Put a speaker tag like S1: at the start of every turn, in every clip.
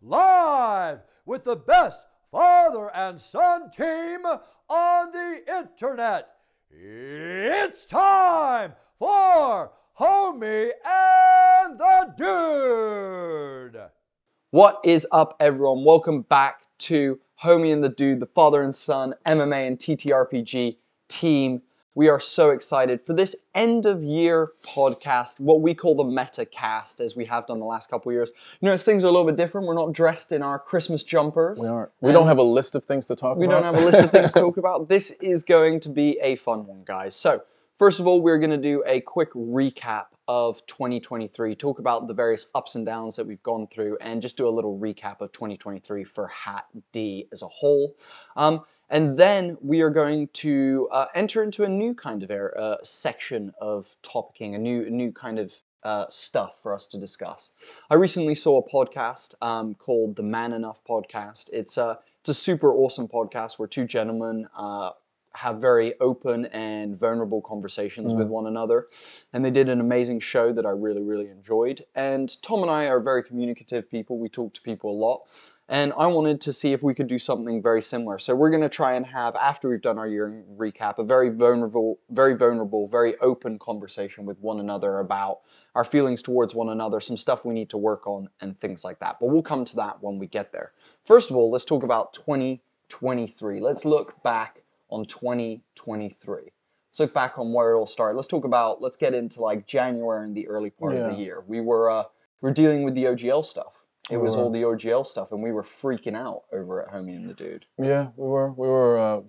S1: live with the best father and son team on the internet. It's time for Homie and the Dude.
S2: What is up, everyone? Welcome back to Homie and the Dude, the father and son MMA and TTRPG team. We are so excited for this end of year podcast, what we call the meta cast, as we have done the last couple of years. You know, things are a little bit different. We're not dressed in our Christmas jumpers.
S3: We aren't. We don't have a list of things to talk
S2: We
S3: about.
S2: don't have a list of things to talk about. This is going to be a fun one, guys. So, first of all, we're going to do a quick recap of 2023, talk about the various ups and downs that we've gone through, and just do a little recap of 2023 for Hat D as a whole. Um, and then we are going to uh, enter into a new kind of area, uh, section of topicking, a new, a new kind of uh, stuff for us to discuss. I recently saw a podcast um, called the Man Enough Podcast. It's a it's a super awesome podcast where two gentlemen uh, have very open and vulnerable conversations with one another, and they did an amazing show that I really really enjoyed. And Tom and I are very communicative people. We talk to people a lot. And I wanted to see if we could do something very similar. So we're going to try and have, after we've done our year recap, a very vulnerable, very vulnerable, very open conversation with one another about our feelings towards one another, some stuff we need to work on, and things like that. But we'll come to that when we get there. First of all, let's talk about 2023. Let's look back on 2023. Let's look back on where it all started. Let's talk about, let's get into like January and the early part of the year. We were, uh, we were dealing with the OGL stuff. It was all the OGL stuff, and we were freaking out over at Homie and the Dude.
S3: Yeah, we were. We were uh,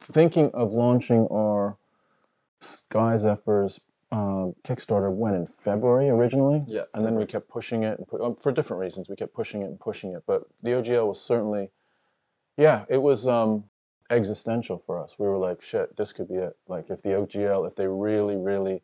S3: thinking of launching our Sky Zephyrs uh, Kickstarter when in February originally.
S2: Yeah,
S3: And then we kept pushing it and pu- um, for different reasons. We kept pushing it and pushing it. But the OGL was certainly, yeah, it was um, existential for us. We were like, shit, this could be it. Like if the OGL, if they really, really,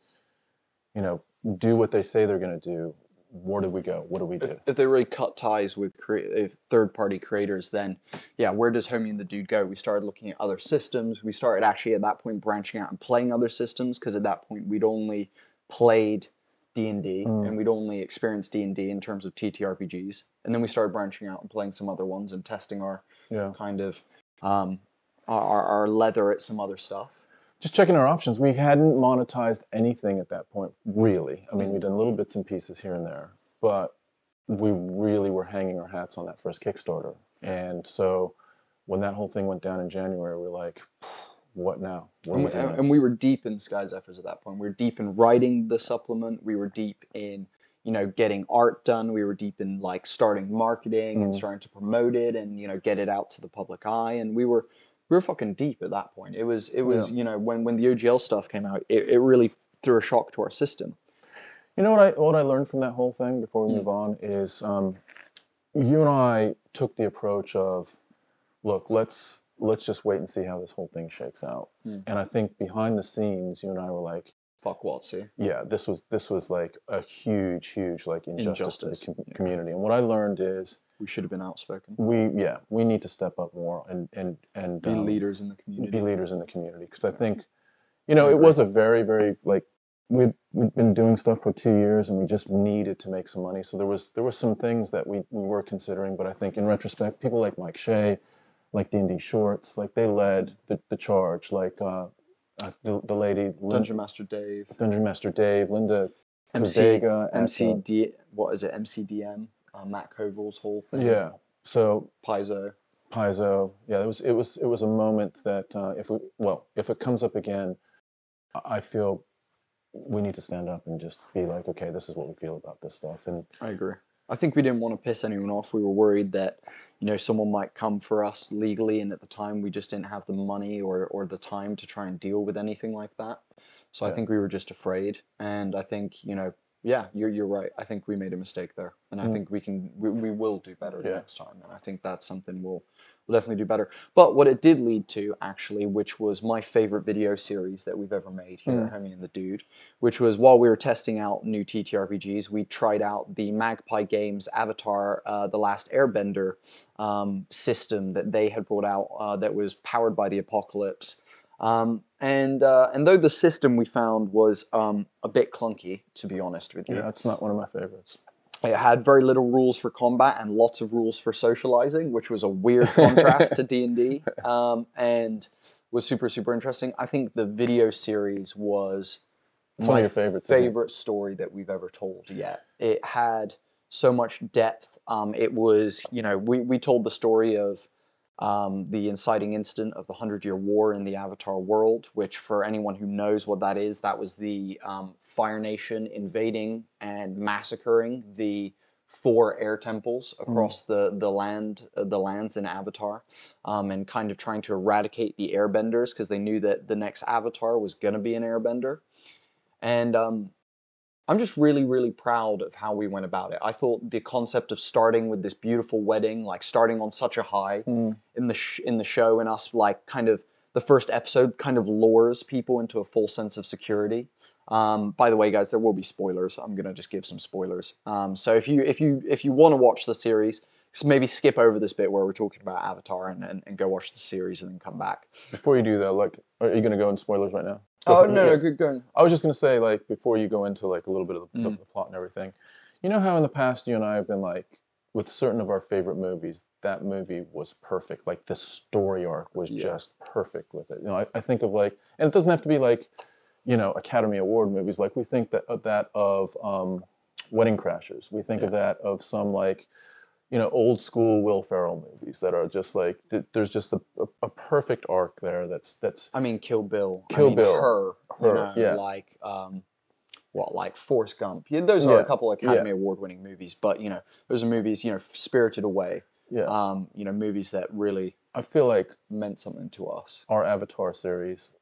S3: you know, do what they say they're gonna do, where do we go? What do we do?
S2: If, if they really cut ties with if third-party creators, then yeah, where does Homie and the Dude go? We started looking at other systems. We started actually at that point branching out and playing other systems because at that point we'd only played D and D
S3: Mm.
S2: and we'd only experienced D and D in terms of TTRPGs. And then we started branching out and playing some other ones and testing our
S3: Yeah.
S2: kind of um, our our leather at some other stuff.
S3: Just checking our options. We hadn't monetized anything at that point, really. I mean, we'd done little bits and pieces here and there, but we really were hanging our hats on that first Kickstarter. And so when that whole thing went down in January, we were like, what now?
S2: And we, and we were deep in Sky Zephyrs at that point. We were deep in writing the supplement. We were deep in, you know, getting art done. We were deep in like starting marketing and
S3: Mm.
S2: starting to promote it and you know get it out to the public eye. And we were we were fucking deep at that point. It was it was you know when when the OGL stuff came out, it, it really threw a shock to our system.
S3: You know what I what I learned from that whole thing before we
S2: Mm.
S3: move on is um, you and I took the approach of, look, let's let's just wait and see how this whole thing shakes out.
S2: Mm.
S3: And I think behind the scenes, you and I were like,
S2: Fuck WotC.
S3: yeah, this was this was like a huge, huge like injustice, to the com-
S2: yeah.
S3: community. And what I learned is
S2: We should have been outspoken.
S3: we yeah we need to step up more and and and
S2: Be
S3: um,
S2: leaders in the community.
S3: be leaders in the community because I think you know it was a very very like we'd, we'd been doing stuff for two years and we just needed to make some money so there was there were some things that we, we were considering but I think in retrospect people like Mike Shea like D&D Shorts like they led the, the charge like uh, uh, the, the lady
S2: Dungeon Master Dave.
S3: Dungeon Master Dave Linda
S2: MC MCD. What is it? MCDM. Uh, Matt Colville's whole thing.
S3: yeah so
S2: Paizo.
S3: Paizo. Yeah, it was it was it was a moment that uh, if we well if it comes up again, I I feel we need to stand up and just be like, okay, this is what we feel about this stuff, and
S2: I agree. I think we didn't want to piss anyone off. We were worried that, you know, someone might come for us legally, and at the time we just didn't have the money or, or the time to try and deal with anything like that. So I think we were just afraid. And I think, you know, yeah, you're, you're right. I think we made a mistake there. And I
S3: Mm.
S2: think we can, we, we will do better
S3: Yeah.
S2: next time. And I think that's something we'll, we'll definitely do better. But what it did lead to, actually, which was my favorite video series that we've ever made here at Homie and the Dude, which was while we were testing out new TTRPGs, we tried out the Magpie Games Avatar, uh, The Last Airbender um, system that they had brought out uh, that was powered by the Apocalypse. Um, and uh, and though the system we found was um, a bit clunky, to be honest with you,
S3: yeah, it's not one of my favorites.
S2: It had very little rules for combat and lots of rules for socializing, which was a weird contrast to D and D, um, and was super super interesting. I think the video series was
S3: It's
S2: my
S3: of your favorites.
S2: favorite story that we've ever told yet. It had so much depth. Um, it was, you know, we, we told the story of um, the inciting incident of the Hundred Year War in the Avatar world, which, for anyone who knows what that is, that was the um, Fire Nation invading and massacring the four air temples across the the land uh, the lands in Avatar, um, and kind of trying to eradicate the Airbenders because they knew that the next Avatar was gonna be an Airbender, and um, I'm just really really proud of how we went about it. I thought the concept of starting with this beautiful wedding, like starting on such a high
S3: Mm.
S2: in the sh- in the show, and us like kind of the first episode kind of lures people into a full sense of security. Um, by the way, guys, there will be spoilers. I'm gonna just give some spoilers. Um, so if you if you if you want to watch the series, maybe skip over this bit where we're talking about Avatar and, and, and go watch the series and then come back.
S3: Before you do that, like, are you gonna go into spoilers right now?
S2: Oh no, no, good going.
S3: I was just gonna say, like, before you go into like a little bit of the,
S2: Mm.
S3: the plot and everything, you know how in the past you and I have been like, with certain of our favorite movies, that movie was perfect. Like the story arc was
S2: Yeah.
S3: just perfect with it. You know, I, I think of like, and it doesn't have to be like, you know, Academy Award movies. Like we think that of that of um, Wedding Crashers. We think of that of some like, you know, old school Will Ferrell movies that are just like th- there's just a, a, a perfect arc there. That's that's
S2: I mean, Kill Bill. I
S3: Kill
S2: mean,
S3: Bill.
S2: Her.
S3: Her,
S2: You know,
S3: yeah.
S2: Like um, what, like Forrest Gump. Yeah, those are
S3: Yeah,
S2: a couple of Academy Award-winning movies, but you know, those are movies. You know, Spirited Away.
S3: yeah.
S2: Um, you know, movies that really
S3: I feel like
S2: meant something to us.
S3: our Avatar series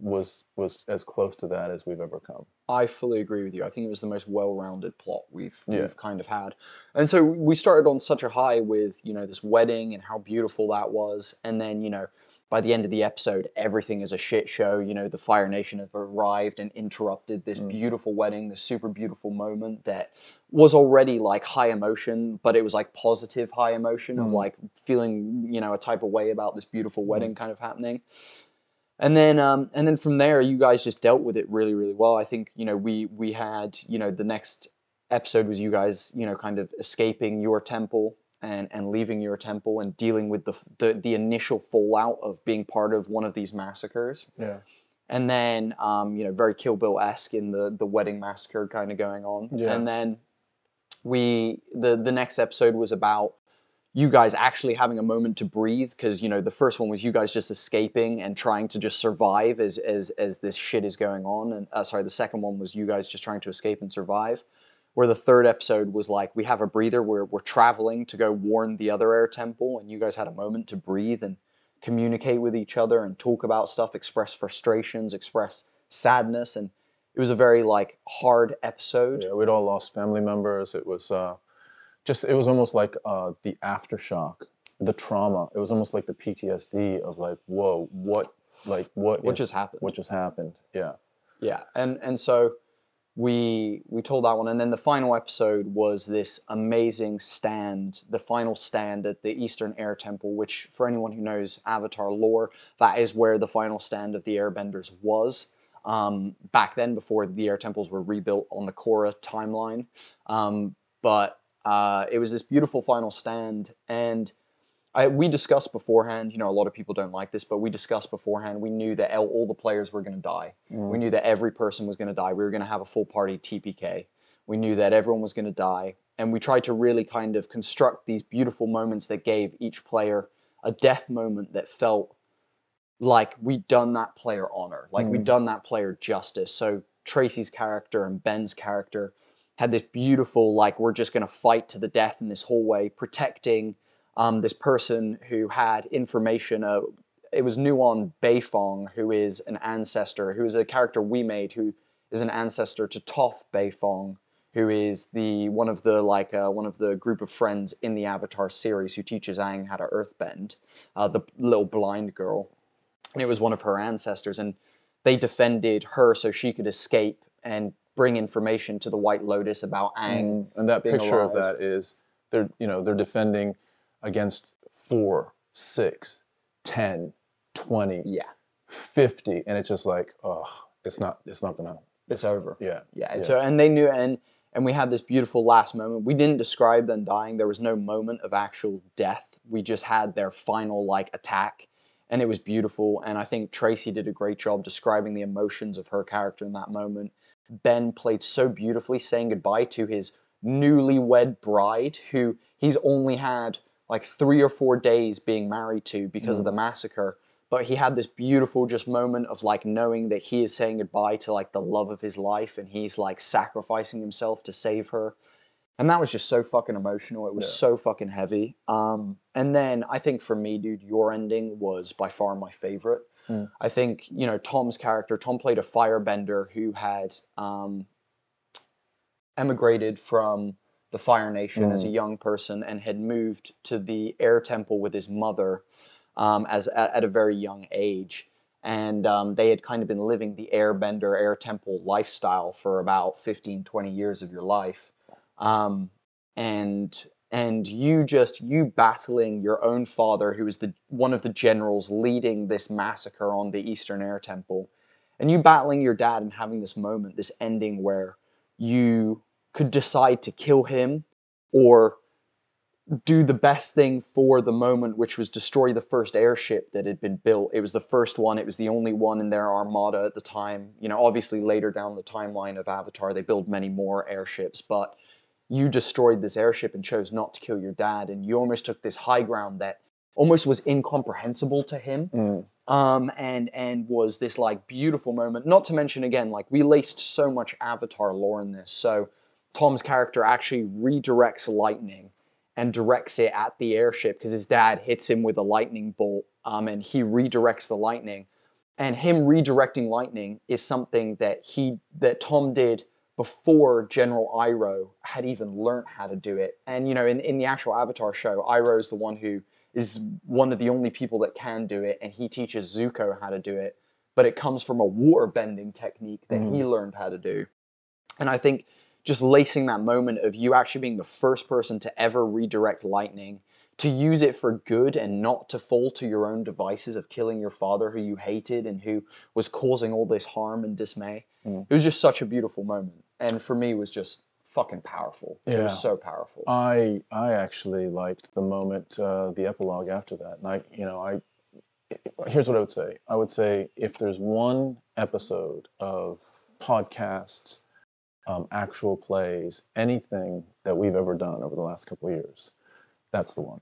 S3: was was as close to that as we've ever come.
S2: I fully agree with you. I think it was the most well-rounded plot we've
S3: Yeah.
S2: we've kind of had, and so we started on such a high with you know this wedding and how beautiful that was, and then you know by the end of the episode everything is a shit show. You know the Fire Nation have arrived and interrupted this
S3: Mm.
S2: beautiful wedding, this super beautiful moment that was already like high emotion, but it was like positive high emotion of
S3: Mm.
S2: like feeling you know a type of way about this beautiful wedding kind of happening and then um, and then from there you guys just dealt with it really really well i think you know we we had you know the next episode was you guys you know kind of escaping your temple and and leaving your temple and dealing with the the, the initial fallout of being part of one of these massacres
S3: Yeah.
S2: and then um, you know very Kill Bill esque in the the wedding massacre kind of going on.
S3: Yeah.
S2: And then we the the next episode was about you guys actually having a moment to breathe because you know the first one was you guys just escaping and trying to just survive as as as this shit is going on and uh, sorry the second one was you guys just trying to escape and survive where the third episode was like we have a breather we're, we're traveling to go warn the other air temple and you guys had a moment to breathe and communicate with each other and talk about stuff express frustrations express sadness and it was a very like hard episode
S3: Yeah, we'd all lost family members. It was uh, just, it was almost like uh, the aftershock, the trauma. It was almost like the PTSD of like, whoa, what, like, what,
S2: what
S3: is-
S2: just happened
S3: what just happened? Yeah.
S2: Yeah, and and so we we told that one, and then the final episode was this amazing stand, the final stand at the Eastern Air Temple, which for anyone who knows Avatar lore, that is where the final stand of the Airbenders was. Um, back then, before the air temples were rebuilt on the Korra timeline, um, but uh, it was this beautiful final stand, and I, we discussed beforehand. You know, a lot of people don't like this, but we discussed beforehand. We knew that all all the players were going to die. We knew that every person was going to die. We were going to have a full party TPK. We knew that everyone was going to die. And we tried to really kind of construct these beautiful moments that gave each player a death moment that felt like we'd done that player honor, like we'd
S3: Mm.
S2: done that player justice. So Tracy's character and Ben's character had this beautiful, like, we're just going to fight to the death in this hallway, protecting um, this person who had information. Uh, it was Nuon Beifong, who is an ancestor, who is a character we made, who is an ancestor to Toph Beifong, who is the one of the like uh, one of the group of friends in the Avatar series who teaches Aang how to earthbend, uh, the little blind girl, and it was one of her ancestors, and they defended her so she could escape and bring information to the White Lotus about Aang.
S3: Mm, and that
S2: being
S3: picture of that is they're you know they're defending against four six 10 20
S2: Yeah,
S3: 50 and it's just like oh it's not it's not gonna
S2: it's over.
S3: yeah
S2: Yeah, and
S3: Yeah.
S2: so and they knew and and we had this beautiful last moment. We didn't describe them dying. There was no moment of actual death. We just had their final like attack, and it was beautiful. And I think Tracy did a great job describing the emotions of her character in that moment. Ben played so beautifully, saying goodbye to his newlywed bride, who he's only had like three or four days being married to because of the massacre. But he had this beautiful just moment of like knowing that he is saying goodbye to like the love of his life and he's like sacrificing himself to save her. And that was just so fucking emotional. It was
S3: Yeah.
S2: so fucking heavy. Um, and then I think for me, dude, your ending was by far my favorite.
S3: Mm.
S2: I think, you know, Tom's character, Tom played a firebender who had um, emigrated from the Fire Nation as a young person and had moved to the Air Temple with his mother um, as at, at a very young age. And um, they had kind of been living the Airbender, Air Temple lifestyle for about 15, 20 years of your life. Um, and and you just you battling your own father, who is the one of the generals leading this massacre on the Eastern Air Temple, and you battling your dad and having this moment, this ending where you could decide to kill him or do the best thing for the moment, which was destroy the first airship that had been built. It was the first one, it was the only one in their armada at the time. You know, obviously later down the timeline of Avatar, they build many more airships, but you destroyed this airship and chose not to kill your dad, and you almost took this high ground that almost was incomprehensible to him
S3: Mm.
S2: um, and and was this like beautiful moment. Not to mention again, like we laced so much Avatar lore in this. So Tom's character actually redirects lightning and directs it at the airship because his dad hits him with a lightning bolt, um, and he redirects the lightning. And him redirecting lightning is something that he that Tom did before General Iroh had even learned how to do it. And you know, in, in the actual Avatar show, Iroh is the one who is one of the only people that can do it, and he teaches Zuko how to do it. But it comes from a water bending technique that he learned how to do. And I think just lacing that moment of you actually being the first person to ever redirect lightning, to use it for good and not to fall to your own devices of killing your father who you hated and who was causing all this harm and dismay.
S3: Mm.
S2: It was just such a beautiful moment. And for me, it was just fucking powerful. It was so powerful.
S3: I I actually liked the moment, uh, the epilogue after that. And I, you know, I here's what I would say. I would say if there's one episode of podcasts, um, actual plays, anything that we've ever done over the last couple of years, that's the one.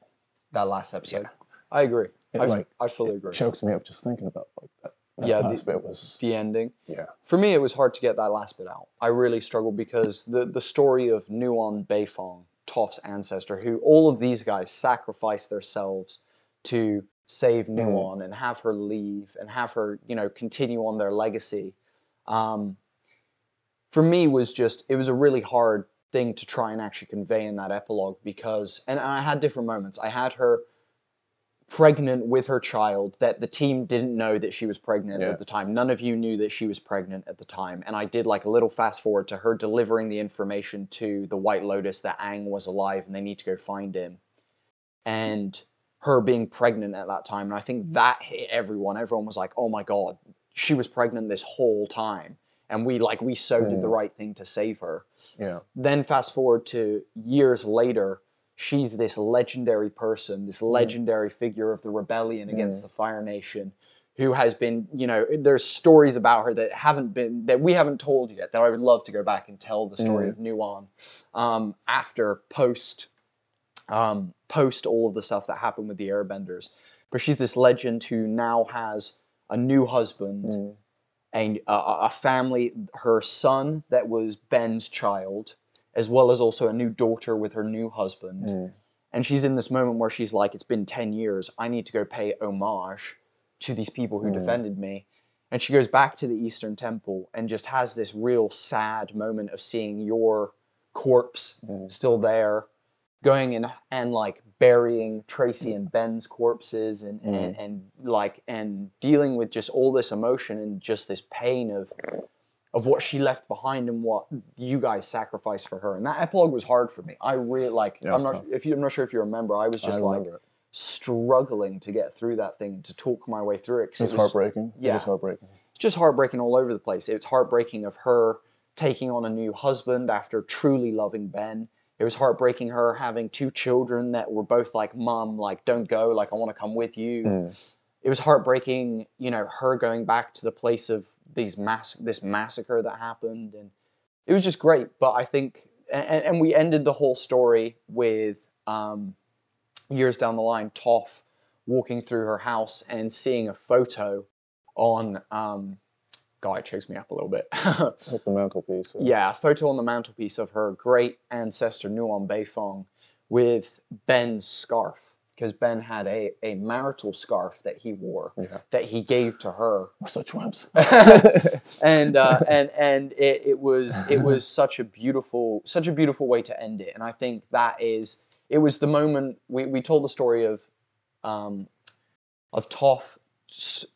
S2: that last episode. I agree.
S3: It,
S2: I,
S3: like,
S2: I fully agree.
S3: Chokes me up just thinking about like that. That
S2: Yeah, the-
S3: bit was
S2: The ending.
S3: yeah.
S2: For me, it was hard to get that last bit out. I really struggled because the, the story of Nuon Beifong, Toph's ancestor, who all of these guys sacrificed themselves to save Nuon and have her leave and have her, you know, continue on their legacy. Um, for me, was just it was a really hard thing to try and actually convey in that epilogue because, and I had different moments. I had her pregnant with her child that the team didn't know that she was pregnant
S3: Yeah.
S2: at the time. None of you knew that she was pregnant at the time. And I did like a little fast forward to her delivering the information to the White Lotus that Aang was alive and they need to go find him. And her being pregnant at that time. And I think that hit everyone. Everyone was like, oh my God, she was pregnant this whole time. And we like we so did the
S3: Mm.
S2: right thing to save her
S3: Yeah.
S2: then fast forward to years later she's this legendary person this legendary figure of the rebellion against the fire nation who has been you know there's stories about her that haven't been that we haven't told yet that i would love to go back and tell the story of nuon um, after post um, post all of the stuff that happened with the airbenders. But she's this legend who now has a new husband
S3: Mm.
S2: and a a family, her son that was Ben's child, as well as also a new daughter with her new husband.
S3: Mm.
S2: And she's in this moment where she's like, It's been 10 years. I need to go pay homage to these people who
S3: Mm.
S2: defended me. And she goes back to the Eastern Temple and just has this real sad moment of seeing your corpse
S3: Mm.
S2: still there, going and and like burying Tracy and Ben's corpses and, and and like and dealing with just all this emotion and just this pain of of what she left behind and what you guys sacrificed for her. And that epilogue was hard for me. I really like
S3: Yeah,
S2: I'm not
S3: tough.
S2: if you I'm not sure if you remember, I was
S3: I
S2: just like struggling to get through that thing to talk my way through It
S3: was
S2: it was
S3: heartbreaking. It
S2: yeah.
S3: was heartbreaking.
S2: it's just heartbreaking all over the place. It's heartbreaking of her taking on a new husband after truly loving Ben. It was heartbreaking her having two children that were both like, "Mom, like don't go, like I want to come with you."
S3: Mm.
S2: It was heartbreaking, you know, her going back to the place of these mass this massacre that happened, and it was just great. But I think, and, and we ended the whole story with um, years down the line, Toph walking through her house and seeing a photo on. Um, God, it chokes me up a little bit.
S3: The mantelpiece.
S2: yeah, a photo on the mantelpiece of her great ancestor Nuon Beifong with Ben's scarf because Ben had a, a marital scarf that he wore
S3: Yeah.
S2: that he gave to her
S3: We're such wimps.
S2: and uh, and and it, it was it was such a beautiful such a beautiful way to end it and i think that is it was the moment we, we told the story of um, of Toph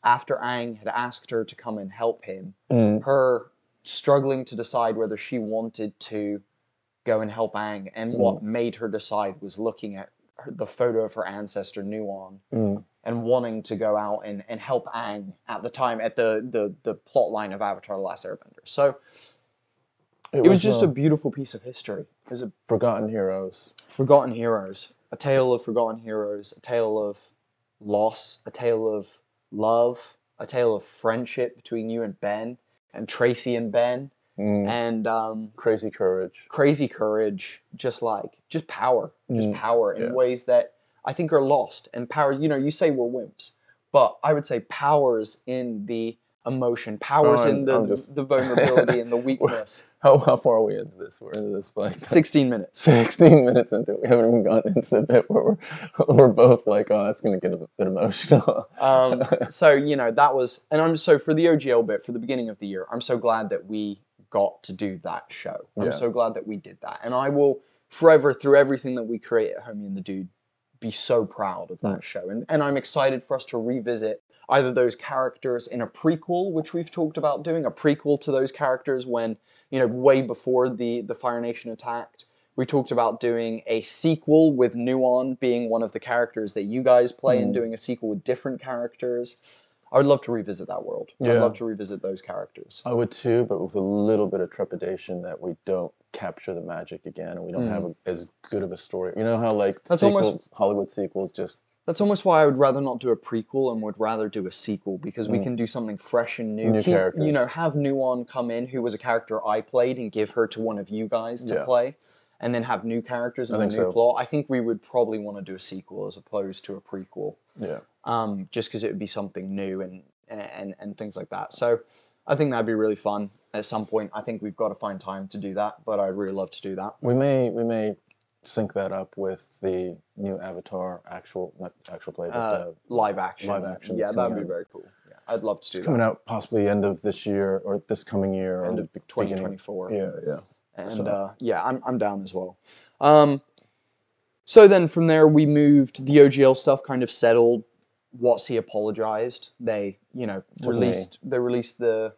S2: after Aang had asked her to come and help him
S3: Mm.
S2: her struggling to decide whether she wanted to go and help Aang, and what made her decide was looking at her, the photo of her ancestor Nuon
S3: Mm.
S2: and wanting to go out and, and help Aang at the time at the, the the plot line of Avatar: The Last Airbender. So it, was, just
S3: uh,
S2: a beautiful piece of history. It was a
S3: forgotten heroes.
S2: forgotten heroes, a tale of forgotten heroes, a tale of loss, a tale of love, a tale of friendship between you and Ben and Tracy and Ben,
S3: Mm.
S2: and um,
S3: Crazy courage.
S2: crazy courage, just like just power, just
S3: Mm,
S2: power in
S3: yeah.
S2: ways that I think are lost. And power, you know, you say we're wimps, but I would say powers in the emotion, powers
S3: I'm-
S2: in the
S3: just-
S2: the vulnerability and the weakness.
S3: How, how far are we into this? We're into this like
S2: Sixteen minutes.
S3: 16 minutes into it. We haven't even gotten into the bit where we're, we're both like, oh, that's going to get a bit emotional.
S2: Um, so you know that was, and I'm so for the OGL bit for the beginning of the year. I'm so glad that we got to do that show. I'm
S3: Yeah.
S2: so glad that we did that, and I will forever through everything that we create at Homie and the Dude be so proud of that
S3: Mm.
S2: show, and and I'm excited for us to revisit either those characters in a prequel, which we've talked about doing a prequel to those characters when you know way before the the Fire Nation attacked. We talked about doing a sequel with Nuon being one of the characters that you guys play, and
S3: Mm.
S2: doing a sequel with different characters. I would love to revisit that world. I'd love to revisit those characters.
S3: I would too, but with a little bit of trepidation that we don't capture the magic again and we don't
S2: Mm.
S3: have a, as good of a story. You know how like
S2: That's
S3: sequel,
S2: almost-
S3: Hollywood sequels just
S2: That's almost why I would rather not do a prequel and would rather do a sequel because we
S3: Mm.
S2: can do something fresh and new.
S3: New
S2: Keep-
S3: characters.
S2: You know, have Nuon come in, who was a character I played, and give her to one of you guys to
S3: Yeah.
S2: play, and then have new characters and a new
S3: so.
S2: plot. I think we would probably want to do a sequel as opposed to a prequel,
S3: yeah.
S2: Um, just because it would be something new and, and and things like that. So I think that'd be really fun at some point. I think we've got to find time to do that, but I'd really love to do that.
S3: We may we may sync that up with the new Avatar actual not actual play, but
S2: Uh,
S3: the
S2: live action.
S3: live action
S2: Yeah, that'd be
S3: out.
S2: very cool. Yeah, I'd love to do
S3: coming
S2: that.
S3: out possibly end of this year or this coming year
S2: End of 2024.
S3: Yeah, yeah.
S2: and
S3: So-
S2: uh, yeah, I'm I'm down as well. Um, so then from there we moved. The OGL stuff kind of settled. WotC apologized. They you know released they released the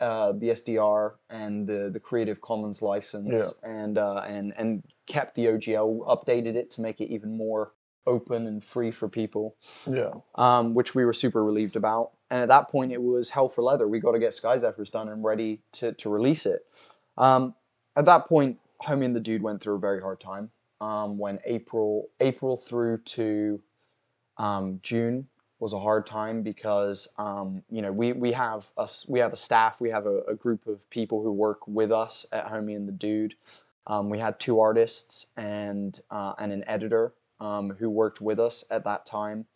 S2: uh, the SDR and the the Creative Commons license and uh, and and kept the OGL updated it to make it even more open and free for people
S3: Yeah.
S2: um, which we were super relieved about. And at that point, it was hell for leather. We got to get Sky Zephyrs done and ready to, to release it. Um, at that point, Homie and the Dude went through a very hard time. Um, when April April through to um, June was a hard time because um, you know we we have us we have a staff we have a, a group of people who work with us at Homie and the Dude. Um, we had two artists and uh, and an editor um, who worked with us at that time.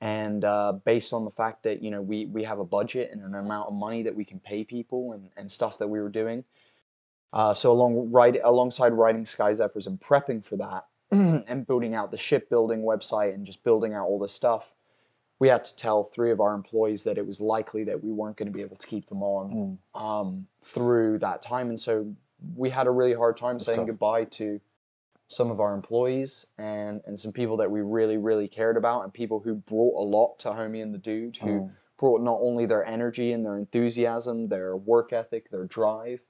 S2: And uh, based on the fact that you know we we have a budget and an amount of money that we can pay people and, and stuff that we were doing, uh, so along right alongside writing Sky Zephyrs and prepping for that and building out the shipbuilding website and just building out all this stuff, we had to tell three of our employees that it was likely that we weren't going to be able to keep them on
S3: Mm.
S2: um, through that time, and so we had a really hard time
S3: That's
S2: saying
S3: tough.
S2: goodbye to some of our employees and and some people that we really really cared about and people who brought a lot to Homie and the Dude who
S3: Mm.
S2: brought not only their energy and their enthusiasm, their work ethic, their drive,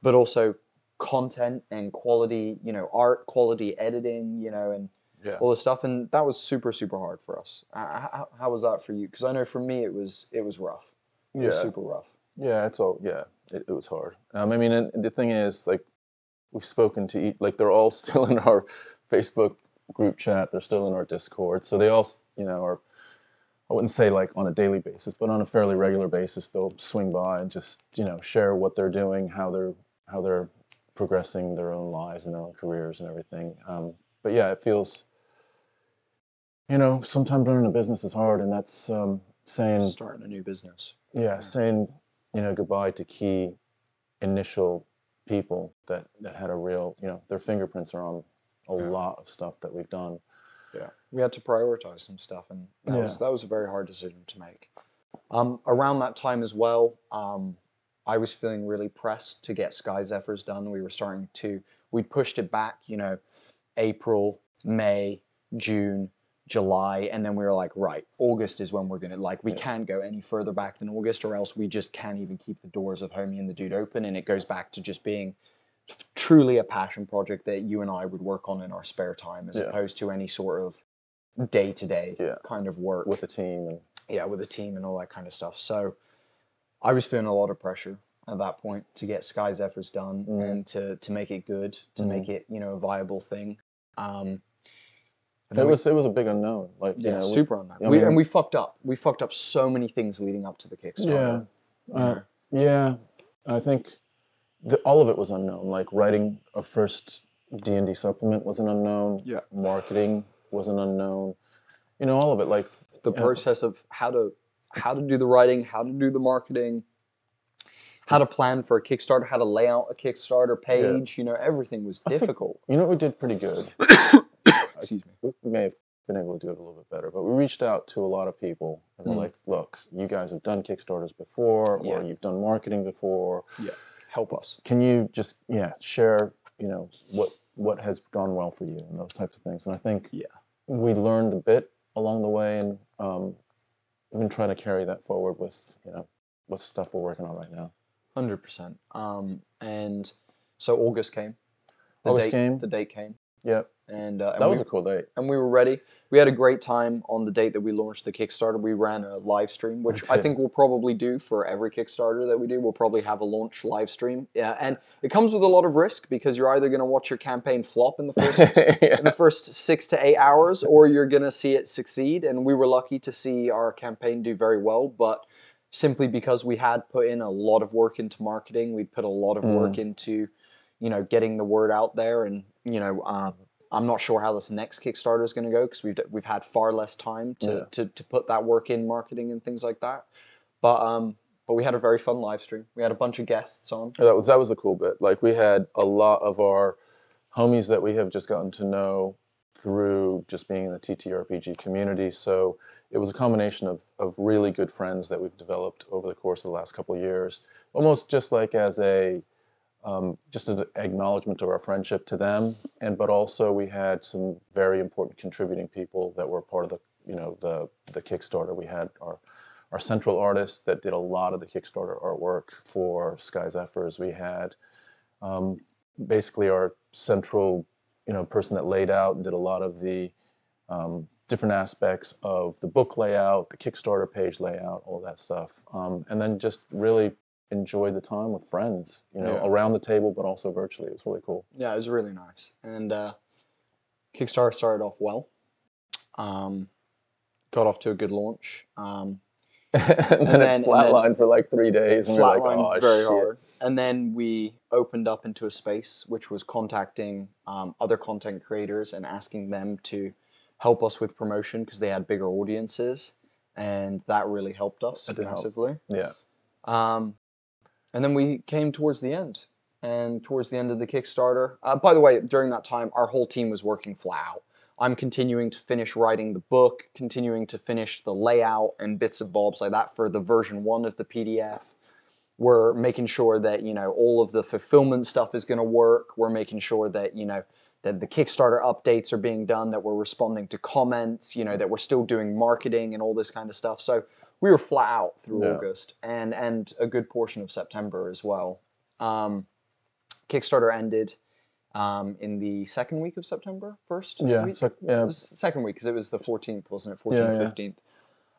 S2: but also content and quality, you know, art, quality editing, you know, and
S3: Yeah.
S2: all this stuff. And that was super, super hard for us. How, how was that for you? Because I know for me it was it was rough. It
S3: Yeah.
S2: was super rough.
S3: Yeah, it's all yeah. it, it was hard. Um, I mean, and the thing is, like, we've spoken to each, like, they're all still in our Facebook group chat. They're still in our Discord, so they all, you know, are. I wouldn't say like on a daily basis, but on a fairly regular basis, they'll swing by and just, you know, share what they're doing, how they're how they're progressing their own lives and their own careers and everything. Um, but yeah, it feels. You know, sometimes running a business is hard, and that's um, saying
S2: Starting a new business.
S3: yeah, saying you know goodbye to key initial people that that had a real you know their fingerprints are on a
S2: Yeah.
S3: lot of stuff that we've done.
S2: Yeah, we had to prioritize some stuff, and that was that was a very hard decision to make. Um, around that time as well, um, I was feeling really pressed to get Sky Zephyrs done. We were starting to we'd pushed it back, you know, April, May, June, July, and then we were like, right, August is when we're gonna like we
S3: Yeah.
S2: can't go any further back than August, or else we just can't even keep the doors of Homie and the Dude open, and it goes back to just being f- truly a passion project that you and I would work on in our spare time, as
S3: Yeah.
S2: opposed to any sort of day to day kind of work
S3: with a team and
S2: yeah, with a team and all that kind of stuff. So I was feeling a lot of pressure at that point to get Sky Zephyrs done
S3: Mhm.
S2: and to to make it good, to
S3: Mhm.
S2: make it you know a viable thing. Um, and
S3: it
S2: then we-
S3: was it was a big unknown. Like you
S2: yeah,
S3: know,
S2: super that.
S3: I
S2: we, and we fucked up. We fucked up so many things leading up to the Kickstarter.
S3: Yeah, uh, yeah. I think the, all of it was unknown. Like writing a first D and D supplement was an unknown.
S2: Yeah.
S3: Marketing was an unknown. You know, all of it. Like
S2: the
S3: Yeah.
S2: process of how to how to do the writing, how to do the marketing, how to plan for a Kickstarter, how to lay out a Kickstarter page. You know, everything was
S3: I think-
S2: difficult.
S3: you know, what we did pretty good.
S2: Excuse me.
S3: we may have been able to do it a little bit better, but we reached out to a lot of people and we're
S2: Mm.
S3: like, look, you guys have done Kickstarters before,
S2: Yeah.
S3: or you've done marketing before.
S2: Yeah, help us.
S3: Can you just, yeah, share, you know, what what has gone well for you and those types of things? And I think
S2: Yeah.
S3: we learned a bit along the way, and um, we've been trying to carry that forward with, you know, with stuff we're working on right now.
S2: Hundred percent. Um, and so August came. The
S3: August
S2: date,
S3: came.
S2: The date came,
S3: Yep,
S2: and uh, and
S3: that
S2: we,
S3: was a cool date.
S2: and we were ready. We had a great time on the date that we launched the Kickstarter. We ran a live stream, which I think we'll probably do for every Kickstarter that we do. We'll probably have a launch live stream. Yeah, and it comes with a lot of risk because you're either going to watch your campaign flop in the first in the first six to eight hours, or you're gonna see it succeed. And we were lucky to see our campaign do very well, but simply because we had put in a lot of work into marketing, we'd put a lot of work into, you know, getting the word out there. And you know, um, I'm not sure how this next Kickstarter is gonna go because we've we've had far less time to,
S3: Yeah.
S2: to to put that work in marketing and things like that. But um, but we had a very fun live stream. We had a bunch of guests on.
S3: That was that was a cool bit. Like we had a lot of our homies that we have just gotten to know through just being in the TTRPG community. So it was a combination of of really good friends that we've developed over the course of the last couple of years. Almost just like as a um, just an acknowledgement of our friendship to them, and but also we had some very important contributing people that were part of the you know the the Kickstarter. We had our our central artist that did a lot of the Kickstarter artwork for Sky Zephyrs. We had um, basically our central, you know, person that laid out and did a lot of the um, different aspects of the book layout, the Kickstarter page layout, all that stuff, um, and then just really enjoyed the time with friends, you know,
S2: Yeah.
S3: around the table, but also virtually. It was really cool.
S2: Yeah, it was really nice. And uh, Kickstarter started off well. Um, got off to a good launch. Um,
S3: and then,
S2: then-
S3: it flatlined for like three days, and we like,
S2: flatlined
S3: oh,
S2: very
S3: shit.
S2: hard. And then we opened up into a space which was contacting um, other content creators and asking them to help us with promotion because they had bigger audiences. And that really helped us
S3: did help.
S2: massively.
S3: Yeah.
S2: Um, and then we came towards the end. And towards the end of the Kickstarter, uh, by the way, during that time, our whole team was working flat out. I'm continuing to finish writing the book, continuing to finish the layout and bits and bobs like that for the version one of the PDF. We're making sure that you know all of the fulfillment stuff is going to work. We're making sure that you know that the Kickstarter updates are being done, that we're responding to comments, you know, that we're still doing marketing and all this kind of stuff. So we were flat out through
S3: Yeah.
S2: August and and a good portion of September as well. Um, Kickstarter ended um, in the second week of September, first
S3: Yeah,
S2: week?
S3: sec- yeah.
S2: It was second week because it was the 14th, wasn't it? 14th,
S3: yeah.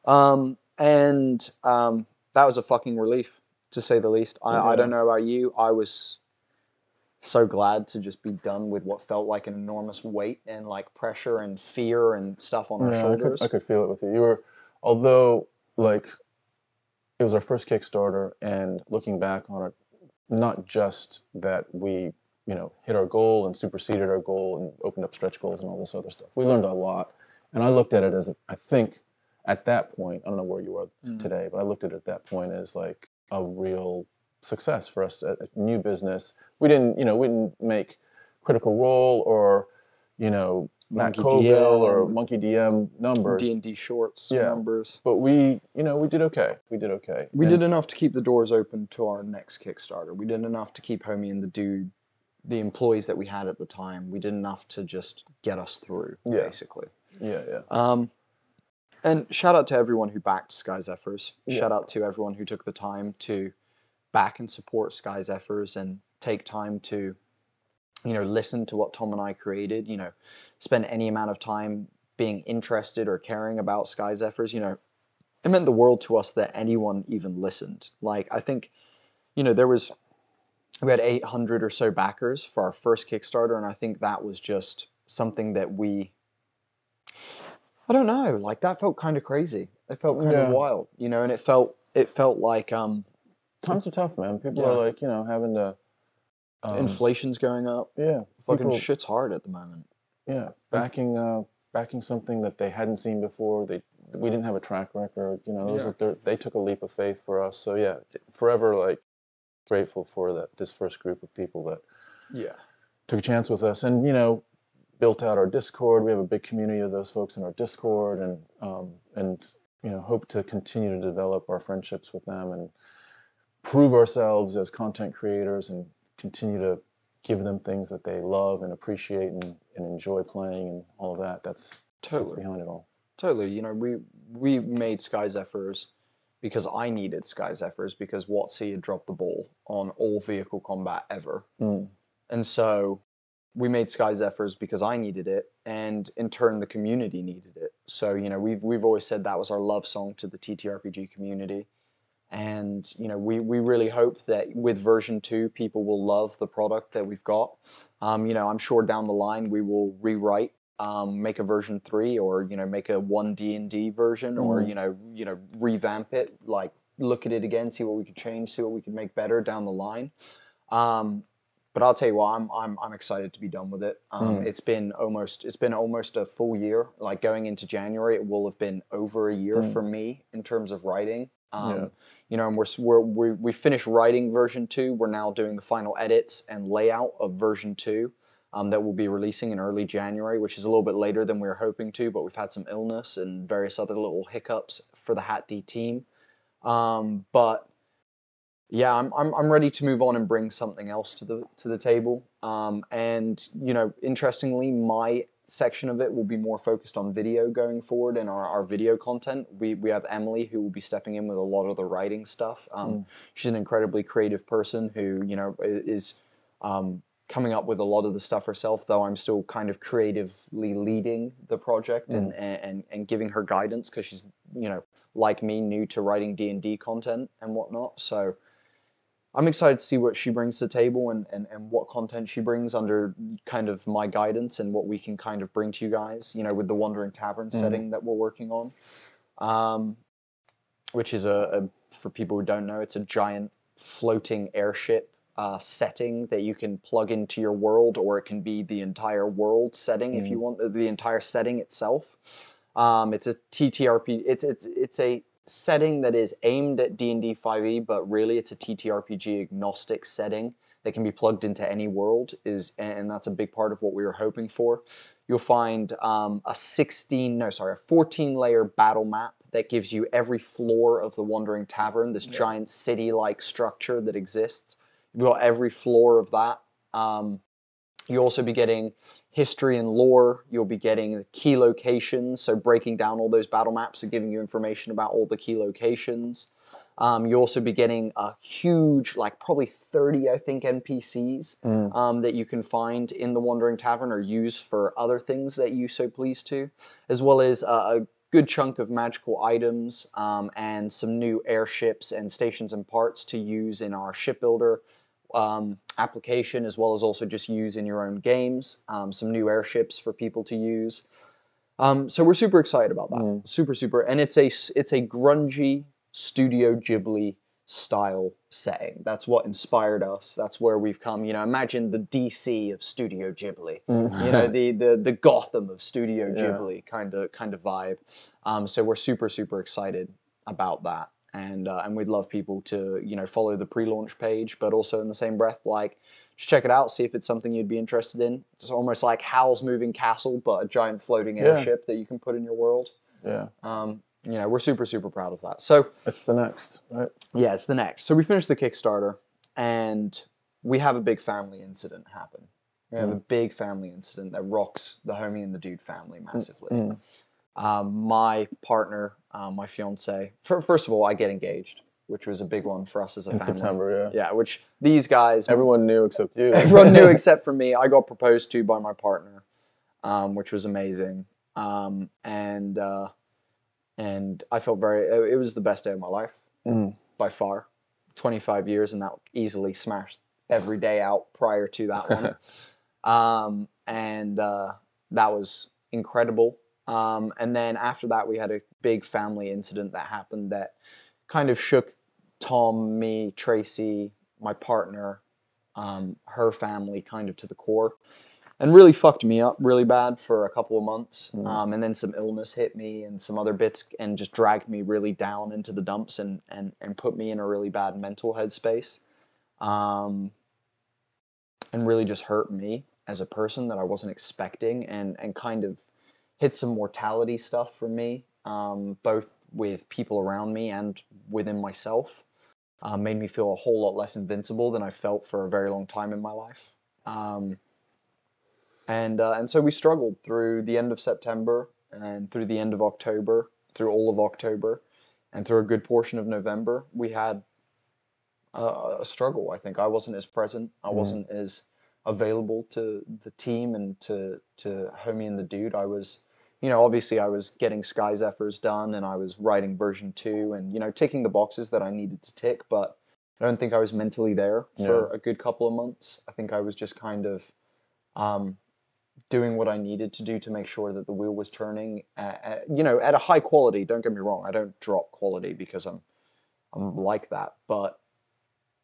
S2: 15th. Um, and um, that was a fucking relief. to say the least. I, I don't know about you. I was so glad to just be done with what felt like an enormous weight and like pressure and fear and stuff on our
S3: Yeah, I
S2: shoulders.
S3: could, I could feel it with you. You were, although like it was our first Kickstarter, and looking back on it, not just that we, you know, hit our goal and superseded our goal and opened up stretch goals and all this other stuff. We learned a lot, and I looked at it as I think at that point, I don't know where you are
S2: Mm.
S3: today, but I looked at it at that point as like a real success for us, a, a new business. We didn't, you know, we didn't make Critical Role or, you know, Matt
S2: Monkey
S3: Colville or Monkey DM numbers,
S2: D and D shorts
S3: Yeah.
S2: numbers.
S3: but we, you know, we did okay. We did okay.
S2: We
S3: And-
S2: did enough to keep the doors open to our next Kickstarter. We did enough to keep Homie and the dude, the employees that we had at the time. We did enough to just get us through,
S3: Yeah.
S2: basically.
S3: Yeah, yeah.
S2: Um, and shout out to everyone who backed Sky Zephyrs.
S3: Yeah.
S2: Shout out to everyone who took the time to back and support Sky Zephyrs and take time to, you know, listen to what Tom and I created. You know, spend any amount of time being interested or caring about Sky Zephyrs. You know, it meant the world to us that anyone even listened. Like I think, you know, there was we had 800 or so backers for our first Kickstarter, and I think that was just something that we I don't know. Like that felt kind of crazy. It felt kind
S3: Yeah.
S2: of wild, you know, and it felt it felt like um,
S3: Times are tough, man. People
S2: Yeah.
S3: are like, you know, having to. Um,
S2: inflation's going up.
S3: Yeah.
S2: Fucking
S3: people-
S2: shit's hard at the moment.
S3: Yeah, backing uh, backing something that they hadn't seen before. They we didn't have a track record. You know, those
S2: Yeah.
S3: they took a leap of faith for us. So yeah, forever like grateful for that this first group of people that
S2: Yeah.
S3: took a chance with us, and you know, built out our Discord. We have a big community of those folks in our Discord, and um, and you know, hope to continue to develop our friendships with them and prove ourselves as content creators and continue to give them things that they love and appreciate and, and enjoy playing and all of that. That's
S2: Totally.
S3: behind it all.
S2: Totally. You know, we we made Sky Zephyrs because I needed Sky Zephyrs because WotC had dropped the ball on all vehicle combat ever.
S3: Mm.
S2: And so we made Sky Zephyrs because I needed it, and in turn, the community needed it. So you know, we've we've always said that was our love song to the TTRPG community, and you know, we we really hope that with version two, people will love the product that we've got. Um, you know, I'm sure down the line we will rewrite, um, make a version three, or you know, make a one D and D version, or
S3: Mm.
S2: you know, you know, revamp it, like look at it again, see what we could change, see what we could make better down the line. Um, but I'll tell you what, I'm I'm I'm excited to be done with it. Um,
S3: Mm.
S2: It's been almost it's been almost a full year. Like going into January, it will have been over a year
S3: Mm.
S2: for me in terms of writing. Um,
S3: Yeah.
S2: You know, and we're, we're we we finished writing version two. We're now doing the final edits and layout of version two. Um, that will be releasing in early January, which is a little bit later than we were hoping to, but we've had some illness and various other little hiccups for the Hat D team. Um, but yeah, I'm, I'm I'm ready to move on and bring something else to the to the table. Um, and you know, interestingly, my section of it will be more focused on video going forward and our, our video content. We we have Emily who will be stepping in with a lot of the writing stuff. Um, She's an incredibly creative person who you know is um, coming up with a lot of the stuff herself. Though I'm still kind of creatively leading the project and and and giving her guidance because she's you know like me new to writing D and D content and whatnot. So. I'm excited to see what she brings to the table and, and, and what content she brings under kind of my guidance and what we can kind of bring to you guys, you know, with the Wandering Tavern setting that we're working on. Um, which is a, a, for people who don't know, it's a giant floating airship uh, setting that you can plug into your world, or it can be the entire world setting if you want, uh, the entire setting itself. Um, it's a TTRP. It's it's it's a setting that is aimed at D and D 5e, but really it's a TTRPG agnostic setting that can be plugged into any world. Is and that's a big part of what we were hoping for. You'll find um, a 16, no, sorry, a 14 layer battle map that gives you every floor of the Wandering Tavern, this giant city like structure that exists. You've got every floor of that. Um, You'll also be getting history and lore. You'll be getting the key locations, so breaking down all those battle maps and giving you information about all the key locations. Um, you'll also be getting a huge, like probably 30, I think, NPCs um, that you can find in the Wandering Tavern or use for other things that you so please to, as well as uh, a good chunk of magical items um, and some new airships and stations and parts to use in our shipbuilder um, application, as well as also just use in your own games. Um, some new airships for people to use. Um, so we're super excited about that.
S3: Mm.
S2: Super, super, and it's a it's a grungy Studio Ghibli style setting. That's what inspired us. That's where we've come. You know, imagine the DC of Studio Ghibli. You know, the the the Gotham of Studio
S3: Yeah.
S2: Ghibli kind of kind of vibe. Um, so we're super super excited about that, and uh, and we'd love people to you know follow the pre-launch page, but also in the same breath like. Just check it out, see if it's something you'd be interested in. It's almost like Howl's Moving Castle, but a giant floating
S3: Yeah.
S2: airship that you can put in your world.
S3: yeah,
S2: Um, you know, we're super, super proud of that. So,
S3: it's the next, right?
S2: yeah, it's the next. So we finished the Kickstarter, and we have a big family incident happen. We have a big family incident that rocks the homie and the dude family massively.
S3: Mm.
S2: Um, my partner, um, my fiance. fir- First of all, I get engaged, which was a big one for us as a
S3: In
S2: family.
S3: September, yeah.
S2: Yeah, which these guys,
S3: Everyone knew except you.
S2: everyone knew except for me. I got proposed to by my partner, um, which was amazing. Um, and uh, and I felt very. It, it was the best day of my life
S3: Mm.
S2: by far. Twenty five years, and that easily smashed every day out prior to that one. um, and uh, that was incredible. Um, and then after that, we had a big family incident that happened that kind of shook Tom, me, Tracy, my partner, um, her family kind of to the core and really fucked me up really bad for a couple of months.
S3: Mm.
S2: Um, and then some illness hit me and some other bits and just dragged me really down into the dumps and, and, and put me in a really bad mental headspace. Um, and really just hurt me as a person that I wasn't expecting and, and kind of hit some mortality stuff for me, um, both with people around me and within myself. Uh, made me feel a whole lot less invincible than I felt for a very long time in my life. Um, and uh, and so we struggled through the end of September and through the end of October, through all of October, and through a good portion of November. We had uh, a struggle. I think I wasn't as present. I
S3: Mhm.
S2: wasn't as available to the team and to to homie and the dude. I was, you know, obviously I was getting Sky Zephyrs done and I was writing version two and you know ticking the boxes that I needed to tick, but I don't think I was mentally there for
S3: Yeah.
S2: a good couple of months. I think I was just kind of um, doing what I needed to do to make sure that the wheel was turning, at, at, you know, at a high quality. Don't get me wrong, I don't drop quality because I'm I'm like that, but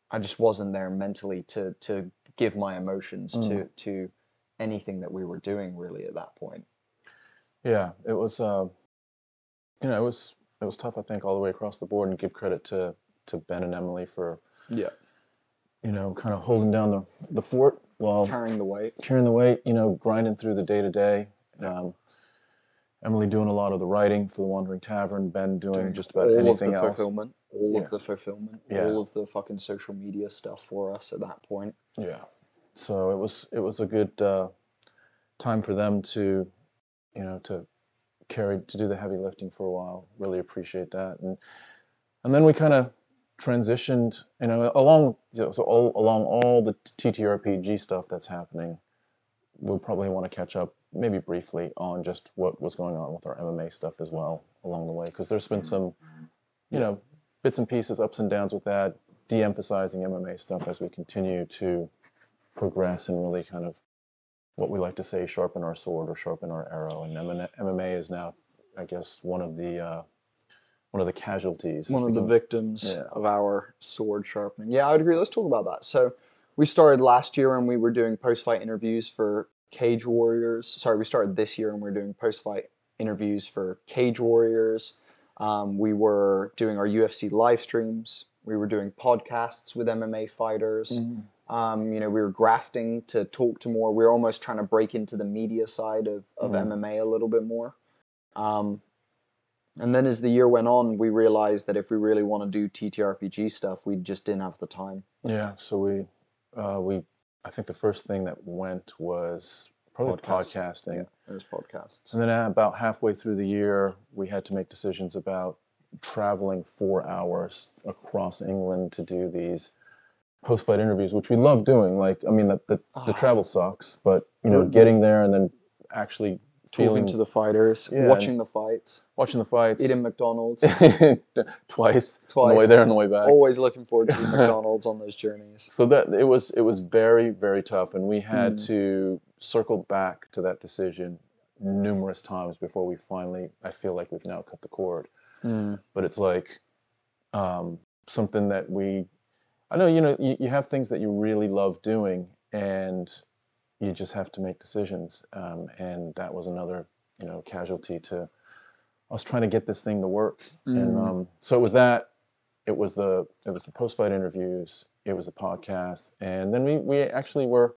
S2: I just wasn't there mentally to to give my emotions to
S3: Mm.
S2: to anything that we were doing really at that point.
S3: Yeah, it was. Uh, you know, it was it was tough. I think all the way across the board, and give credit to to Ben and Emily for
S2: Yeah,
S3: you know kind of holding down the the fort while
S2: carrying the weight.
S3: carrying the weight. You know, grinding through the day to day. Emily doing a lot of the writing for the Wandering Tavern. Ben doing,
S2: doing
S3: just about
S2: all
S3: anything
S2: of the
S3: else.
S2: fulfillment, all
S3: Yeah.
S2: of the fulfillment,
S3: Yeah.
S2: all of the fucking social media stuff for us at that point.
S3: Yeah. So it was it was a good uh, time for them to, you know, to carry to do the heavy lifting for a while. Really appreciate that, and and then we kind of transitioned, you know, along you know, so all along all the TTRPG stuff that's happening. We'll probably want to catch up, maybe briefly, on just what was going on with our MMA stuff as well along the way, because there's been mm-hmm. some, you know, bits and pieces, ups and downs with that, de-emphasizing MMA stuff as we continue to progress and really kind of what we like to say sharpen our sword or sharpen our arrow and MMA is now I guess one of the uh, one of the casualties
S2: one of the victims
S3: Yeah.
S2: of our sword sharpening. Yeah, I would agree. Let's talk about that. So we started last year and we were doing post-fight interviews for Cage Warriors. Sorry, we started this year and we are doing post-fight interviews for Cage Warriors. Um, we were doing our UFC live streams. We were doing podcasts with MMA fighters.
S3: Mhm.
S2: Um, you know, we were grafting to talk to more. We were almost trying to break into the media side of, of
S3: Mhm.
S2: MMA a little bit more. Um, and then as the year went on, we realized that if we really want to do TTRPG stuff, we just didn't have the time.
S3: yeah so we uh, we I think the first thing that went was probably podcasting
S2: There's podcasts.
S3: And then about halfway through the year, we had to make decisions about traveling four hours across England to do these post-fight interviews, which we love doing. Like, I mean, the, the, the
S2: Ah.
S3: travel sucks, but you know,
S2: Mm.
S3: getting there and then actually
S2: Talking to the fighters,
S3: Yeah,
S2: watching the fights,
S3: watching the fights,
S2: eating McDonald's.
S3: twice, on the way
S2: Twice.
S3: there and the way back.
S2: Always looking forward to McDonald's on those journeys.
S3: So that it was it was very very tough, and we had
S2: Mm.
S3: to circle back to that decision numerous times before we finally. I feel like we've now cut the cord,
S2: Mm.
S3: but it's like um, something that we. I know you know you, you have things that you really love doing, and you just have to make decisions, um, and that was another you know casualty to I was trying to get this thing to work, and
S2: Mm.
S3: um, so it was that it was the it was the post fight interviews, it was the podcast, and then we we actually were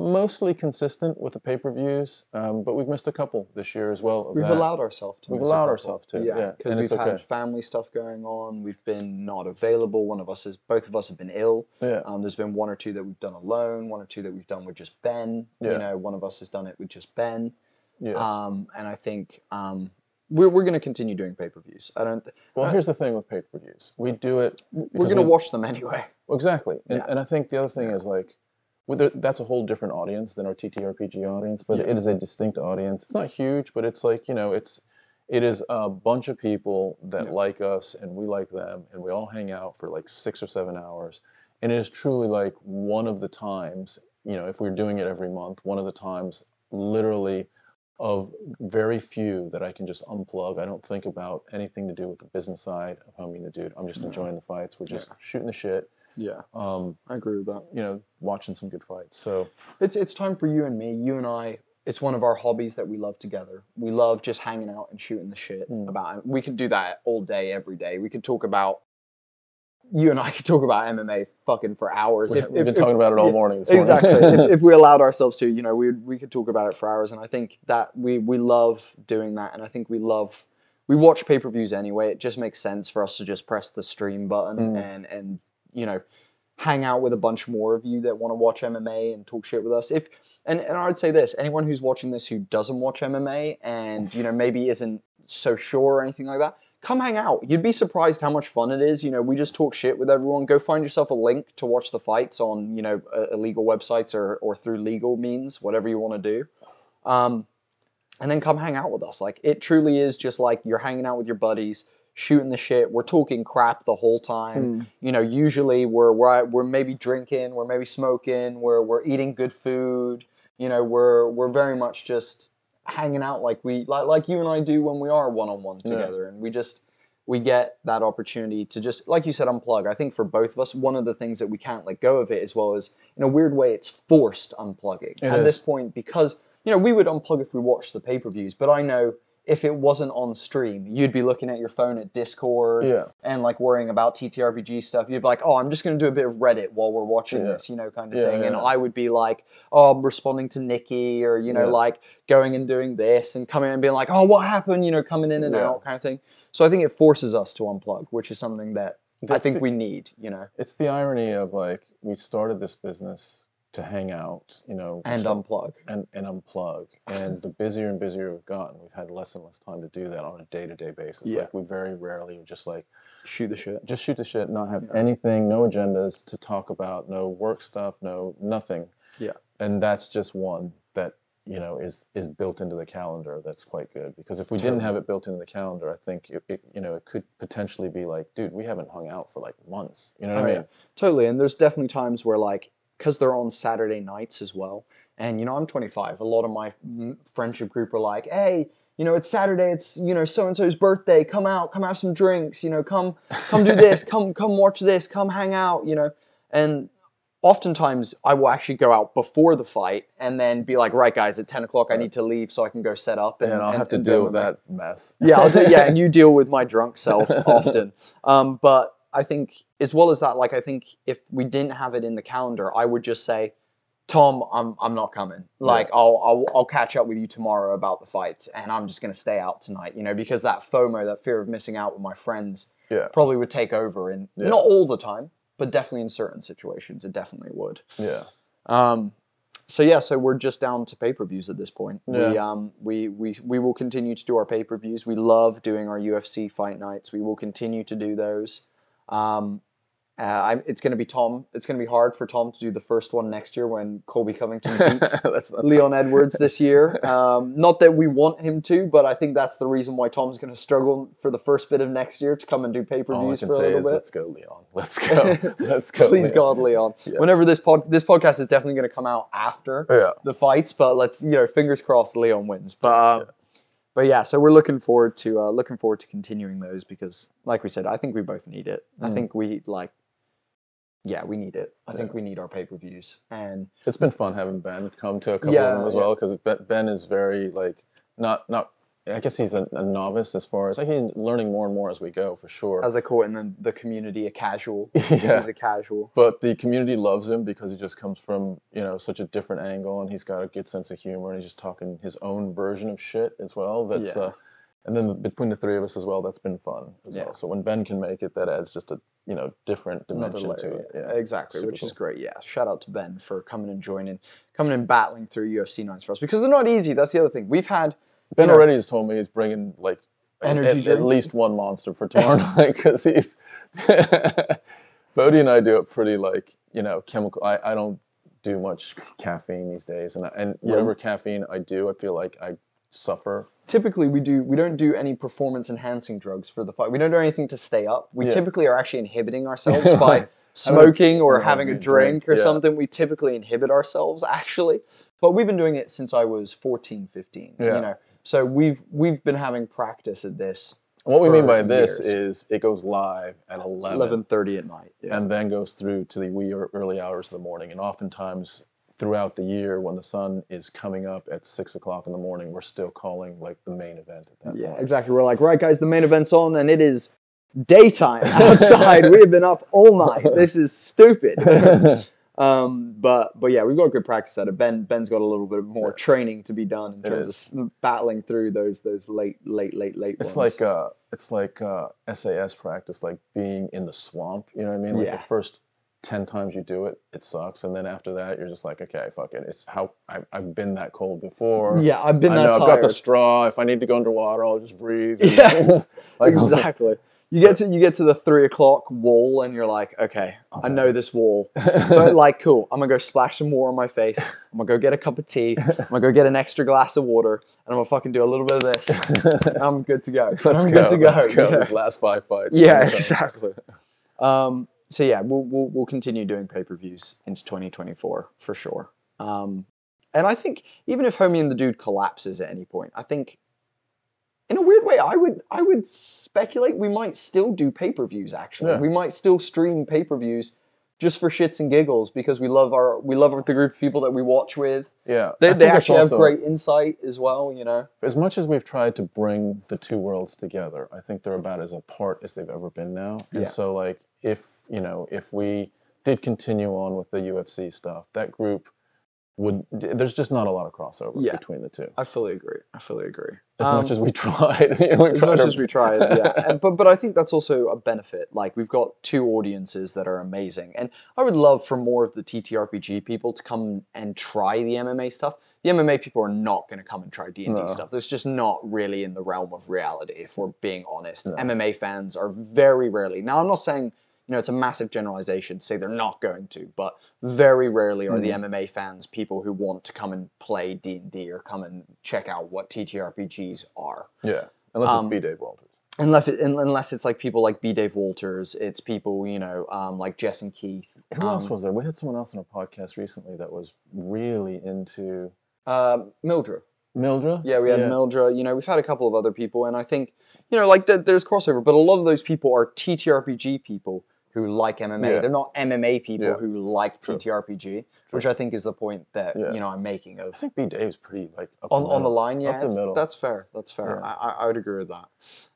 S3: mostly consistent with the pay per views, um, but we've missed a couple this year as well.
S2: We've
S3: that.
S2: allowed ourselves to.
S3: We've allowed ourselves to,
S2: Yeah,
S3: yeah,
S2: because
S3: and
S2: we've had
S3: okay.
S2: family stuff going on. We've been not available. One of us is. Both of us have been ill.
S3: yeah,
S2: Um, there's been one or two that we've done alone. One or two that we've done with just Ben.
S3: Yeah.
S2: You know, one of us has done it with just Ben.
S3: yeah.
S2: Um, and I think um, we're we're going to continue doing pay per views. I don't. Th-
S3: well, here's the thing with pay per views: we do it
S2: we're going to watch them anyway.
S3: Exactly, and,
S2: Yeah.
S3: and I think the other thing is like, that's a whole different audience than our TTRPG audience, but
S2: Yeah.
S3: it is a distinct audience. It's not huge, but it's like you know, it's it is a bunch of people that
S2: Yeah.
S3: like us and we like them, and we all hang out for like six or seven hours, and it is truly like one of the times, you know, if we're doing it every month, one of the times, literally. Of very few that I can just unplug. I don't think about anything to do with the business side of how Homie the Dude. I'm just mm-hmm. enjoying the fights. We're just shooting the shit
S2: Yeah,
S3: um,
S2: I agree with that.
S3: you know, watching some good fights. So
S2: It's it's time for you and me. You and I. It's one of our hobbies that we love together. We love just hanging out and shooting the shit
S3: Mm.
S2: about. We could do that all day, every day. We could talk about. You and I could talk about MMA fucking for hours.
S3: We, have
S2: if-
S3: been
S2: if-
S3: talking about it all
S2: yeah,
S3: morning.
S2: Exactly if, if we allowed ourselves to you know we we could talk about it for hours and i think that we we love doing that and i think we love we watch pay-per-views anyway it just makes sense for us to just press the stream button
S3: Mm.
S2: and and you know hang out with a bunch more of you that want to watch mma and talk shit with us if and, and i'd say this anyone who's watching this who doesn't watch mma and you know maybe isn't so sure or anything like that come hang out. You'd be surprised how much fun it is. You know, we just talk shit with everyone. Go find yourself a link to watch the fights on, you know, uh, illegal websites or, or through legal means, whatever you want to do. Um, and then come hang out with us. Like, it truly is just like you're hanging out with your buddies, shooting the shit. We're talking crap the whole time.
S3: Mm.
S2: You know, usually we're, we're, we're maybe drinking, we're maybe smoking, we're, we're eating good food. You know, we're, we're very much just hanging out like we like like you and I do when we are one on one
S3: Yeah.
S2: together, and we just we get that opportunity to just like you said unplug. I think for both of us, one of the things that we can't let go of it as well as in a weird way, it's forced unplugging
S3: It
S2: at
S3: is.
S2: this point because you know we would unplug if we watched the pay per views, but I know if it wasn't on stream, you'd be looking at your phone at Discord
S3: Yeah.
S2: and like worrying about TTRPG stuff. You'd be like, oh, I'm just going to do a bit of Reddit while we're watching
S3: Yeah.
S2: this, you know, kind of
S3: Yeah,
S2: thing. And. I would be like, oh, I'm responding to Nikki or, you know, like going and doing this and coming and being like, oh, what happened, you know, coming in and out kind of thing. So I think it forces us to unplug, which is something that I think
S3: the-
S2: we need, you know,
S3: It's the irony of like we started this business to hang out, you know,
S2: and
S3: start-
S2: unplug.
S3: and, and unplug. And the busier and busier we've gotten, we've had less and less time to do that on a day to day basis.
S2: Yeah.
S3: Like we very rarely just like
S2: Shoot the shit.
S3: just shoot the shit, not have
S2: Yeah.
S3: anything, no agendas to talk about, no work stuff, no nothing.
S2: Yeah.
S3: And that's just one that you know is is built into the calendar. That's quite good because if we didn't have it built into the calendar, I think it, it you know it could potentially be like, dude, we haven't hung out for like months. You know what
S2: Oh,
S3: I
S2: yeah.
S3: mean?
S2: Totally. And there's definitely times where, like, because they're on Saturday nights as well. And, you know, I'm 25. A lot of my mm, friendship group are like, hey, you know, it's Saturday. It's, you know, so and so's birthday. Come out, come have some drinks, you know, come, come do this, come, come watch this, come hang out, you know. And oftentimes I will actually go out before the fight and then be like, right, guys, at 10 o'clock, I need to leave so I can go set up. And,
S3: And, I'll
S2: and-
S3: have to deal with that mess.
S2: yeah, I'll do, yeah, and you deal with my drunk self often. Um, but I think as well as that, like I think if we didn't have it in the calendar, I would just say, Tom, I'm I'm not coming. Like I'll, I'll I'll catch up with you tomorrow about the fight, and I'm just gonna stay out tonight. You know, because that FOMO, that fear of missing out with my friends,
S3: Yeah.
S2: probably would take over, and
S3: Yeah.
S2: not all the time, but definitely in certain situations, it definitely would.
S3: Yeah.
S2: Um, so yeah, so we're just down to pay per views at this point. We um we we we will continue to do our pay per views. We love doing our UFC fight nights. We will continue to do those. Um, Uh, it's going to be Tom. It's going to be hard for Tom to do the first one next year when Colby Covington beats Leon Edwards this year. Um, not that we want him to, but I think that's the reason why Tom's going to struggle for the first bit of next year to come and do pay per views for a
S3: say
S2: little
S3: is,
S2: bit.
S3: let's go, Leon. Let's go. Let's go.
S2: Please
S3: Leon.
S2: God, Leon.
S3: Yeah.
S2: Whenever this pod this podcast is definitely going to come out after
S3: Yeah.
S2: the fights, but let's you know, fingers crossed, Leon wins. But um, but yeah, so we're looking forward to uh, looking forward to continuing those because, like we said, I think we both need it. I
S3: Mm.
S2: think we like, yeah, we need it. I think we need our pay per views, and
S3: It's been fun having Ben come to a couple
S2: Yeah,
S3: of them as
S2: yeah.
S3: well because Ben is very like not not. I guess he's a, a novice as far as like he's learning more and more as we go for sure.
S2: as I call it in the, the community, a casual.
S3: Yeah.
S2: He's a casual.
S3: but the community loves him because he just comes from you know such a different angle and he's got a good sense of humor and he's just talking his own version of shit as well. That's
S2: Yeah.
S3: uh, and then between the three of us as well, that's been fun as
S2: Yeah.
S3: well. So when Ben can make it, that adds just a you know different dimension to it.
S2: yeah. Exactly,
S3: Super
S2: which is great. Yeah, shout out to Ben for coming and joining, coming and battling through UFC nights for us because they're not easy. That's the other thing. We've had
S3: Ben
S2: know-
S3: already has told me he's bringing like
S2: Energy
S3: at, at least one monster for tomorrow night because he's Bodhi and I do it pretty like you know chemical. I, I don't do much caffeine these days, and I, and
S2: Yeah.
S3: whatever caffeine I do, I feel like I suffer.
S2: typically we do we don't do any performance enhancing drugs for the fight. We don't do anything to stay up. We
S3: Yeah.
S2: typically are actually inhibiting ourselves by smoking or having a drink,
S3: drink,
S2: or
S3: yeah.
S2: something. We typically inhibit ourselves actually. But we've been doing it since I was 14, 15, you know. So we've we've been having practice at this
S3: What we mean by this
S2: years.
S3: is it goes live at 11,
S2: 11:30 at night. Yeah.
S3: and then goes through to the wee or early hours of the morning. And oftentimes throughout the year, when the sun is coming up at six o'clock in the morning, we're still calling like the main event at that
S2: Yeah,
S3: point.
S2: exactly. We're like, right, guys, the main event's on, and it is daytime outside. we have been up all night. This is stupid. um, but but yeah, we've got good practice at it. Ben Ben's got a little bit more training to be done in
S3: It
S2: terms of battling through those those late late late late.
S3: It's
S2: ones.
S3: like uh, it's like uh, SAS practice, like being in the swamp. You know what I mean? Like
S2: Yeah.
S3: the first ten times you do it, it sucks, and then after that, you're just like, okay, fuck it. It's how I've, I've been that cold before.
S2: yeah, I've been
S3: I
S2: that
S3: know. I've got the straw. If I need to go underwater, I'll just breathe.
S2: Yeah,
S3: like,
S2: exactly. You get to you get to the three o'clock wall, and you're like, okay, I know this wall, but like, cool. I'm gonna go splash some more on my face. I'm gonna go get a cup of tea. I'm gonna go get an extra glass of water, and I'm gonna fucking do a little bit of this. I'm good to go.
S3: Let's
S2: I'm
S3: go.
S2: good to go.
S3: Let's go.
S2: Yeah.
S3: These last five fights.
S2: Yeah, exactly. Um, so yeah, we'll, we'll we'll continue doing pay per views into 2024 for sure. Um, and I think even if Homie and the Dude collapses at any point, I think in a weird way, I would I would speculate we might still do pay per views. Actually,
S3: Yeah.
S2: we might still stream pay per views just for shits and giggles because we love our we love the group of people that we watch with.
S3: Yeah.
S2: They, they actually have great insight as well. You know.
S3: as much as we've tried to bring the two worlds together, I think they're about as apart as they've ever been now. And
S2: Yeah.
S3: so, like, if you know, if we did continue on with the UFC stuff, that group would. There's just not a lot of crossover
S2: Yeah.
S3: between the two.
S2: I fully agree. I fully agree.
S3: As
S2: Um,
S3: much as we tried, you know, we
S2: as
S3: tried
S2: much
S3: our-
S2: as we tried, yeah. And, but but I think that's also a benefit. Like we've got two audiences that are amazing, and I would love for more of the TTRPG people to come and try the MMA stuff. The MMA people are not going to come and try D and D stuff. That's just not really in the realm of reality. If we're being honest,
S3: No.
S2: MMA fans are very rarely. Now I'm not saying. You know, it's a massive generalization to say they're not going to, but very rarely are the
S3: Mhm.
S2: MMA fans people who want to come and play D and D or come and check out what TTRPGs are
S3: Yeah, unless
S2: Um,
S3: it's B. Dave Walters.
S2: unless it, unless it's like people like B. Dave Walters, it's people you know um, like Jess and Keith.
S3: Who else
S2: um,
S3: was there? We had someone else on a podcast recently that was really into
S2: Uh, Mildred.
S3: Mildred.
S2: Yeah, we had Mildra. You know, we've had a couple of other people, and I think you know, like th- there's crossover, but a lot of those people are TTRPG people who like MMA.
S3: Yeah.
S2: They're not MMA people
S3: Yeah.
S2: who like
S3: True.
S2: TTRPG, which I think is the point that
S3: Yeah.
S2: you know I'm making Of I
S3: think B. Dave's pretty like up
S2: on,
S3: the
S2: on the line, yeah,
S3: the middle.
S2: that's fair. That's fair. I, I, would agree with that.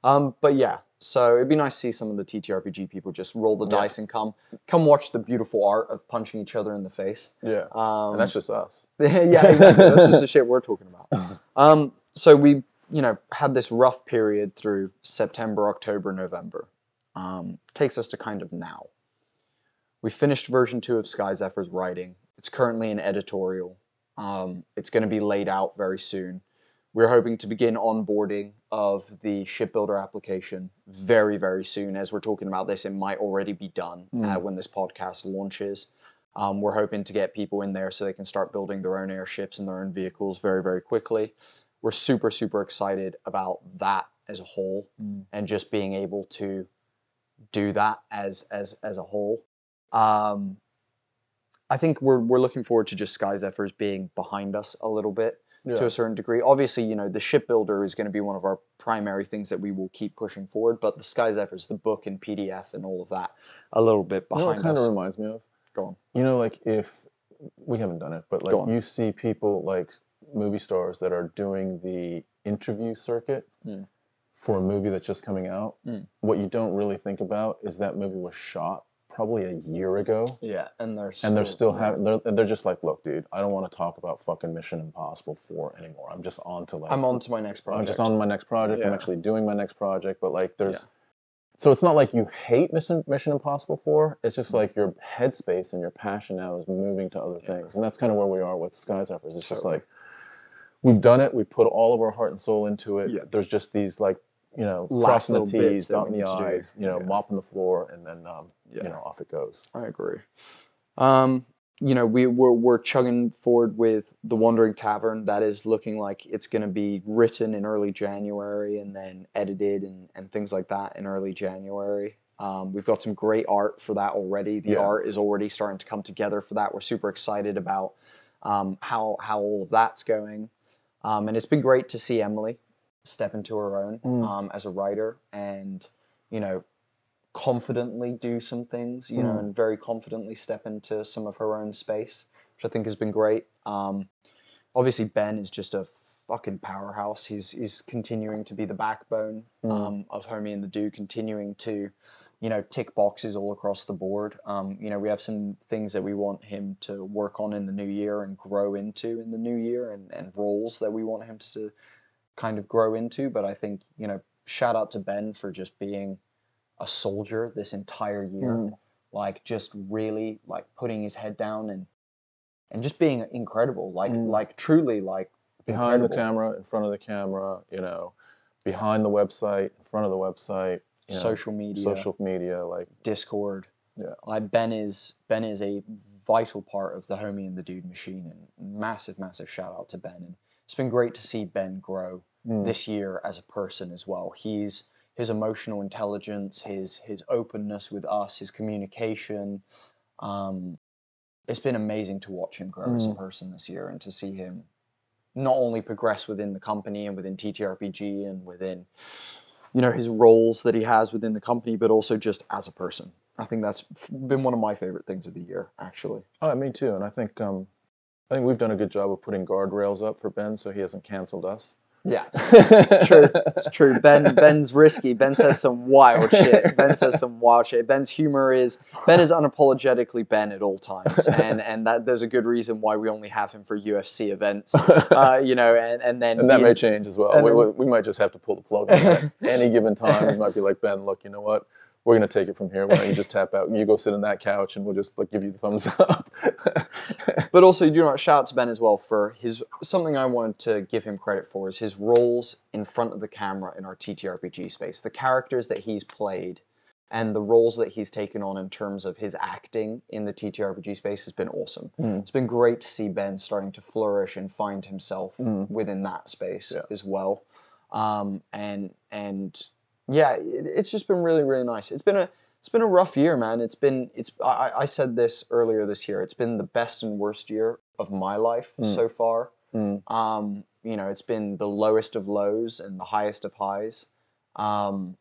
S2: Um, but yeah, so it'd be nice to see some of the TTRPG people just roll the dice and come come watch the beautiful art of punching each other in the face.
S3: Yeah,
S2: Um,
S3: and that's just us.
S2: yeah, exactly. That's just the shit we're talking about. Um, so we, you know, had this rough period through September, October, November. Um, takes us to kind of now. We finished version two of Sky Zephyr's writing. It's currently an editorial. Um, it's going to be laid out very soon. we're hoping to begin onboarding of the shipbuilder application very, very soon. As we're talking about this, it might already be done uh, when this podcast launches. Um, we're hoping to get people in there so they can start building their own airships and their own vehicles very, very quickly. We're super, super excited about that as a whole and just being able to do that as as as a whole. Um, I think we're we're looking forward to just Sky Zephyrs being behind us a little bit to a certain degree. Obviously, you know, the shipbuilder is going to be one of our primary things that we will keep pushing forward, but the Sky Zephyrs, the book and PDF and all of that, a little bit
S3: You know
S2: behind
S3: kind of reminds me of?
S2: Go on.
S3: You know, like if we haven't done it, but like you see people like movie stars that are doing the interview circuit
S2: Mm.
S3: For a movie that's just coming out.
S2: Mm.
S3: What you don't really think about is that movie was shot probably a year ago.
S2: Yeah, and they're
S3: And they're still having, they're, they're just like, look, dude, I don't want to talk about fucking Mission Impossible 4 anymore. I'm just on to like,
S2: I'm on to my next project.
S3: I'm just on my next project. I'm actually doing my next project, but like there's
S2: Yeah.
S3: so it's not like you hate Mission Mission Impossible 4. It's just like your headspace and your passion now is moving to other things. And that's kind of where we are with Sky Zephyrs. It's just like we've done it, we put all of our heart and soul into it.
S2: Yeah.
S3: There's just these like, you know,
S2: Last
S3: crossing the T's, dotting the. I's, you know,
S2: Yeah.
S3: mopping the floor, and then um,
S2: Yeah.
S3: you know, off it goes.
S2: I agree. Um, you know, we we're, we're chugging forward with the Wandering Tavern. That is looking like it's going to be written in early January and then edited and, and things like that in early January. Um, we've got some great art for that already. The
S3: Yeah.
S2: art is already starting to come together for that. We're super excited about um, how how all of that's going, um, and it's been great to see Emily step into her own
S3: Mm.
S2: um, as a writer and you know confidently do some things, you know,
S3: Mm.
S2: and very confidently step into some of her own space, which I think has been great. Um, obviously, Ben is just a fucking powerhouse. He's he's continuing to be the backbone
S3: Mm.
S2: um, of Homie and the Dude, continuing to, you know, tick boxes all across the board. Um, you know, we have some things that we want him to work on in the new year and grow into in the new year, and and roles that we want him to kind of grow into. But I think you know, shout out to Ben for just being a soldier this entire year
S3: Mm.
S2: like just really like putting his head down and and just being incredible like
S3: Mm.
S2: like truly like
S3: Behind the camera, in front of the camera, you know, behind the website, in front of the website, you know,
S2: social media
S3: social media, like
S2: discord
S3: Yeah.
S2: like ben is ben is a vital part of the homie and the dude machine and massive massive shout out to ben and it's been great to see ben grow
S3: mm,
S2: this year as a person as well. He's his emotional intelligence, his his openness with us, his communication. Um, it's been amazing to watch him grow as a
S3: Mm.
S2: person this year and to see him not only progress within the company and within TTRPG and within you know his roles that he has within the company, but also just as a person. I think that's been one of my favorite things of the year, actually.
S3: Oh, me too. And I think um, I think we've done a good job of putting guardrails up for Ben, so he hasn't canceled us.
S2: Yeah, it's true. It's true. Ben Ben's risky. Ben says some wild shit. Ben says some wild shit. Ben's humor is Ben is unapologetically Ben at all times, and and that there's a good reason why we only have him for UFC events. Uh, you know, and and then
S3: and that may change as well. We, we, we might just have to pull the plug on that. any given time. We might be like Ben, look, you know what? We're gonna take it from here. Why don't you just tap out? And you go sit on that couch, and we'll just like give you the thumbs up.
S2: but also you know shout out to Ben as well for his something I wanted to give him credit for is his roles in front of the camera in our TTRPG space. The characters that he's played and the roles that he's taken on in terms of his acting in the TTRPG space has been awesome.
S3: Mm.
S2: It's been great to see Ben starting to flourish and find himself
S3: Mm.
S2: within that space
S3: Yeah.
S2: as well. Um, and and yeah, it's just been really really nice. It's been a it's been a rough year, man. It's been it's I, I said this earlier this year. It's been the best and worst year of my life
S3: Mm.
S2: so far.
S3: Mm.
S2: Um, you know, it's been the lowest of lows and the highest of highs, um,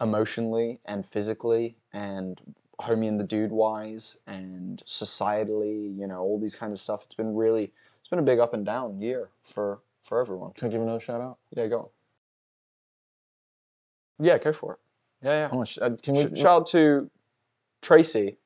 S2: emotionally and physically, and homie and the dude wise, and societally. You know, all these kind of stuff. It's been really it's been a big up and down year for for everyone.
S3: Can I give another shout out?
S2: Yeah, go on. Yeah, go for it. Yeah, yeah.
S3: How much? Uh, can we?
S2: Sh- shout out to Tracy,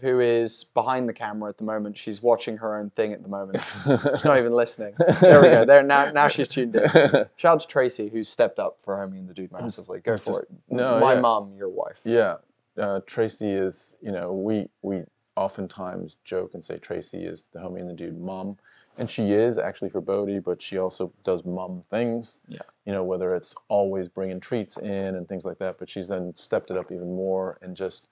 S2: who is behind the camera at the moment. She's watching her own thing at the moment. She's not even listening. There we go. There now. Now she's tuned in. Shout out to Tracy, who's stepped up for Homie and the Dude massively. Go for
S3: just-
S2: it.
S3: no,
S2: my
S3: yeah.
S2: mom, your wife.
S3: Yeah, uh, Tracy is. You know, we we oftentimes joke and say Tracy is the homie and the dude mom. and she is actually for Bodhi, but she also does mum things.
S2: Yeah.
S3: You know, whether it's always bringing treats in and things like that, but she's then stepped it up even more and just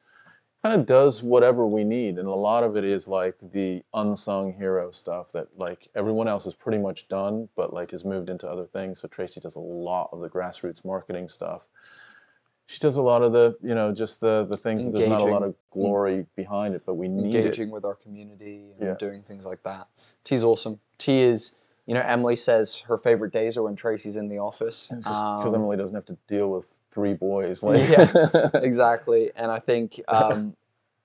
S3: kind of does whatever we need. And a lot of it is like the unsung hero stuff that like everyone else is pretty much done, but like has moved into other things. So Tracy does a lot of the grassroots marketing stuff. She does a lot of the, you know, just the the things that there's not a lot of glory behind it, but we need it.
S2: engaging with our community and
S3: Yeah.
S2: doing things like that. T's awesome. T is, you know, Emily says her favorite days are when Tracy's in the office.
S3: because
S2: Um,
S3: Emily doesn't have to deal with three boys. Like,
S2: Yeah. exactly. And I think, um,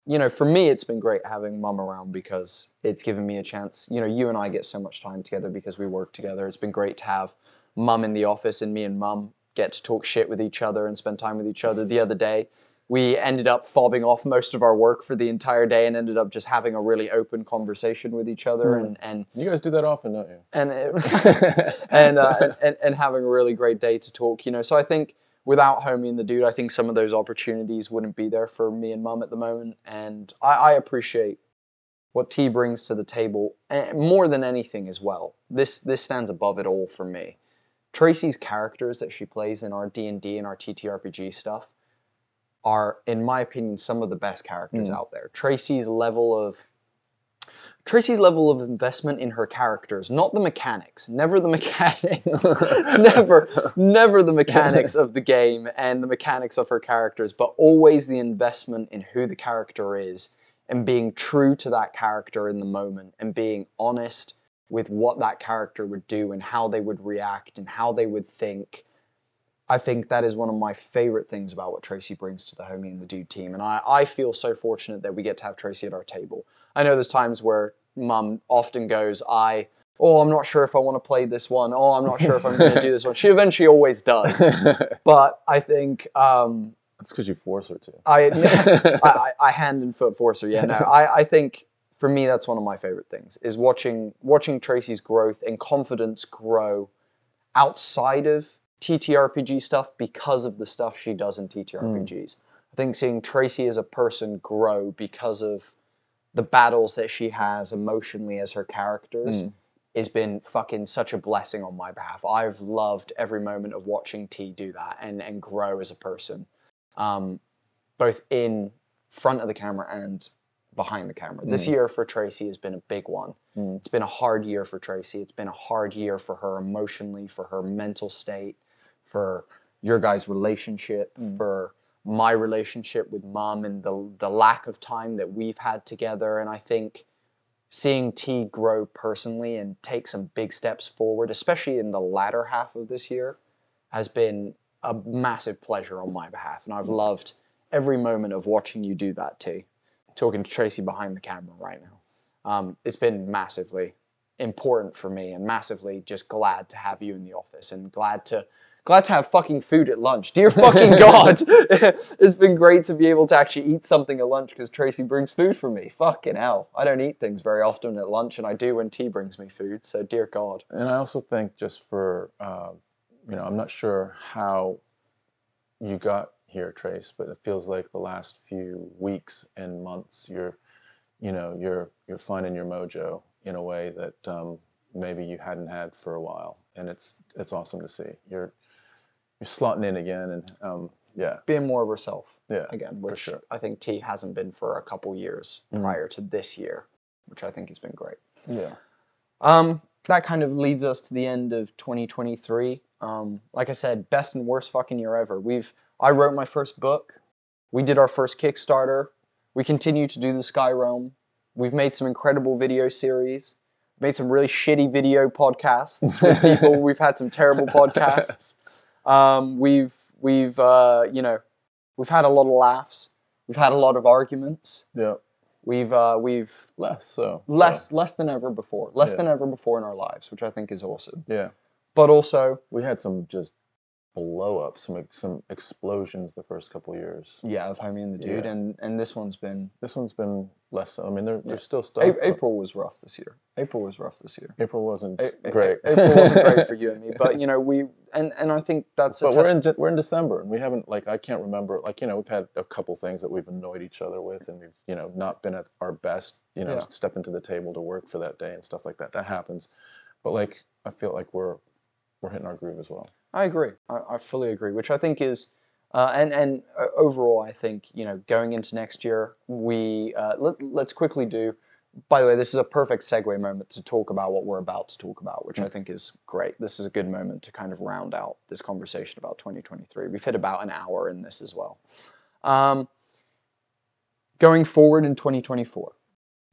S2: you know, for me, it's been great having mum around because it's given me a chance. You know, you and I get so much time together because we work together. It's been great to have mum in the office and me and mum get to talk shit with each other and spend time with each other. The other day, we ended up fobbing off most of our work for the entire day and ended up just having a really open conversation with each other and, and
S3: you guys do that often, don't you?
S2: and it, and, uh, and and having a really great day to talk. You know, so I think without Homie and the dude, I think some of those opportunities wouldn't be there for me and Mum at the moment. And I, I appreciate what T brings to the table and more than anything as well. This this stands above it all for me. Tracy's characters that she plays in our D and D and our TTRPG stuff are, in my opinion, some of the best characters
S3: Mm.
S2: out there. Tracy's level of Tracy's level of investment in her characters, not the mechanics, never the mechanics, never, never the mechanics of the game and the mechanics of her characters, but always the investment in who the character is and being true to that character in the moment and being honest with what that character would do and how they would react and how they would think. I think that is one of my favorite things about what Tracy brings to the Homie and the Dude team. And I, I feel so fortunate that we get to have Tracy at our table. I know there's times where mum often goes, I, oh, I'm not sure if I want to play this one. Oh, I'm not sure if I'm going to do this one. She eventually always does. But I think um,
S3: That's because you force her to.
S2: I, I, I, I hand and foot force her. Yeah, no, I, I think for me that's one of my favorite things is watching watching Tracy's growth and confidence grow outside of TTRPG stuff because of the stuff she does in TTRPGs. I think seeing Tracy as a person grow because of the battles that she has emotionally as her characters
S3: Mm.
S2: has been fucking such a blessing on my behalf. I've loved every moment of watching T do that and, and grow as a person, um, both in front of the camera and behind the camera. This
S3: Mm.
S2: year for Tracy has been a big one.
S3: Mm.
S2: It's been a hard year for Tracy. It's been a hard year for her emotionally, for her mental state, for your guys' relationship,
S3: Mm.
S2: for my relationship with mom and the the lack of time that we've had together. And I think seeing T grow personally and take some big steps forward, especially in the latter half of this year, has been a massive pleasure on my behalf. And I've loved every moment of watching you do that, T. Talking to Tracy behind the camera right now. Um, it's been massively important for me and massively just glad to have you in the office and glad to glad to have fucking food at lunch. Dear fucking God, it's been great to be able to actually eat something at lunch because Tracy brings food for me. Fucking hell, I don't eat things very often at lunch, and I do when T brings me food. So dear God,
S3: And I also think just for, uh, you know, I'm not sure how you got here, Trace, but it feels like the last few weeks and months you're, you know, you're you're finding your mojo in a way that um, maybe you hadn't had for a while, and it's it's awesome to see. You're you're slotting in again, and um, yeah,
S2: being more of herself
S3: yeah,
S2: again, which
S3: sure.
S2: I think T hasn't been for a couple years
S3: Mhm.
S2: prior to this year, which I think has been great.
S3: yeah.
S2: Um, that kind of leads us to the end of 2023. Um, like I said, best and worst fucking year ever. We've I wrote my first book. We did our first Kickstarter. We continue to do the Sky Realm. We've made some incredible video series. Made some really shitty video podcasts with people. We've had some terrible podcasts. Um, we've we've uh, you know we've had a lot of laughs. We've had a lot of arguments.
S3: Yeah,
S2: We've uh, we've
S3: less so.
S2: less less than ever before less
S3: Yeah.
S2: than ever before in our lives which i think is awesome
S3: yeah,
S2: but also
S3: we had some just blow up, some some explosions the first couple years.
S2: Yeah, of Homie and the Dude,
S3: Yeah.
S2: and and this one's been.
S3: This one's been less. so. I mean, there, there's still stuff.
S2: A- April was rough this year. April was rough this year.
S3: April wasn't
S2: A- a-
S3: great.
S2: April wasn't great for you and me, but you know we and and I think that's a
S3: but we're in De- we're in December and we haven't like I can't remember like you know we've had a couple things that we've annoyed each other with and we've you know not been at our best you know
S2: Yeah.
S3: step into the table to work for that day and stuff like that that happens, but like I feel like we're we're hitting our groove as well.
S2: I agree. I, I fully agree, which I think is, uh, and and uh, overall, I think you know going into next year, we uh, let, let's quickly do. By the way, this is a perfect segue moment to talk about what we're about to talk about, which I think is great. This is a good moment to kind of round out this conversation about 2023. We've hit about an hour in this as well. Um, going forward in 2024,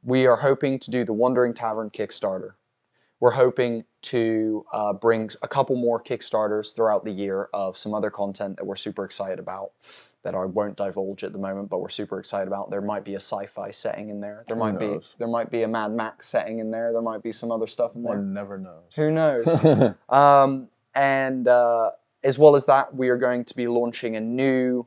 S2: we are hoping to do the Wandering Tavern Kickstarter. We're hoping to uh, bring a couple more Kickstarters throughout the year of some other content that we're super excited about that I won't divulge at the moment, but we're super excited about. There might be a sci-fi setting in there. There
S3: Who
S2: might
S3: knows?
S2: be there might be a Mad Max setting in there. There might be some other stuff in there.
S3: One never knows.
S2: Who knows? um, and uh, as well as that, we are going to be launching a new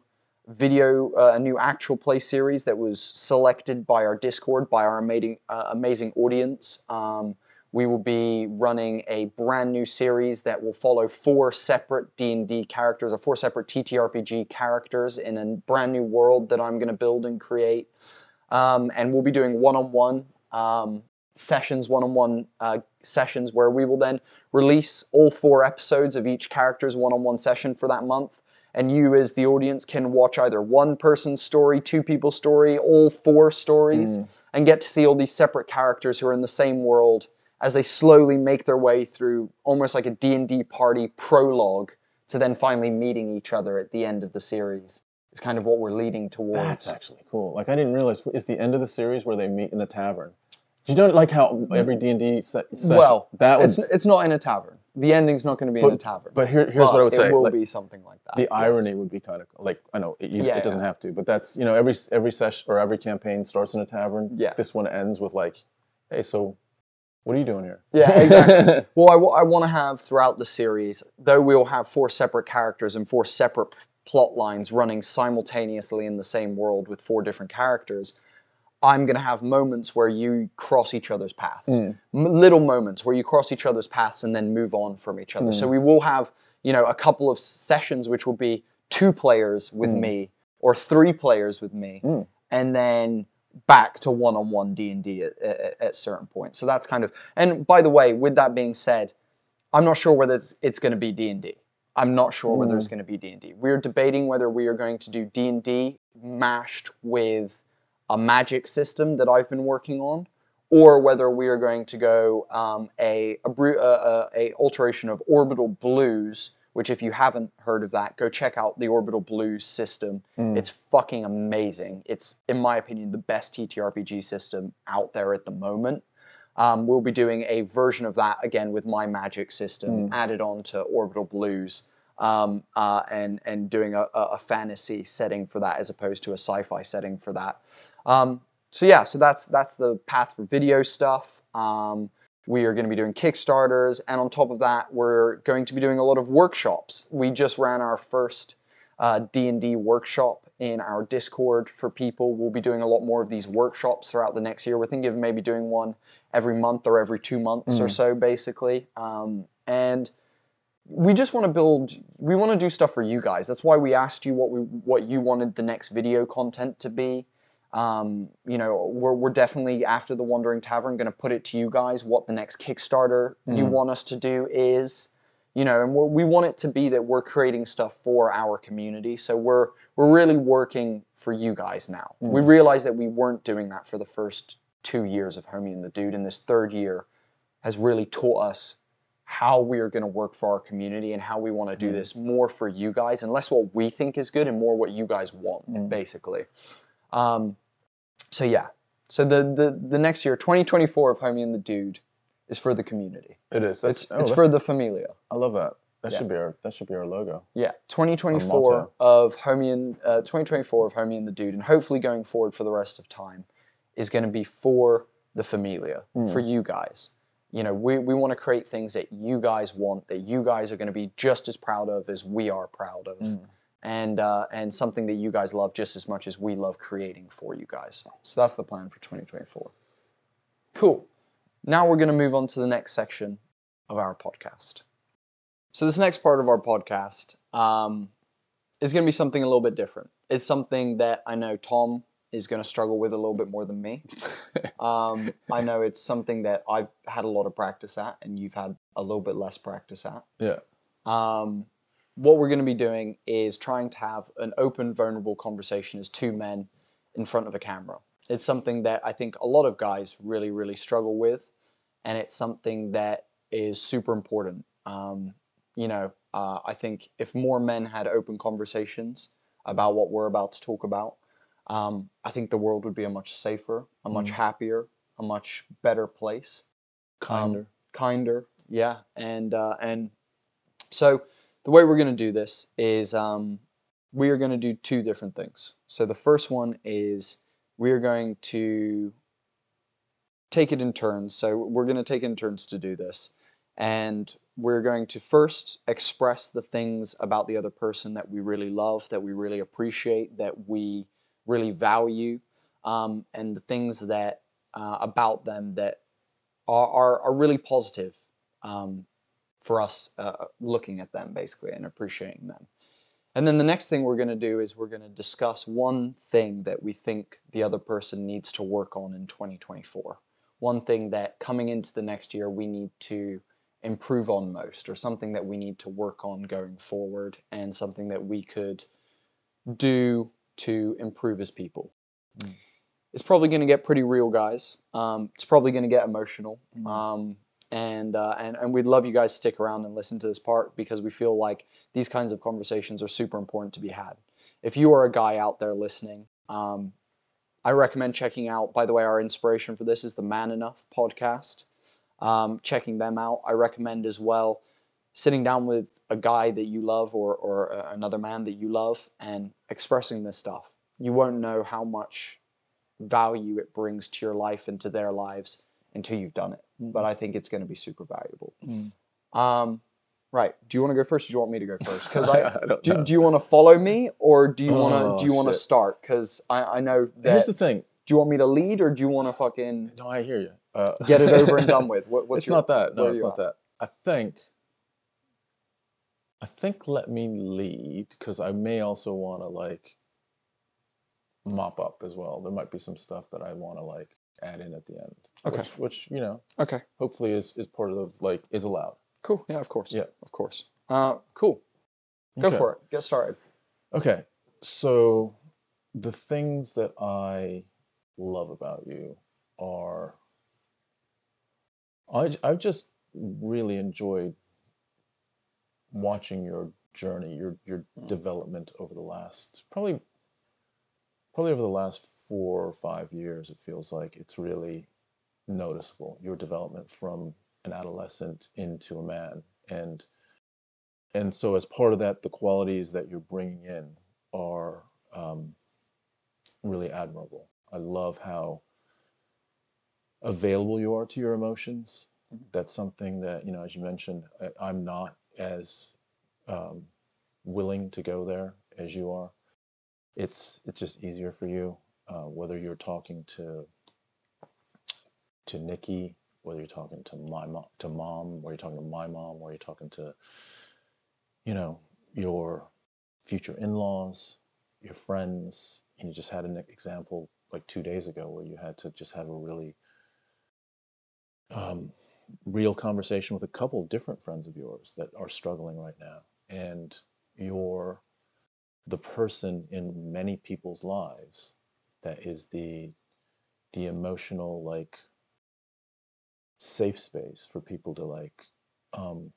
S2: video, uh, a new actual play series that was selected by our Discord, by our amazing, uh, amazing audience. Um, we will be running a brand new series that will follow four separate D&D characters, or four separate TTRPG characters in a brand new world that I'm going to build and create. Um, and we'll be doing one-on-one um, sessions, one-on-one uh, sessions, where we will then release all four episodes of each character's one-on-one session for that month. And you, as the audience, can watch either one person's story, two people's story, all four stories, and get to see all these separate characters who are in the same world as they slowly make their way through almost like a D&D party prologue to then finally meeting each other at the end of the series. Is kind of what we're leading towards.
S3: That's actually cool. Like I didn't realize is the end of the series where they meet in the tavern. You don't like how every D and D set. session-
S2: well,
S3: that would.
S2: it's it's not in a tavern. The ending's not going to be in a tavern.
S3: But here, here's
S2: but
S3: what I would
S2: it
S3: say.
S2: will
S3: like,
S2: be something like that.
S3: the
S2: yes.
S3: irony would be kind of like I know it, you,
S2: Yeah,
S3: it doesn't
S2: yeah.
S3: have to, but that's you know every every session or every campaign starts in a tavern.
S2: Yeah.
S3: This one ends with like, hey, so what are you doing here?
S2: Yeah, exactly. well, I, want to have throughout the series, though we'll have four separate characters and four separate plot lines running simultaneously in the same world with four different characters. I'm going to have moments where you cross each other's paths.
S3: Mm.
S2: M- little moments where you cross each other's paths and then move on from each other. So we will have, you know, a couple of sessions which will be two players with
S3: Mm.
S2: me or three players with me,
S3: Mm.
S2: and then back to one-on-one D&D at, at, at certain points. So that's kind of and by the way, with that being said, I'm not sure whether it's, it's going to be D&D. I'm not sure whether it's going to be D&D. We're debating whether we are going to do D&D mashed with a magic system that I've been working on, or whether we are going to go um, a, a, bru- uh, uh, a alteration of Orbital Blues, which if you haven't heard of that, go check out the Orbital Blues system.
S3: Mm.
S2: It's fucking amazing. It's, in my opinion, the best TTRPG system out there at the moment. Um, we'll be doing a version of that again with my magic system
S3: Mm.
S2: added on to Orbital Blues. Um, uh, and and doing a, a a fantasy setting for that as opposed to a sci-fi setting for that. Um, so yeah, so that's that's the path for video stuff. Um, we are going to be doing Kickstarters, and on top of that, we're going to be doing a lot of workshops. We just ran our first uh, D&D workshop in our Discord for people. We'll be doing a lot more of these workshops throughout the next year. We're thinking of maybe doing one every month or every two months or
S3: Mm.
S2: so, basically. Um, and we just want to build. We want to do stuff for you guys. That's why we asked you what we what you wanted the next video content to be. Um, you know, we're, we're definitely after the Wandering Tavern going to put it to you guys what the next Kickstarter you
S3: Mhm.
S2: want us to do is. You know, and we're, we want it to be that we're creating stuff for our community. So we're we're really working for you guys now. We realize that we weren't doing that for the first two years of Homie and the Dude, and this third year has really taught us how we are going to work for our community and how we want to do
S3: Mm.
S2: this more for you guys and less what we think is good and more what you guys want,
S3: Mm.
S2: basically. Um, so yeah, so the, the the next year, 2024 of Homie and the Dude, is for the community.
S3: It is. That's,
S2: It's
S3: oh,
S2: it's
S3: that's-
S2: for the familia.
S3: I love that. That
S2: Yeah.
S3: should be our. That should be our logo.
S2: Yeah, 2024 of Homie and uh, 2024 of Homie and the Dude, and hopefully going forward for the rest of time, is going to be for the familia,
S3: Mm.
S2: for you guys. you know, we, we want to create things that you guys want, that you guys are going to be just as proud of as we are proud of,
S3: Mm.
S2: And uh, and something that you guys love just as much as we love creating for you guys. So that's the plan for 2024. Cool. Now we're going to move on to the next section of our podcast. So this next part of our podcast um, is going to be something a little bit different. It's something that I know Tom is going to struggle with a little bit more than me. um, I know it's something that I've had a lot of practice at, and you've had a little bit less practice at.
S3: Yeah.
S2: Um, what we're going to be doing is trying to have an open, vulnerable conversation as two men in front of a camera. It's something that I think a lot of guys really, really struggle with, and it's something that is super important. Um, you know, uh, I think if more men had open conversations about what we're about to talk about, um, I think the world would be a much safer, a much
S3: Mm.
S2: happier, a much better place
S3: Kinder.
S2: kinder yeah and uh, and so the way we're going to do this is um, we are going to do two different things. So the first one is we are going to take it in turns. So we're going to take in turns to do this. And we're going to first express the things about the other person that we really love that we really appreciate that we really value um, and the things that uh, about them that are, are, are really positive um, for us uh, looking at them basically and appreciating them. And then the next thing we're going to do is we're going to discuss one thing that we think the other person needs to work on in 2024. One thing that coming into the next year we need to improve on most, or something that we need to work on going forward, and something that we could do to improve as people.
S3: Mm.
S2: It's probably going to get pretty real, guys. Um, it's probably going to get emotional.
S3: Mm.
S2: Um, and, uh, and and we'd love you guys to stick around and listen to this part because we feel like these kinds of conversations are super important to be had. If you are a guy out there listening, um, I recommend checking out. By the way, our inspiration for this is the Man Enough podcast. Um, checking them out, I recommend as well. Sitting down with a guy that you love or or uh, another man that you love and expressing this stuff. You won't know how much value it brings to your life and to their lives until you've done it but I think it's going to be super valuable.
S3: Mm.
S2: Um, right. Do you want to go first? Or do you want me to go first? Because I,
S3: I
S2: do, do you want to follow me or do you want to
S3: Oh,
S2: do you want to start? Because I, I know
S3: Here's the thing.
S2: do you want me to lead or do you want to fucking
S3: No, I hear you. Uh,
S2: get it over and done with? What, what's
S3: it's
S2: your,
S3: not that. No, it's not that. I think. I think let me lead because I may also want to like mop up as well. There might be some stuff that I want to like add in at the end.
S2: Okay.
S3: Which, which you know,
S2: Okay.
S3: hopefully is is part of like is allowed.
S2: Cool. Yeah. Of course.
S3: Yeah.
S2: Of course. Uh, cool. Go
S3: Okay.
S2: for it. Get started.
S3: Okay, so the things that I love about you are I, I've just really enjoyed watching your journey, your your
S2: Mm.
S3: development over the last probably probably over the last four or five years. It feels like it's really noticeable your development from an adolescent into a man, and and so as part of that, the qualities that you're bringing in are um, really admirable. I love how available you are to your emotions.
S2: Mhm.
S3: That's something that you know, as you mentioned, I, I'm not as um, willing to go there as you are. It's it's just easier for you, uh, whether you're talking to to Nikki, whether you're talking to my mom, to mom, whether you're talking to my mom, whether you're talking to you know your future in-laws, your friends. And you just had an example like two days ago where you had to just have a really um, real conversation with a couple different friends of yours that are struggling right now, and you're the person in many people's lives that is the the emotional like safe space for people to like um,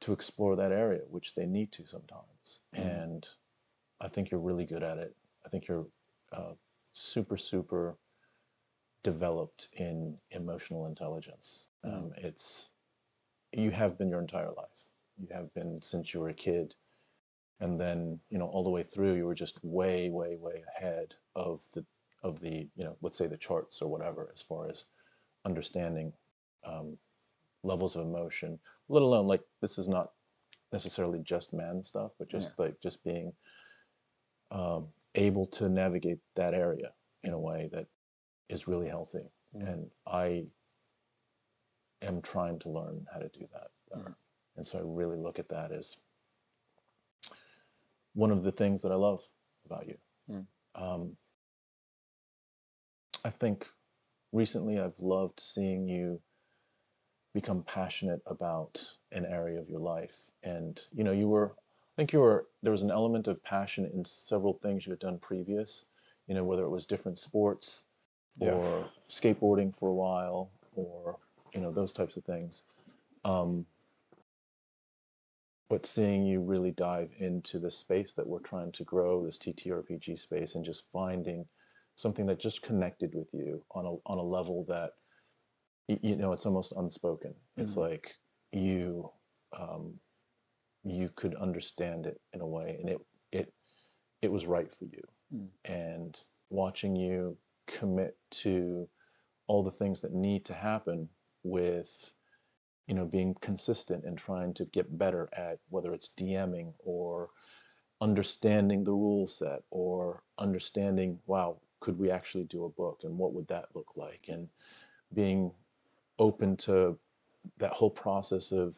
S3: to explore that area, which they need to sometimes.
S2: Mhm.
S3: And I think you're really good at it. I think you're uh, super, super developed in emotional intelligence. Um, it's you have been your entire life. You have been since you were a kid, and then you know all the way through. You were just way, way, way ahead of the of the you know let's say the charts or whatever as far as understanding um, levels of emotion, let alone like this is not necessarily just man stuff, but just like just being um, able to navigate that area in a way that is really healthy.
S2: Mm.
S3: And I am trying to learn how to do that better. And so I really look at that as one of the things that I love about you.
S2: Mm.
S3: Um, I think recently I've loved seeing you become passionate about an area of your life. And, you know, you were, I think you were, there was an element of passion in several things you had done previous, you know, whether it was different sports
S1: Yeah.
S3: or skateboarding for a while or, you know, those types of things. Um, but seeing you really dive into the space that we're trying to grow, this TTRPG space, and just finding something that just connected with you on a on a level that you know it's almost unspoken. It's
S2: Mhm.
S3: like you um, you could understand it in a way, and it it it was right for you.
S2: Mm.
S3: And watching you commit to all the things that need to happen with you know being consistent and trying to get better at whether it's DMing or understanding the rule set or understanding wow could we actually do a book and what would that look like and being open to that whole process of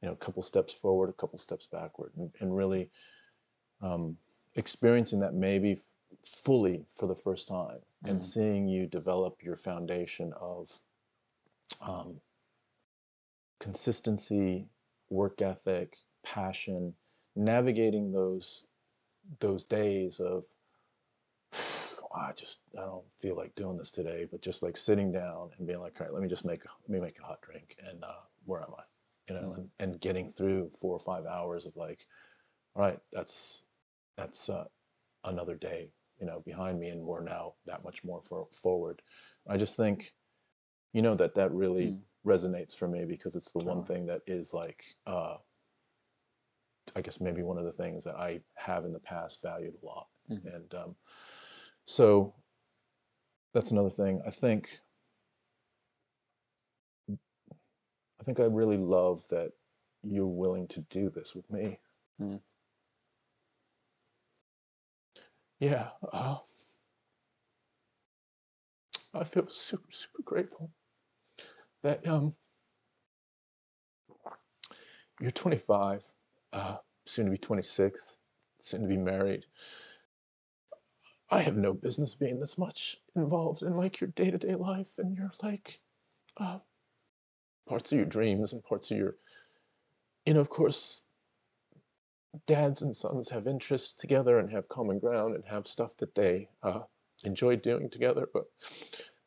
S3: you know a couple steps forward a couple steps backward and, and really um, experiencing that maybe f- fully for the first time and
S2: Mhm.
S3: seeing you develop your foundation of um, consistency work ethic passion navigating those those days of I just I don't feel like doing this today, but just like sitting down and being like, all right, let me just make let me make a hot drink and uh, where am I? You know,
S2: Mm.
S3: and, and getting through four or five hours of like, all right, that's that's uh, another day, you know, behind me, and we're now that much more for, forward. I just think, you know, that that really
S2: Mm.
S3: Resonates for me because it's the one thing that is like, uh, I guess maybe one of the things that I have in the past valued a lot,
S2: Mhm.
S3: and um, so that's another thing. I think I think I really love that you're willing to do this with me.
S2: Mm.
S3: Yeah, uh, I feel super super grateful that um you're 25, uh, soon to be 26, soon to be married. I have no business being this much involved in like your day to day life and your like uh, parts of your dreams and parts of your, And of course, dads and sons have interests together and have common ground and have stuff that they uh, enjoy doing together. But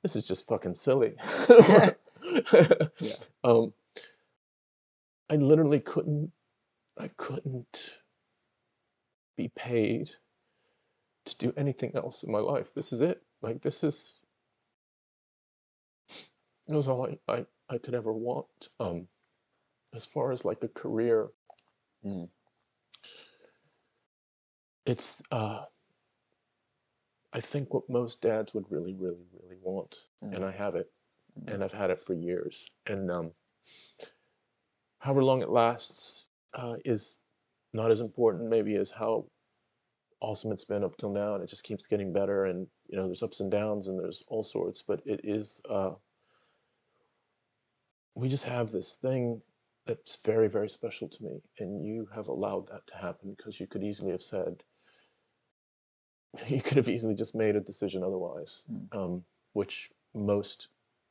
S3: this is just fucking silly.
S2: Yeah.
S3: Um, I literally couldn't. I couldn't be paid to do anything else in my life. This is it. Like this is. It was all I, I, I could ever want. Um, as far as like a career,
S2: Mm.
S3: it's uh, I think what most dads would really, really, really want, and
S2: Mm.
S3: I have it. And I've had it for years, and um, however long it lasts uh, is not as important maybe as how awesome it's been up till now, and it just keeps getting better, and you know there's ups and downs, and there's all sorts, but it is uh, we just have this thing that's very, very special to me, and you have allowed that to happen because you could easily have said, you could have easily just made a decision otherwise,
S2: Mm.
S3: um, which most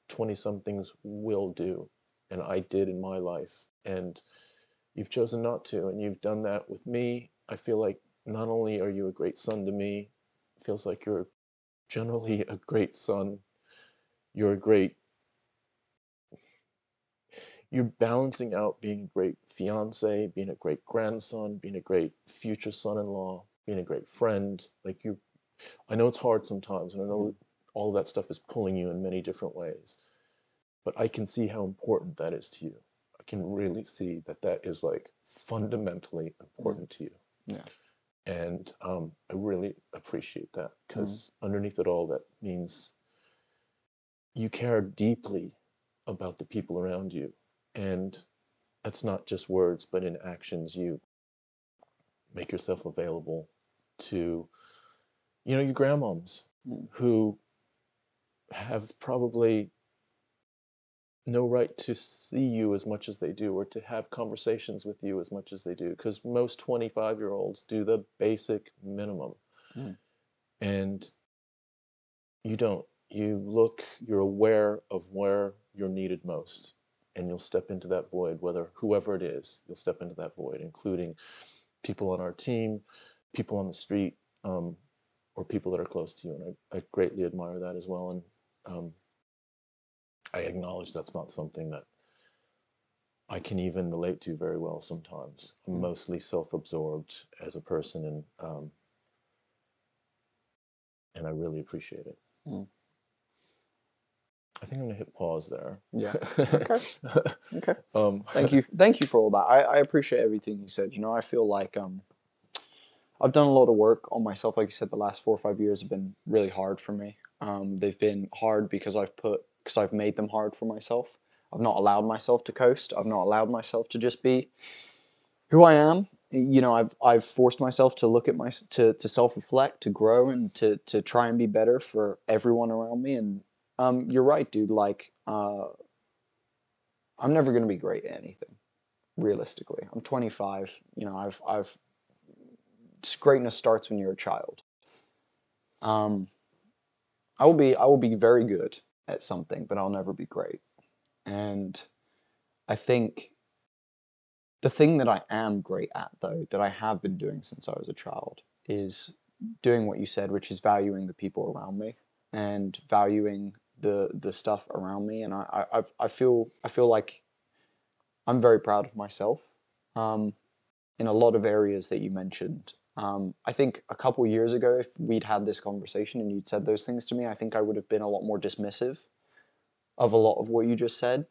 S3: 20 somethings will do. And I did in my life. And you've chosen not to. And you've done that with me. I feel like not only are you a great son to me, feels like you're generally a great son. You're a great you're balancing out being a great fiance, being a great grandson, being a great future son-in-law, being a great friend. Like you, I know it's hard sometimes, and I know mm-hmm. All that stuff is pulling you in many different ways. But I can see how important that is to you. I can really see that that is like fundamentally important to you.
S2: Yeah.
S3: And um, I really appreciate that because underneath it all, that means you care deeply about the people around you. And that's not just words, but in actions, you make yourself available to, you know, your grandmoms
S2: Mm.
S3: who have probably no right to see you as much as they do or to have conversations with you as much as they do because most 25 year olds do the basic minimum
S2: Mm.
S3: and you don't you look you're aware of where you're needed most and you'll step into that void whether whoever it is you'll step into that void including people on our team people on the street um, or people that are close to you and I, I greatly admire that as well and um, I acknowledge that's not something that I can even relate to very well sometimes. I'm
S2: Mm.
S3: mostly self-absorbed as a person, and um, and I really appreciate it.
S2: Mm.
S3: I think I'm gonna hit pause there.
S2: Yeah. Okay. Okay.
S3: um,
S2: Thank you. Thank you for all that. I, I appreciate everything you said. You know, I feel like um, I've done a lot of work on myself. Like you said, the last four or five years have been really hard for me. Um, they've been hard because I've put because I've made them hard for myself. I've not allowed myself to coast. I've not allowed myself to just be who I am. You know, I've I've forced myself to look at my to to self reflect, to grow, and to to try and be better for everyone around me. And um, you're right, dude. Like, uh, I'm never gonna be great at anything, realistically. I'm 25. You know, I've I've greatness starts when you're a child. Um, I will be I will be very good at something, but I'll never be great. And I think the thing that I am great at, though, that I have been doing since I was a child, is doing what you said, which is valuing the people around me and valuing the the stuff around me. And I I, I feel I feel like I'm very proud of myself um, in a lot of areas that you mentioned. Um, I think a couple years ago, if we'd had this conversation and you'd said those things to me, I think I would have been a lot more dismissive of a lot of what you just said.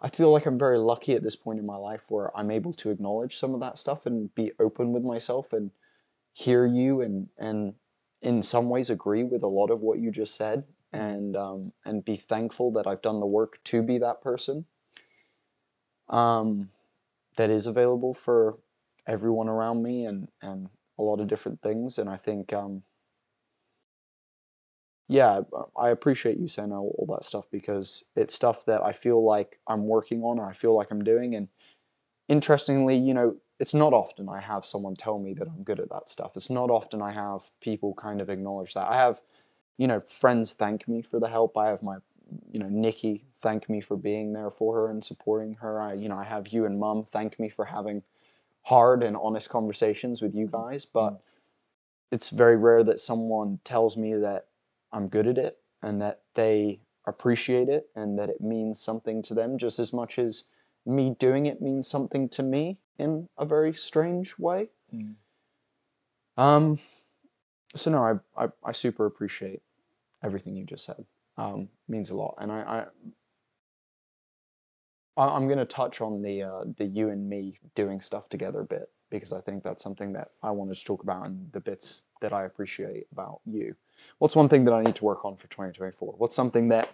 S2: I feel like I'm very lucky at this point in my life where I'm able to acknowledge some of that stuff and be open with myself and hear you and and in some ways agree with a lot of what you just said and um, and be thankful that I've done the work to be that person um, that is available for everyone around me and and a lot of different things and I think um, yeah, I appreciate you saying all, all that stuff because it's stuff that I feel like I'm working on or I feel like I'm doing. And interestingly, you know, it's not often I have someone tell me that I'm good at that stuff. It's not often I have people kind of acknowledge that. I have, you know, friends thank me for the help. I have my, you know, Nikki thank me for being there for her and supporting her. I, you know, I have you and mum thank me for having hard and honest conversations with you guys. But it's very rare that someone tells me that I'm good at it and that they appreciate it and that it means something to them just as much as me doing it means something to me in a very strange way.
S3: Mm.
S2: Um, so no, I, I, I super appreciate everything you just said. Um, means a lot, and I, I I- I'm going to touch on the uh, the you and me doing stuff together a bit because I think that's something that I wanted to talk about and the bits that I appreciate about you. What's one thing that I need to work on for 2024? What's something that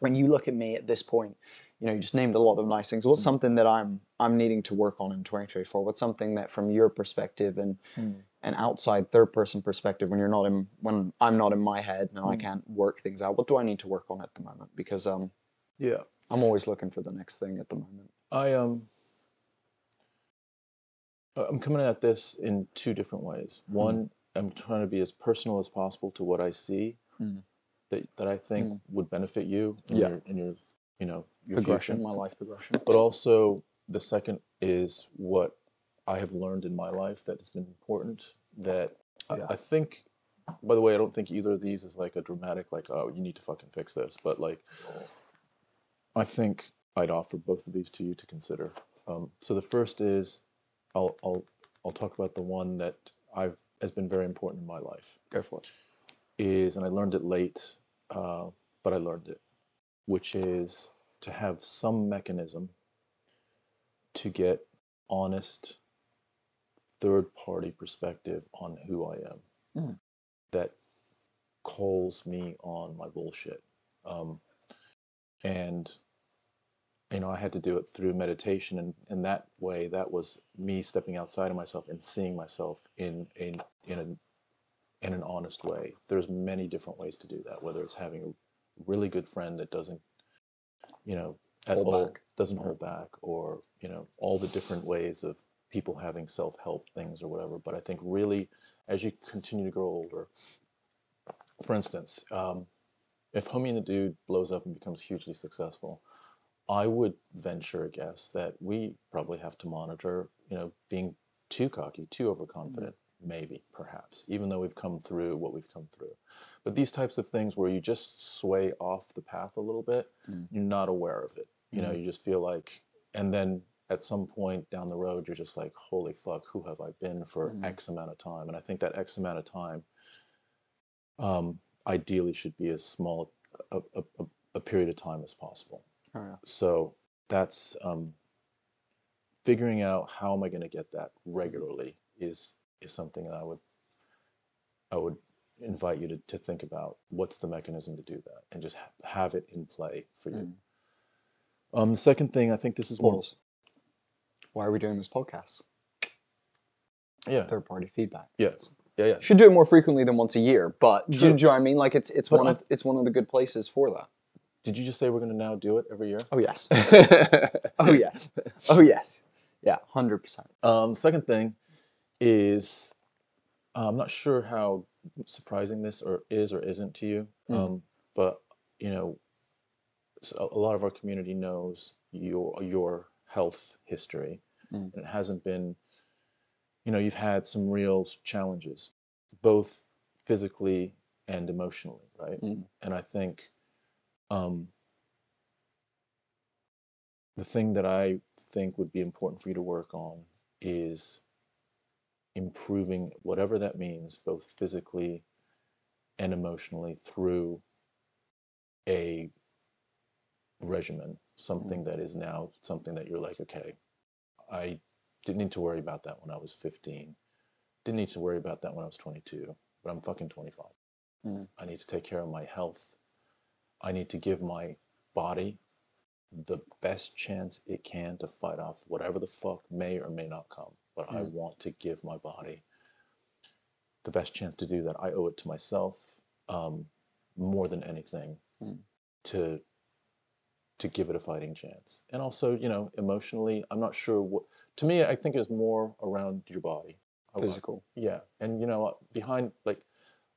S2: when you look at me at this point, you know, you just named a lot of nice things. What's something that I'm I'm needing to work on in 2024? What's something that from your perspective and
S3: Mm.
S2: an outside third person perspective when you're not in when I'm not in my head and I
S3: Mm.
S2: can't work things out, what do I need to work on at the moment? Because um
S3: Yeah,
S2: I'm always looking for the next thing at the moment.
S3: I um, I'm coming at this in two different ways. One, I'm trying to be as personal as possible to what I see
S2: Mm.
S3: that that I think
S2: Mm.
S3: would benefit you in
S2: Yeah.
S3: your in your you know your
S2: progression,
S3: future.
S2: my life progression.
S3: But also the second is what I have learned in my life that has been important. That I-
S2: Yeah.
S3: I, think. By the way, I don't think either of these is like a dramatic like oh you need to fucking fix this. But like, I think I'd offer both of these to you to consider. Um, so the first is, I'll I'll I'll talk about the one that I've has been very important in my life
S2: Go for it.
S3: is, and I learned it late, uh, but I learned it, which is to have some mechanism to get honest third party perspective on who I am
S2: Mm.
S3: that calls me on my bullshit Um, and you know, I had to do it through meditation, and in that way, that was me stepping outside of myself and seeing myself in in in a in an honest way. There's many different ways to do that. Whether it's having a really good friend that doesn't, you know, at
S2: Hold
S3: all
S2: back.
S3: doesn't hold back, or you know, all the different ways of people having self-help things or whatever. But I think really, as you continue to grow older, for instance, um, if Homie and the Dude blows up and becomes hugely successful, I would venture a guess that we probably have to monitor, you know, being too cocky, too overconfident, maybe, perhaps, even though we've come through what we've come through. But these types of things where you just sway off the path a little bit,
S2: Mm.
S3: you're not aware of it. You know, you just feel like, and then at some point down the road, you're just like, holy fuck, who have I been for
S2: Mhm.
S3: X amount of time? And I think that X amount of time um, ideally should be as small a, a, a, period of time as possible.
S2: Oh, yeah.
S3: So that's um, figuring out how am I going to get that regularly is is something that I would I would invite you to, to think about. What's the mechanism to do that, and just ha- have it in play for you.
S2: Mm.
S3: Um, the second thing, I think this is more
S2: Why are we doing this podcast?
S3: yeah
S2: Third party feedback.
S3: yes yeah yeah yeah.
S2: Should do it more frequently than once a year, but do, do you know what I mean? Like it's it's
S3: But
S2: one of it's one of the good places for that.
S3: Did you just say we're going to now do it every year?
S2: Oh yes. oh yes. Oh yes. Yeah, hundred percent.
S3: Um, second thing is uh, I'm not sure how surprising this or is or isn't to you,
S2: Mm.
S3: um, but you know, a lot of our community knows your your health history,
S2: Mm.
S3: and it hasn't been. You know, you've had some real challenges, both physically and emotionally, right?
S2: Mm.
S3: And I think um, the thing that I think would be important for you to work on is improving whatever that means, both physically and emotionally, through a regimen, something that is now something that you're like, okay, I didn't need to worry about that when I was 15, didn't need to worry about that when I was 22, but I'm fucking 25.
S2: Mm.
S3: I need to take care of my health. I need to give my body the best chance it can to fight off whatever the fuck may or may not come. But I
S2: Mm.
S3: want to give my body the best chance to do that. I owe it to myself um, more than anything
S2: Mm.
S3: to to give it a fighting chance. And also, you know, emotionally, I'm not sure what. To me, I think it's more around your body.
S2: Physical.
S3: yeah, and you know, behind like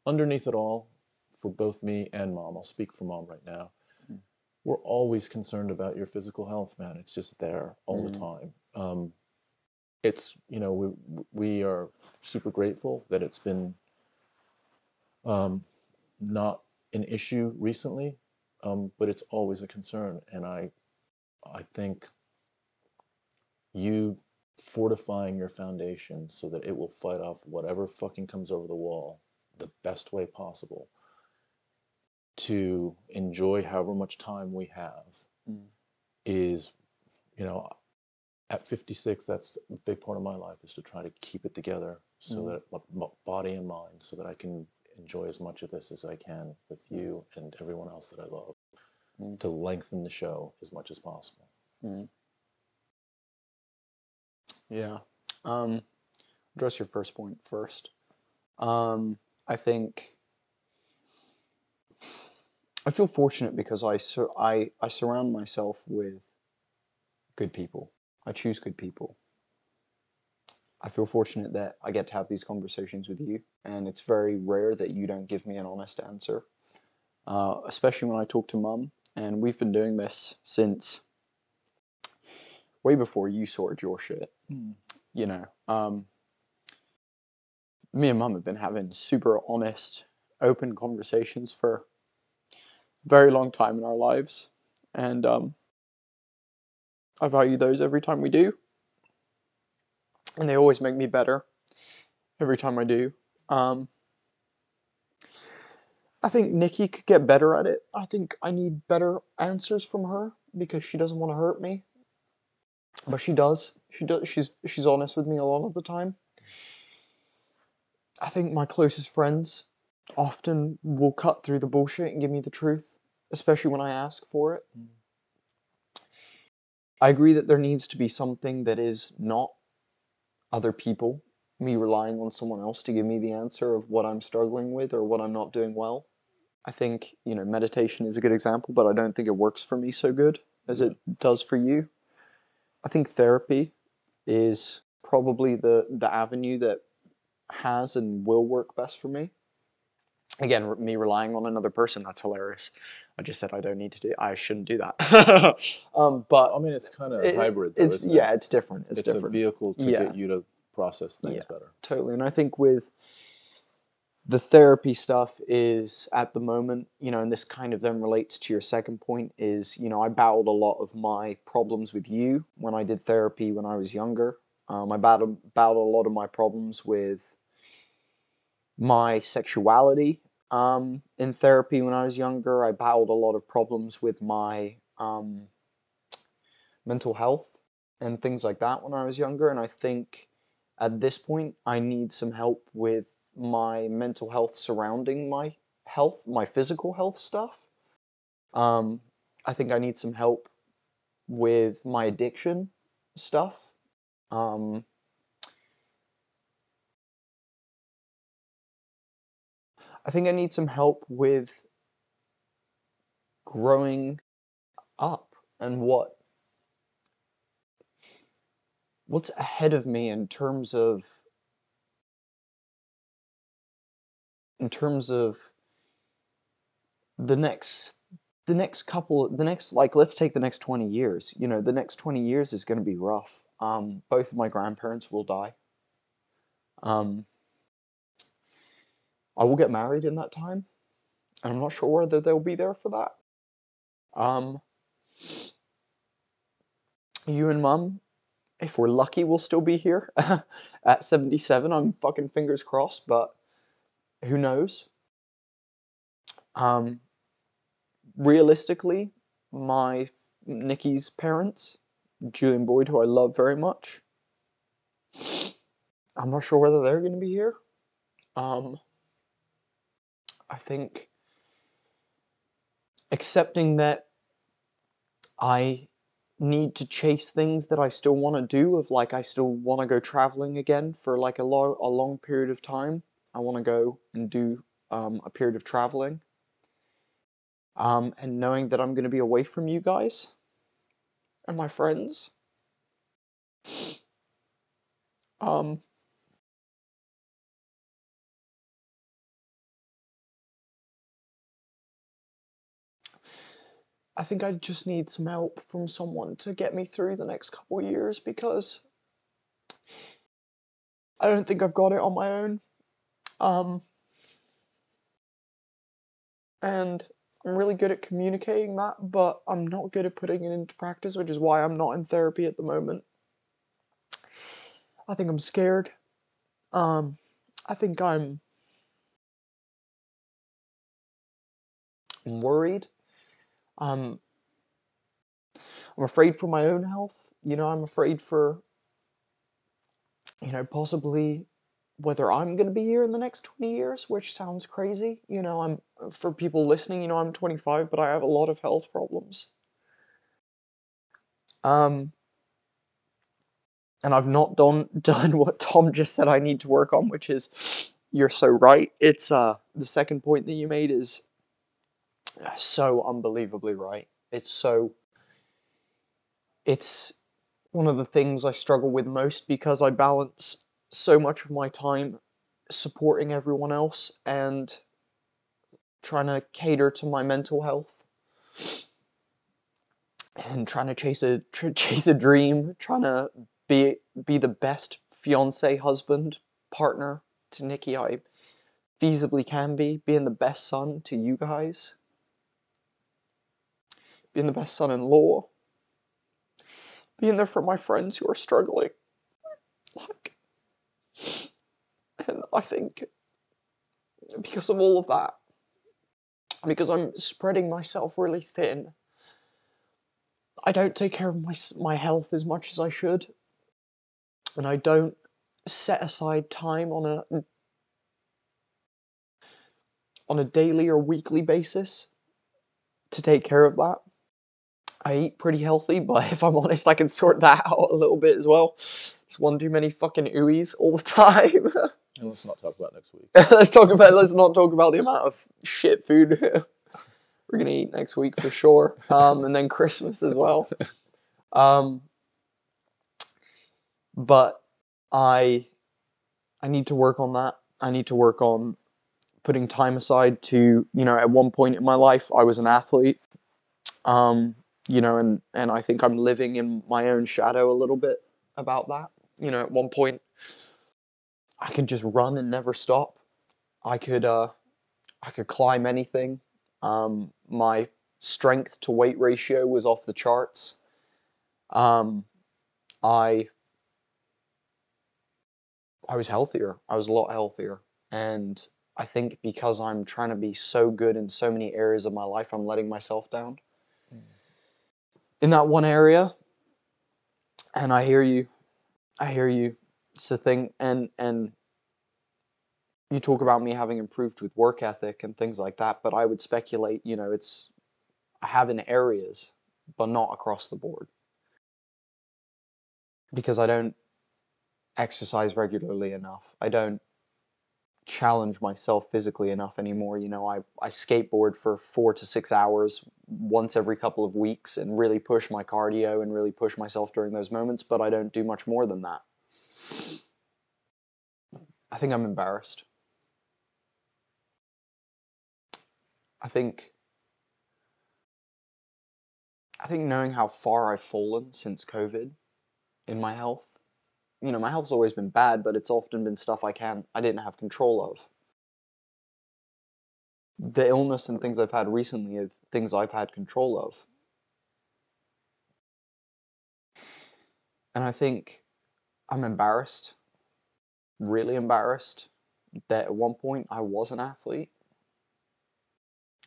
S3: underneath it all, for both me and mom, I'll speak for mom right now.
S2: Mm.
S3: We're always concerned about your physical health, man. It's just there all the
S2: Mhm.
S3: time. Um, it's you know we we are super grateful that it's been um, not an issue recently, um, but it's always a concern, and I I think you fortifying your foundation so that it will fight off whatever fucking comes over the wall the best way possible to enjoy however much time we have
S2: Mm.
S3: is you know at 56 that's a big part of my life is to try to keep it together so
S2: Mm.
S3: that my, my body and mind so that i can enjoy as much of this as i can with you and everyone else that i love
S2: Mm.
S3: to lengthen the show as much as possible
S2: Yeah. Um, address your first point first. Um, I think I feel fortunate because I sur- I I surround myself with good people. I choose good people. I feel fortunate that I get to have these conversations with you, and it's very rare that you don't give me an honest answer. Uh, especially when I talk to mum, and we've been doing this since way before you sorted your shit you know, um, me and mum have been having super honest, open conversations for a very long time in our lives. And um, I value those every time we do. And they always make me better every time I do. Um, I think Nikki could get better at it. I think I need better answers from her because she doesn't want to hurt me but she does. She does. She's she's honest with me a lot of the time. I think my closest friends often will cut through the bullshit and give me the truth, especially when I ask for it. Mm. I agree that there needs to be something that is not other people, me relying on someone else to give me the answer of what I'm struggling with or what I'm not doing well. I think, you know, meditation is a good example, but I don't think it works for me so good as it does for you. I think therapy is probably the the avenue that has and will work best for me. Again, me relying on another person, that's hilarious. I just said I don't need to do I shouldn't do that. um, but
S3: I mean, it's kind of
S2: it-
S3: hybrid. Though,
S2: it's yeah,
S3: it?
S2: it's different. It's,
S3: it's, a
S2: different.
S3: vehicle to
S2: Yeah.
S3: get you to process things
S2: Yeah.
S3: better.
S2: totally and i think with the therapy stuff is at the moment you know and this kind of then relates to your second point is you know i battled a lot of my problems with you when i did therapy when i was younger. Um, i battled, battled a lot of my problems with my sexuality um, in therapy when i was younger. I battled a lot of problems with my um, mental health and things like that when i was younger. And i think at this point, I need some help with my mental health surrounding my health, my physical health stuff. Um, I think I need some help with my addiction stuff. Um, I think I need some help with growing up and what what's ahead of me in terms of in terms of the next the next couple the next like let's take the next 20 years you know the next 20 years is going to be rough. Um both of my grandparents will die. Um i will get married in that time and i'm not sure whether they'll be there for that. Um you and mum if we're lucky we'll still be here at 77 i'm fucking fingers crossed but who knows um realistically, my Nikki's parents, Julian Boyd, who I love very much, I'm not sure whether they're going to be here. Um, I think accepting that I need to chase things that I still want to do, of like I still want to go traveling again for like a long a long period of time. I want to go and do um, a period of traveling um, and knowing that I'm going to be away from you guys and my friends. Um, I think I just need some help from someone to get me through the next couple years because I don't think I've got it on my own. Um, and I'm really good at communicating that, but I'm not good at putting it into practice, which is why I'm not in therapy at the moment. I think I'm scared. Um, I think I'm worried. Um, I'm afraid for my own health. You know, I'm afraid for, you know, possibly whether I'm going to be here in the next 20 years, which sounds crazy. You know, I'm for people listening, you know, I'm 25, but I have a lot of health problems. Um, and I've not done done what Tom just said I need to work on, which is you're so right. It's uh the second point that you made is so unbelievably right. It's so it's one of the things I struggle with most because I balance so much of my time supporting everyone else and trying to cater to my mental health and trying to chase a tr- chase a dream, trying to be be the best fiance, husband, partner to Nikki I feasibly can be, being the best son to you guys, being the best son-in-law, being there for my friends who are struggling. Like, and I think because of all of that, because I'm spreading myself really thin, I don't take care of my my health as much as I should, and I don't set aside time on a on a daily or weekly basis to take care of that. I eat pretty healthy, but if I'm honest, I can sort that out a little bit as well. Just one too many fucking ooies all the time.
S3: Let's not talk about next week.
S2: let's talk about. Let's not talk about the amount of shit food we're gonna eat next week for sure. Um, and then Christmas as well. Um, but I, I need to work on that. I need to work on putting time aside to, you know, at one point in my life, I was an athlete. Um, you know, and and I think I'm living in my own shadow a little bit about that. You know, at one point, I could just run and never stop. I could, uh, I could climb anything. Um, my strength to weight ratio was off the charts. Um, I I was healthier. I was a lot healthier. And I think because I'm trying to be so good in so many areas of my life, I'm letting myself down. In that one area, and I hear you. I hear you. It's the thing and and you talk about me having improved with work ethic and things like that, but I would speculate, you know, it's I have in areas, but not across the board. Because I don't exercise regularly enough. I don't challenge myself physically enough anymore. You know, I, I skateboard for four to six hours once every couple of weeks and really push my cardio and really push myself during those moments, but I don't do much more than that. I think I'm embarrassed. I think I think knowing how far I've fallen since COVID in my health you know, my health's always been bad, but it's often been stuff I can't, I didn't have control of. The illness and things I've had recently are things I've had control of. And I think I'm embarrassed, really embarrassed, that at one point I was an athlete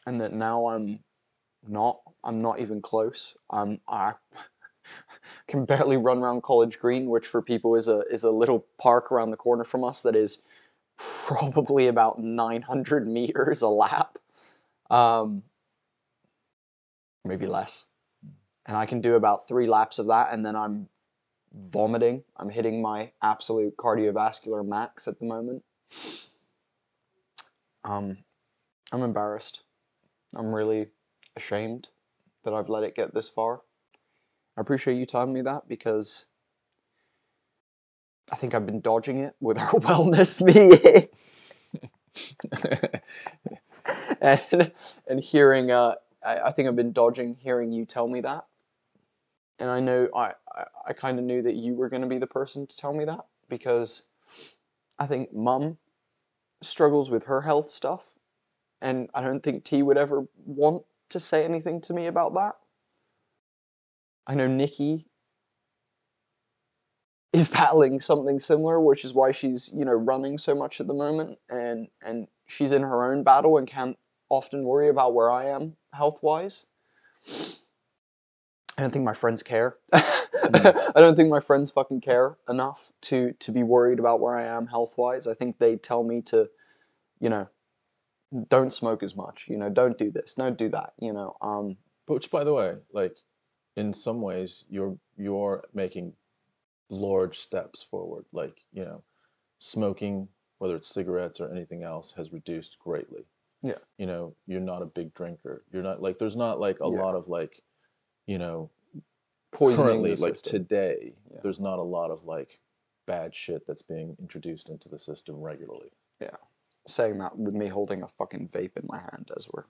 S2: and that now I'm not. I'm not even close. I'm, I, can barely run around College Green, which for people is a is a little park around the corner from us that is probably about 900 meters a lap, um, maybe less. And I can do about three laps of that, and then I'm vomiting. I'm hitting my absolute cardiovascular max at the moment. Um, I'm embarrassed. I'm really ashamed that I've let it get this far. I appreciate you telling me that because I think I've been dodging it with our wellness meeting. and and hearing uh I, I think I've been dodging hearing you tell me that. And I know I, I, I kind of knew that you were gonna be the person to tell me that because I think mum struggles with her health stuff and I don't think T would ever want to say anything to me about that. I know Nikki is battling something similar, which is why she's you know running so much at the moment, and and she's in her own battle and can't often worry about where I am health wise. I don't think my friends care. I don't think my friends fucking care enough to to be worried about where I am health wise. I think they tell me to, you know, don't smoke as much. You know, don't do this, don't do that. You know, um,
S3: Which, by the way, like in some ways, you're you're making large steps forward. Like you know, smoking, whether it's cigarettes or anything else, has reduced greatly.
S2: Yeah.
S3: You know, you're not a big drinker. You're not like there's not like a
S2: Yeah.
S3: lot of like, you know,
S2: poisoning
S3: currently like today,
S2: Yeah.
S3: there's not a lot of like bad shit that's being introduced into the system regularly.
S2: Yeah saying that with me holding a fucking vape in my hand as we're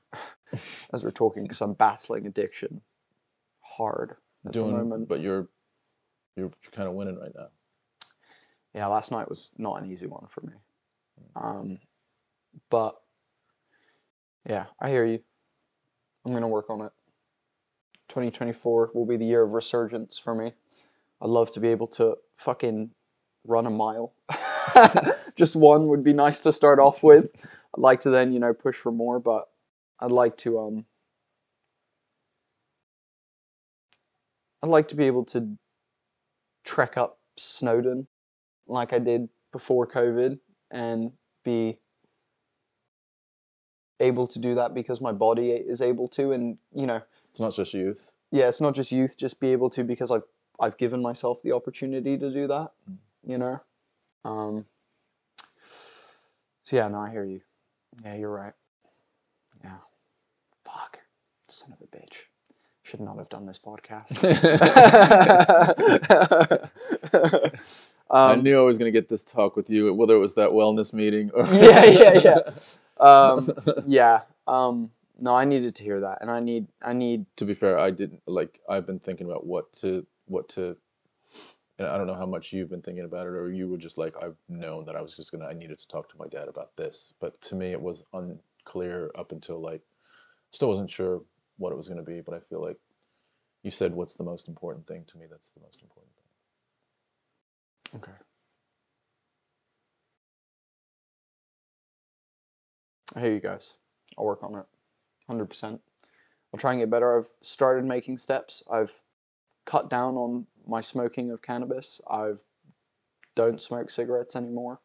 S2: as we're talking because I'm battling addiction hard at the
S3: Doing,
S2: moment.
S3: but you're you're kind of winning right now.
S2: yeah, last night was not an easy one for me. Um, but yeah, I hear you. I'm gonna work on it. 2024 will be the year of resurgence for me. I'd love to be able to fucking run a mile. Just one would be nice to start off with. I'd like to then, you know, push for more, but I'd like to um I'd like to be able to trek up Snowdon like I did before COVID and be able to do that because my body is able to, and you know,
S3: It's not just youth.
S2: yeah, it's not just youth, just be able to because I've I've given myself the opportunity to do that. You know, um. So yeah, no, I hear you. Yeah, you're right. Yeah. Fuck, son of a bitch. Should not have done this podcast.
S3: I
S2: um,
S3: knew I was going to get this talk with you, whether it was that wellness meeting or.
S2: yeah, yeah, yeah. Um, yeah. Um, no, I needed to hear that, and I need, I need.
S3: to be fair, I didn't like. I've been thinking about what to, what to, and I don't know how much you've been thinking about it, or you were just like, I've known that I was just gonna, I needed to talk to my dad about this, but to me, it was unclear up until like, still wasn't sure what it was gonna be, but I feel like you said what's the most important thing to me. That's the most important thing.
S2: Okay. I hear you guys. I'll work on it. 100%. I'll try and get better. I've started making steps. I've cut down on my smoking of cannabis. I've don't smoke cigarettes anymore.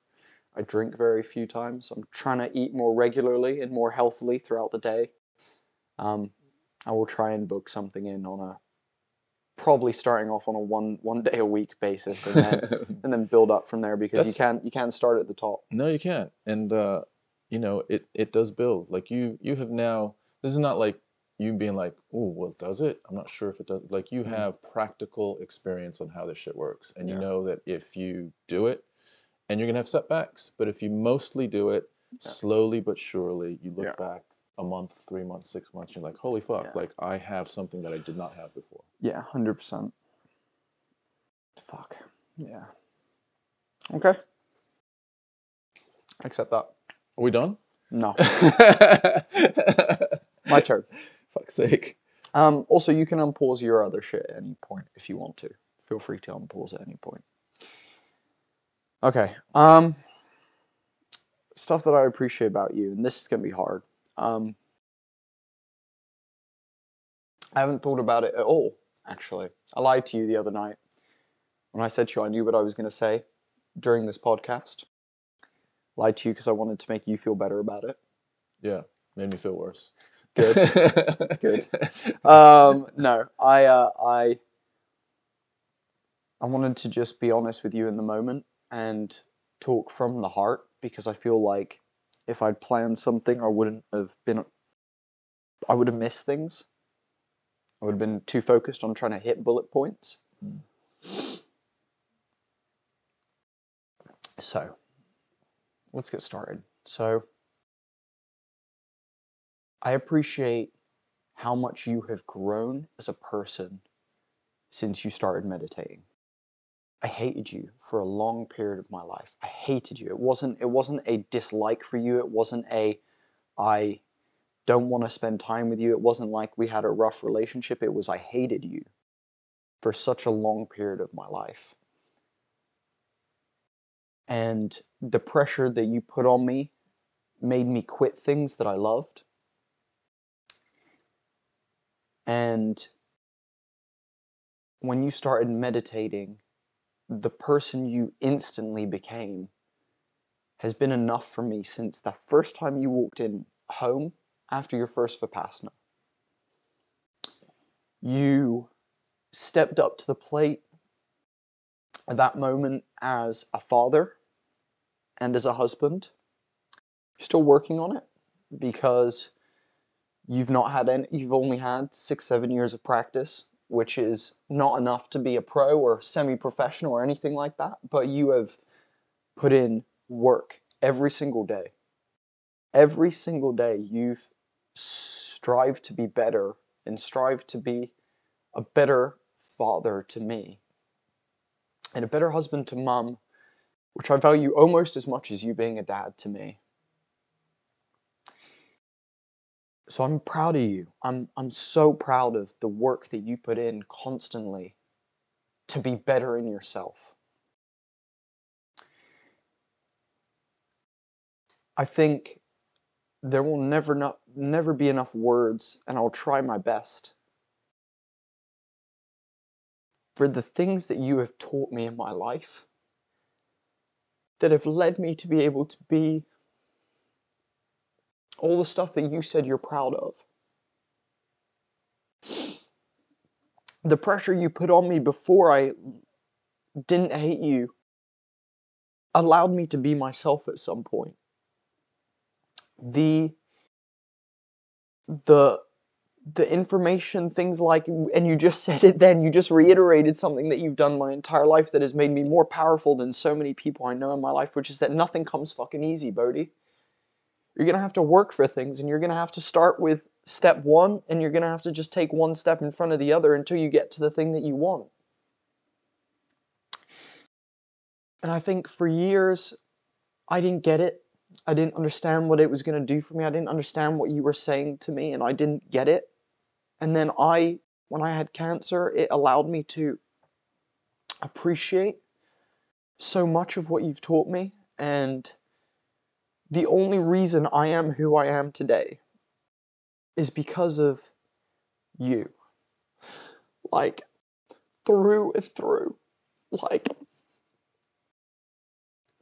S2: I drink very few times. I'm trying to eat more regularly and more healthily throughout the day. Um, I will try and book something in on a probably starting off on a one one day a week basis and then and then build up from there because
S3: That's-
S2: you can't you can't start at the top.
S3: No, you can't. And uh, you know, it it does build. Like you you have now this is not like you being like, oh, well, does it? I'm not sure if it does. Like you
S2: Mhm.
S3: have practical experience on how this shit works. And you know that if you do it, and you're gonna have setbacks, but if you mostly do it
S2: Yeah.
S3: slowly but surely, you look
S2: Yeah.
S3: back a month, three months, six months, you're like, holy fuck,
S2: Yeah.
S3: like I have something that I did not have before.
S2: Yeah, hundred percent. Fuck. Yeah. Okay. Accept that.
S3: Are we done?
S2: No. My turn.
S3: Fuck's sake.
S2: Um, also, you can unpause your other shit at any point if you want to. Feel free to unpause at any point. Okay. Um, stuff that I appreciate about you, and this is gonna be hard. Um, I haven't thought about it at all. Actually, I lied to you the other night when I said to you I knew what I was gonna say during this podcast. Lied to you because I wanted to make you feel better about it.
S3: Yeah, made me feel worse.
S2: Good. Good. um, no, I, uh, I, I wanted to just be honest with you in the moment and talk from the heart because I feel like if I'd planned something, I wouldn't have been, I would have missed things. I would have been too focused on trying to hit bullet points. So, let's get started. So, I appreciate how much you have grown as a person since you started meditating. I hated you for a long period of my life. I hated you. It wasn't it wasn't a dislike for you. It wasn't a I don't want to spend time with you. It wasn't like we had a rough relationship. It was I hated you for such a long period of my life. And the pressure that you put on me made me quit things that I loved. And when you started meditating, the person you instantly became has been enough for me since the first time you walked in home after your first Vipassana. You stepped up to the plate at that moment as a father and as a husband. You're still working on it because you've not had any you've only had six seven years of practice which is not enough to be a pro or semi-professional or anything like that but you have put in work every single day. Every single day you've strived to be better and strive to be a better father to me and a better husband to mum which i value almost as much as you being a dad to me so I'm proud of you. I'm I'm so proud of the work that you put in constantly to be better in yourself. I think there will never not, never be enough words and I'll try my best for the things that you have taught me in my life that have led me to be able to be all the stuff that you said you're proud of, the pressure you put on me before I didn't hate you allowed me to be myself at some point. The the the information things like and you just said it then you just reiterated something that you've done my entire life that has made me more powerful than so many people I know in my life which is that nothing comes fucking easy Bodhi you're going to have to work for things and you're going to have to start with step 1 and you're going to have to just take one step in front of the other until you get to the thing that you want. And I think for years I didn't get it. I didn't understand what it was going to do for me. I didn't understand what you were saying to me and I didn't get it. And then I, when I had cancer, it allowed me to appreciate so much of what you've taught me. And the only reason I am who I am today is because of you. Like, through and through. Like,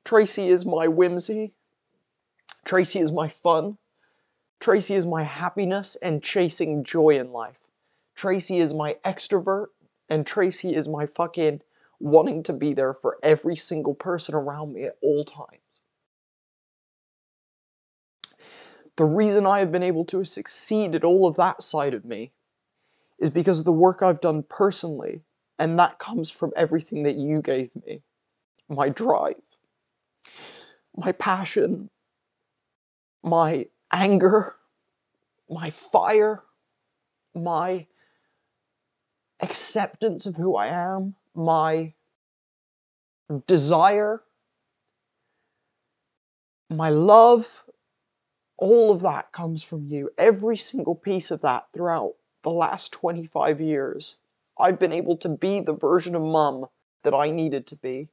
S2: Tracy is my whimsy. Tracy is my fun. Tracy is my happiness and chasing joy in life. Tracy is my extrovert, and Tracy is my fucking wanting to be there for every single person around me at all times. The reason I have been able to succeed at all of that side of me is because of the work I've done personally, and that comes from everything that you gave me. My drive, my passion, my anger, my fire, my acceptance of who I am, my desire, my love, all of that comes from you. Every single piece of that throughout the last 25 years, I've been able to be the version of mum that I needed to be,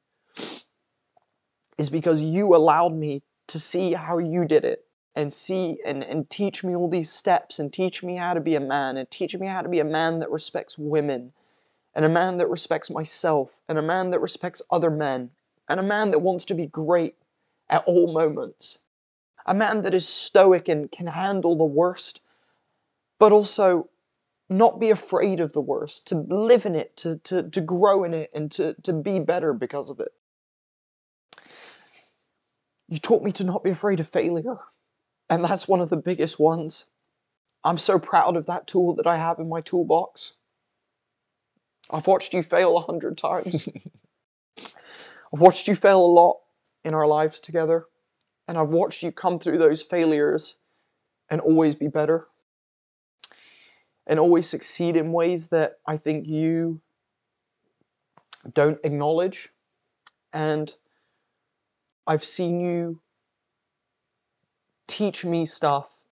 S2: is because you allowed me to see how you did it and see and, and teach me all these steps and teach me how to be a man and teach me how to be a man that respects women and a man that respects myself and a man that respects other men and a man that wants to be great at all moments. A man that is stoic and can handle the worst, but also not be afraid of the worst, to live in it, to, to, to grow in it, and to, to be better because of it. You taught me to not be afraid of failure. And that's one of the biggest ones. I'm so proud of that tool that I have in my toolbox. I've watched you fail a hundred times. I've watched you fail a lot in our lives together. And I've watched you come through those failures and always be better. And always succeed in ways that I think you don't acknowledge. And I've seen you teach me stuff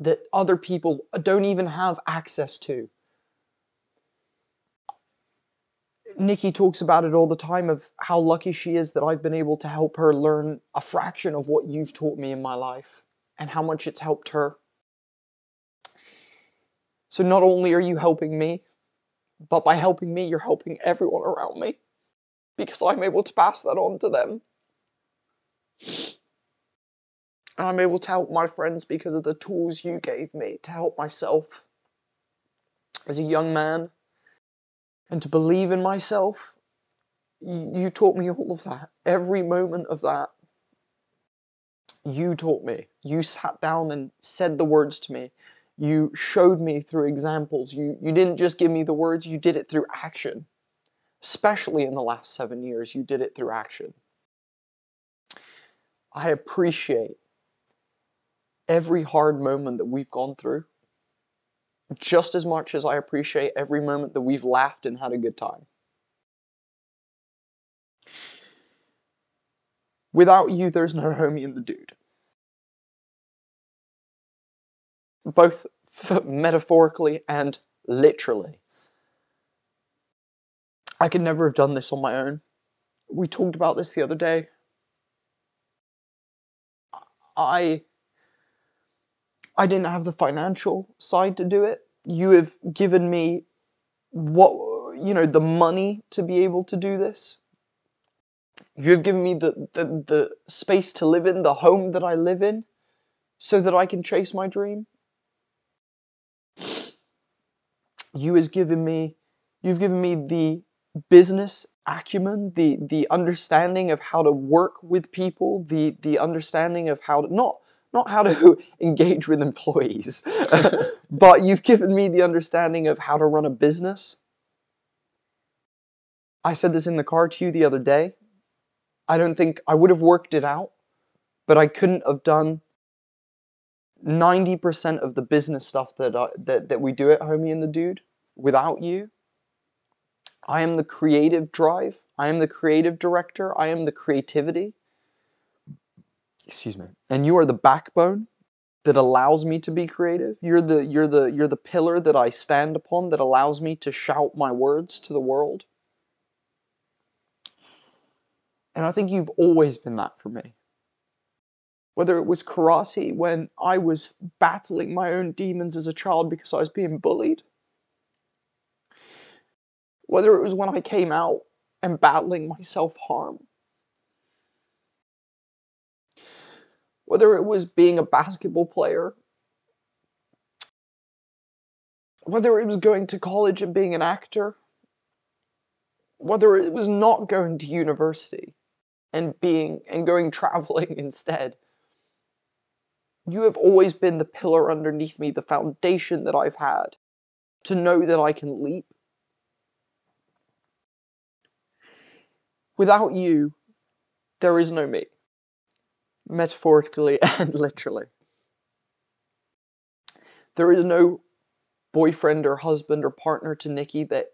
S2: that other people don't even have access to. Nikki talks about it all the time of how lucky she is that I've been able to help her learn a fraction of what you've taught me in my life and how much it's helped her. So not only are you helping me, but by helping me, you're helping everyone around me because I'm able to pass that on to them. And I'm able to help my friends because of the tools you gave me to help myself as a young man and to believe in myself. You taught me all of that. Every moment of that, you taught me. You sat down and said the words to me. You showed me through examples. You, you didn't just give me the words, you did it through action. Especially in the last seven years, you did it through action. I appreciate every hard moment that we've gone through just as much as I appreciate every moment that we've laughed and had a good time. Without you, there's no homie and the dude. Both metaphorically and literally. I could never have done this on my own. We talked about this the other day. I I didn't have the financial side to do it. You have given me what you know the money to be able to do this. You have given me the, the, the space to live in, the home that I live in. so that I can chase my dream. You has given me, you've given me the business acumen, the the understanding of how to work with people, the the understanding of how to not not how to engage with employees, but you've given me the understanding of how to run a business. I said this in the car to you the other day. I don't think I would have worked it out, but I couldn't have done 90% of the business stuff that, I, that, that we do at Homie and the Dude without you. I am the creative drive. I am the creative director. I am the creativity. Excuse me. And you are the backbone that allows me to be creative. You're the you're the you're the pillar that I stand upon that allows me to shout my words to the world. And I think you've always been that for me. Whether it was karate when I was battling my own demons as a child because I was being bullied, whether it was when I came out and battling my self harm, whether it was being a basketball player, whether it was going to college and being an actor, whether it was not going to university and being and going traveling instead. You have always been the pillar underneath me, the foundation that I've had to know that I can leap. Without you, there is no me, metaphorically and literally. There is no boyfriend or husband or partner to Nikki that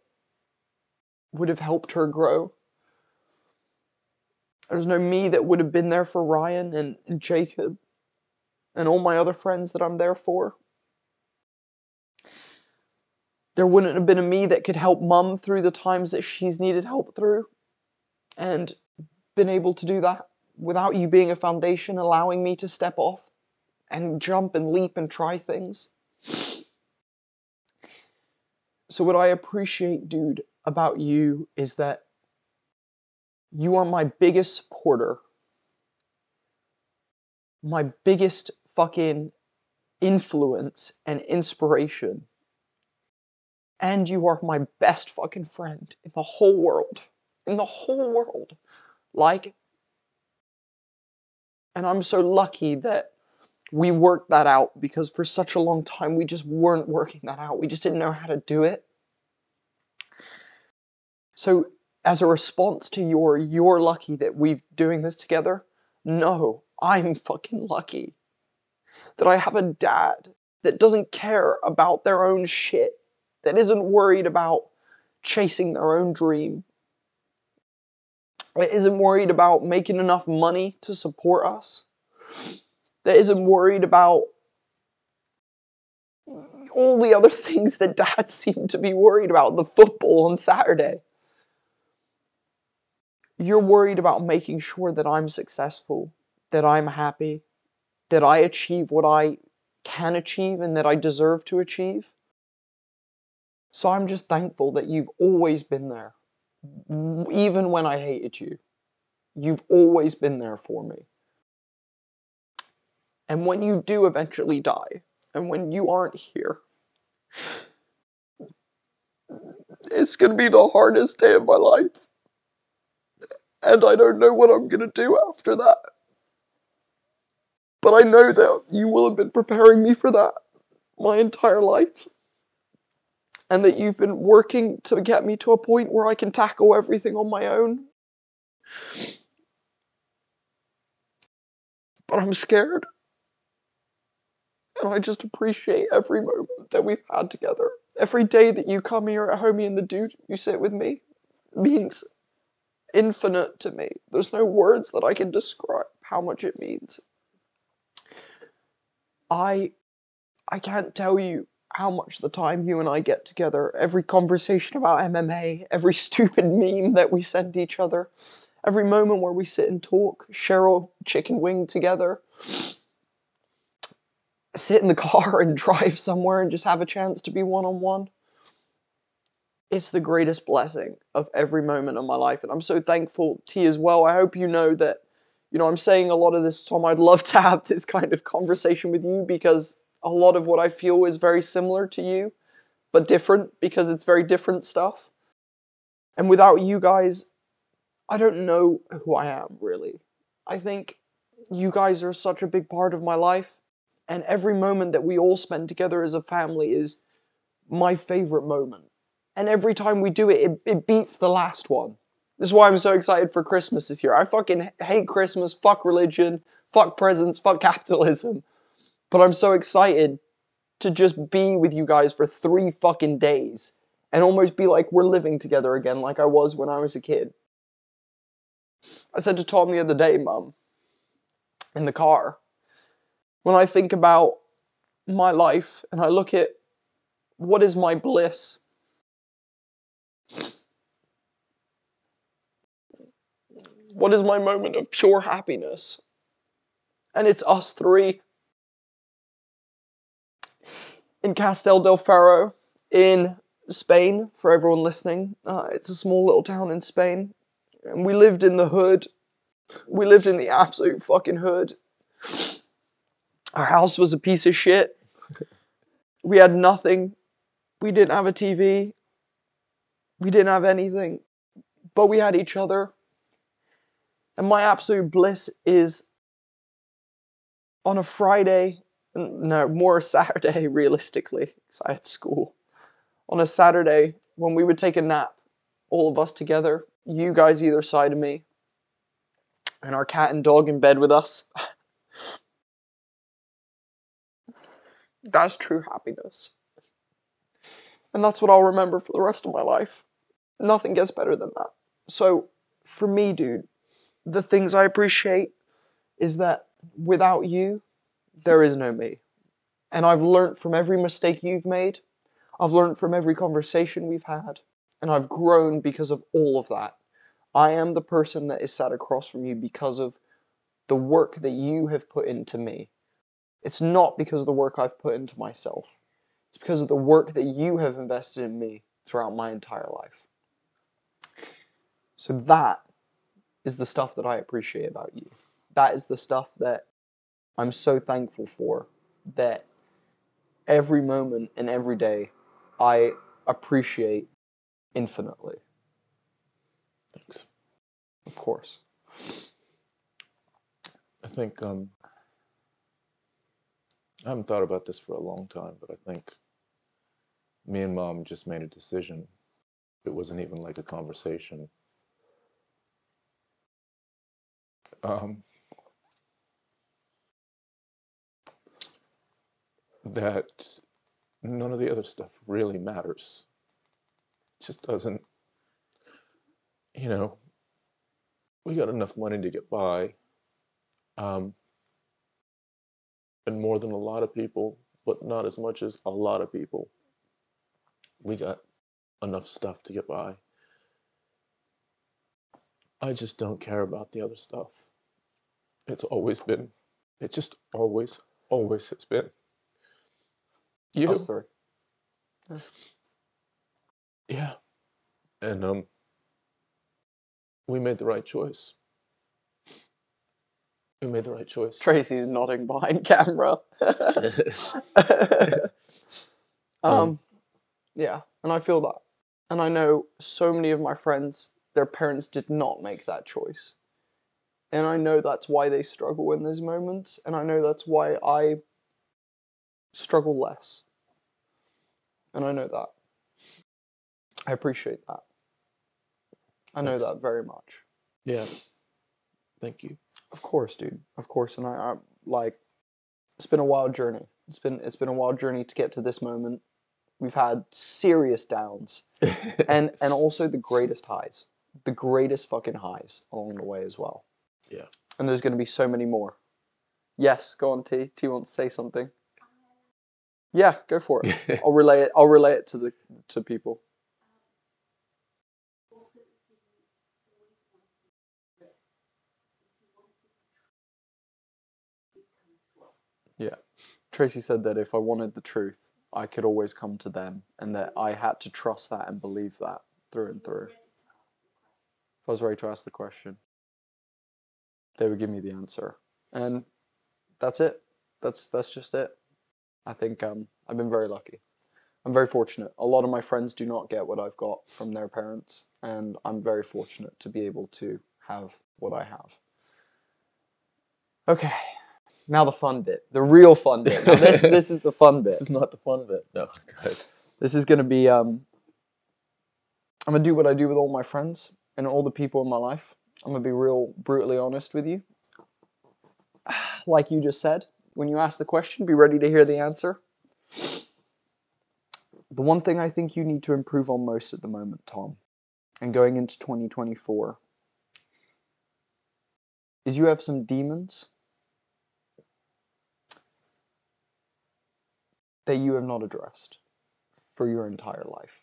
S2: would have helped her grow. There's no me that would have been there for Ryan and, Jacob and all my other friends that I'm there for. There wouldn't have been a me that could help mum through the times that she's needed help through and been able to do that without you being a foundation, allowing me to step off and jump and leap and try things. So, what I appreciate, dude, about you is that you are my biggest supporter, my biggest fucking influence and inspiration. And you are my best fucking friend in the whole world. In the whole world. Like, and I'm so lucky that we worked that out because for such a long time we just weren't working that out. We just didn't know how to do it. So as a response to your you're lucky that we're doing this together, no, I'm fucking lucky that I have a dad that doesn't care about their own shit, that isn't worried about chasing their own dream, that isn't worried about making enough money to support us, that isn't worried about all the other things that dad seem to be worried about, the football on Saturday. You're worried about making sure that I'm successful, that I'm happy, that I achieve what I can achieve and that I deserve to achieve. So I'm just thankful that you've always been there. Even when I hated you, you've always been there for me. And when you do eventually die, and when you aren't here, it's gonna be the hardest day of my life. And I don't know what I'm gonna do after that. But I know that you will have been preparing me for that my entire life. And that you've been working to get me to a point where I can tackle everything on my own. But I'm scared. And I just appreciate every moment that we've had together. Every day that you come here at Homie and the Dude, you sit with me, means infinite to me. There's no words that I can describe how much it means. I I can't tell you how much the time you and I get together, every conversation about MMA, every stupid meme that we send each other, every moment where we sit and talk, Cheryl chicken wing together, sit in the car and drive somewhere and just have a chance to be one on one it's the greatest blessing of every moment of my life. And I'm so thankful to you as well. I hope you know that You know, I'm saying a lot of this, Tom. I'd love to have this kind of conversation with you because a lot of what I feel is very similar to you, but different because it's very different stuff. And without you guys, I don't know who I am really. I think you guys are such a big part of my life, and every moment that we all spend together as a family is my favorite moment. And every time we do it, it, it beats the last one. This is why I'm so excited for Christmas this year. I fucking hate Christmas, fuck religion, fuck presents, fuck capitalism. But I'm so excited to just be with you guys for three fucking days and almost be like we're living together again like I was when I was a kid. I said to Tom the other day, Mum, in the car, when I think about my life and I look at what is my bliss, what is my moment of pure happiness? And it's us three in Castell del Ferro in Spain, for everyone listening. Uh, it's a small little town in Spain. And we lived in the hood. We lived in the absolute fucking hood. Our house was a piece of shit. We had nothing. We didn't have a TV. We didn't have anything. But we had each other. And my absolute bliss is on a Friday, no, more Saturday, realistically, because I had school. On a Saturday, when we would take a nap, all of us together, you guys either side of me, and our cat and dog in bed with us. That's true happiness. And that's what I'll remember for the rest of my life. Nothing gets better than that. So, for me, dude, the things I appreciate is that without you, there is no me. And I've learned from every mistake you've made. I've learned from every conversation we've had. And I've grown because of all of that. I am the person that is sat across from you because of the work that you have put into me. It's not because of the work I've put into myself. It's because of the work that you have invested in me throughout my entire life. So that is the stuff that I appreciate about you. That is the stuff that I'm so thankful for that every moment and every day I appreciate infinitely.
S3: Thanks.
S2: Of course.
S3: I think um, I haven't thought about this for a long time, but I think me and mom just made a decision. It wasn't even like a conversation. Um, that none of the other stuff really matters. It just doesn't, you know, we got enough money to get by. Um, and more than a lot of people, but not as much as a lot of people. We got enough stuff to get by. I just don't care about the other stuff. It's always been, it just always, always has been. You,
S2: Us three.
S3: yeah, and um, we made the right choice. We made the right choice.
S2: Tracy's nodding behind camera. um,
S3: Um,
S2: yeah, and I feel that. And I know so many of my friends, their parents did not make that choice. And I know that's why they struggle in those moments, and I know that's why I struggle less. And I know that. I appreciate that. I know
S3: Thanks.
S2: that very much.
S3: Yeah. Thank you.
S2: Of course, dude. Of course, and I, I like. It's been a wild journey. It's been it's been a wild journey to get to this moment. We've had serious downs, and and also the greatest highs, the greatest fucking highs along the way as well.
S3: Yeah.
S2: And there's going to be so many more. Yes, go on, T. T wants to say something. Yeah, go for it. I'll relay it. I'll relay it to the to people. Yeah. Tracy said that if I wanted the truth, I could always come to them, and that I had to trust that and believe that through and through. If I was ready to ask the question. they would give me the answer. And that's it. That's that's just it. I think um, I've been very lucky. I'm very fortunate. A lot of my friends do not get what I've got from their parents, and I'm very fortunate to be able to have what I have. Okay, now the fun bit, the real fun bit. Now this this is the fun bit.
S3: This is not the fun bit. No, good.
S2: This is gonna be um. I'm gonna do what I do with all my friends and all the people in my life. I'm gonna be real brutally honest with you. Like you just said, when you ask the question, be ready to hear the answer. The one thing I think you need to improve on most at the moment, Tom, and going into 2024, is you have some demons that you have not addressed for your entire life.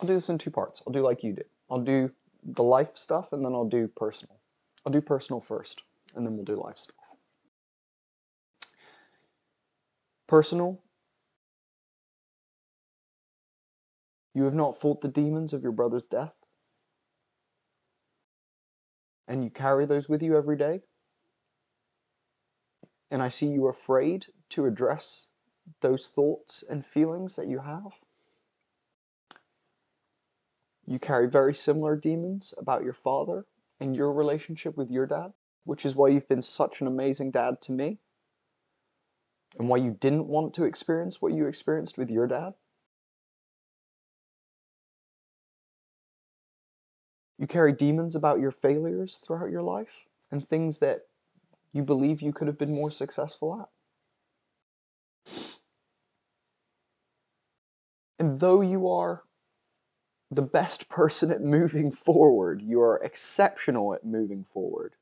S2: I'll do this in two parts. I'll do like you did. I'll do the life stuff and then I'll do personal. I'll do personal first and then we'll do life stuff. Personal. You have not fought the demons of your brother's death. And you carry those with you every day. And I see you afraid to address those thoughts and feelings that you have. You carry very similar demons about your father and your relationship with your dad, which is why you've been such an amazing dad to me, and why you didn't want to experience what you experienced with your dad. You carry demons about your failures throughout your life and things that you believe you could have been more successful at. And though you are the best person at moving forward. You are exceptional at moving forward.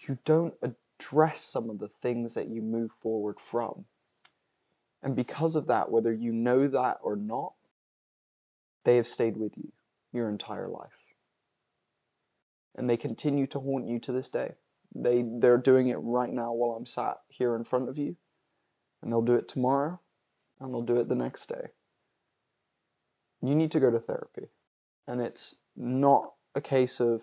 S2: You don't address some of the things that you move forward from. And because of that, whether you know that or not, they have stayed with you your entire life. And they continue to haunt you to this day. They, they're doing it right now while I'm sat here in front of you. And they'll do it tomorrow, and they'll do it the next day you need to go to therapy. And it's not a case of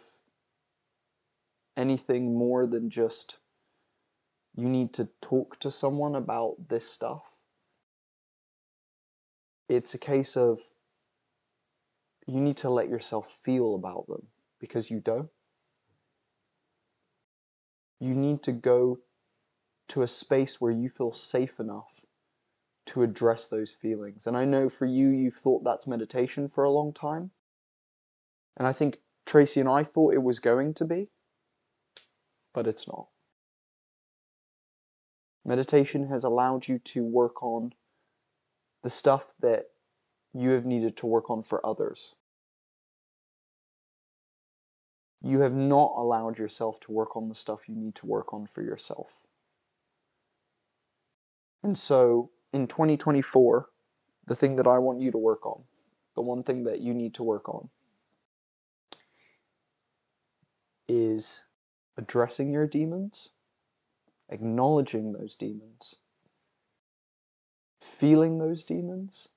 S2: anything more than just you need to talk to someone about this stuff. It's a case of you need to let yourself feel about them because you don't. You need to go to a space where you feel safe enough to address those feelings. And I know for you, you've thought that's meditation for a long time. And I think Tracy and I thought it was going to be, but it's not. Meditation has allowed you to work on the stuff that you have needed to work on for others. You have not allowed yourself to work on the stuff you need to work on for yourself. And so in 2024, the thing that I want you to work on, the one thing that you need to work on, is addressing your demons, acknowledging those demons, feeling those demons,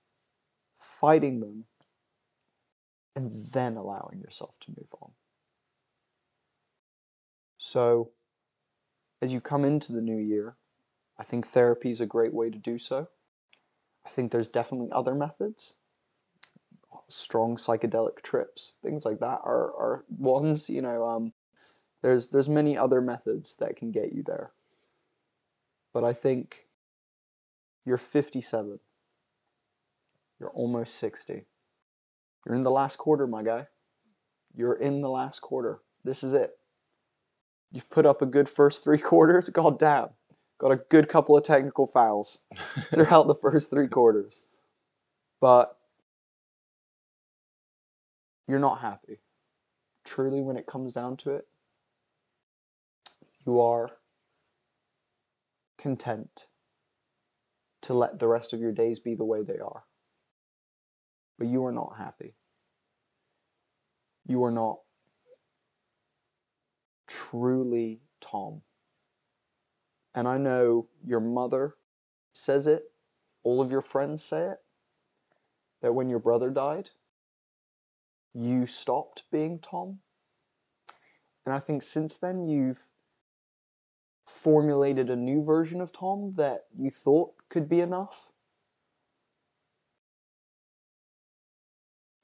S2: fighting them, and then allowing yourself to move on. So, as you come into the new year, I think therapy is a great way to do so. I think there's definitely other methods. Strong psychedelic trips, things like that are, are ones, you know, um, there's there's many other methods that can get you there. But I think you're 57. You're almost 60. You're in the last quarter, my guy. You're in the last quarter. This is it. You've put up a good first three quarters. God damn. Got a good couple of technical fouls throughout the first three quarters. But you're not happy. Truly, when it comes down to it, you are content to let the rest of your days be the way they are. But you are not happy. You are not truly Tom. And I know your mother says it, all of your friends say it, that when your brother died, you stopped being Tom. And I think since then you've formulated a new version of Tom that you thought could be enough.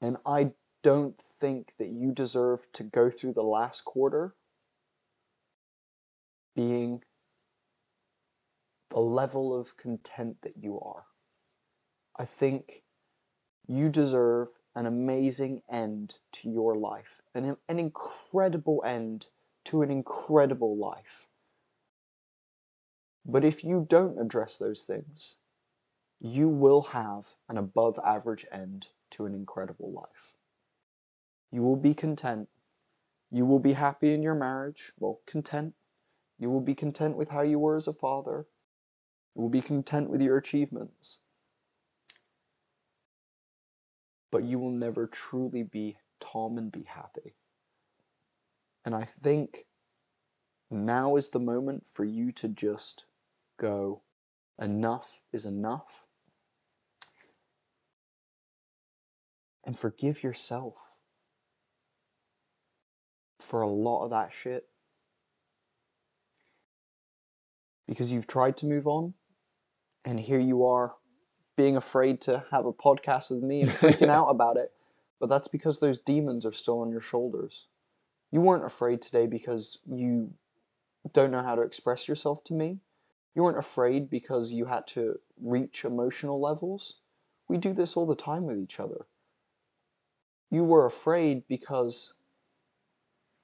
S2: And I don't think that you deserve to go through the last quarter being the level of content that you are. I think you deserve an amazing end to your life, an, an incredible end to an incredible life. But if you don't address those things, you will have an above average end to an incredible life. You will be content. You will be happy in your marriage. Well, content. You will be content with how you were as a father. You will be content with your achievements. But you will never truly be Tom and be happy. And I think now is the moment for you to just go, enough is enough. And forgive yourself for a lot of that shit. Because you've tried to move on, and here you are being afraid to have a podcast with me and freaking out about it. But that's because those demons are still on your shoulders. You weren't afraid today because you don't know how to express yourself to me. You weren't afraid because you had to reach emotional levels. We do this all the time with each other. You were afraid because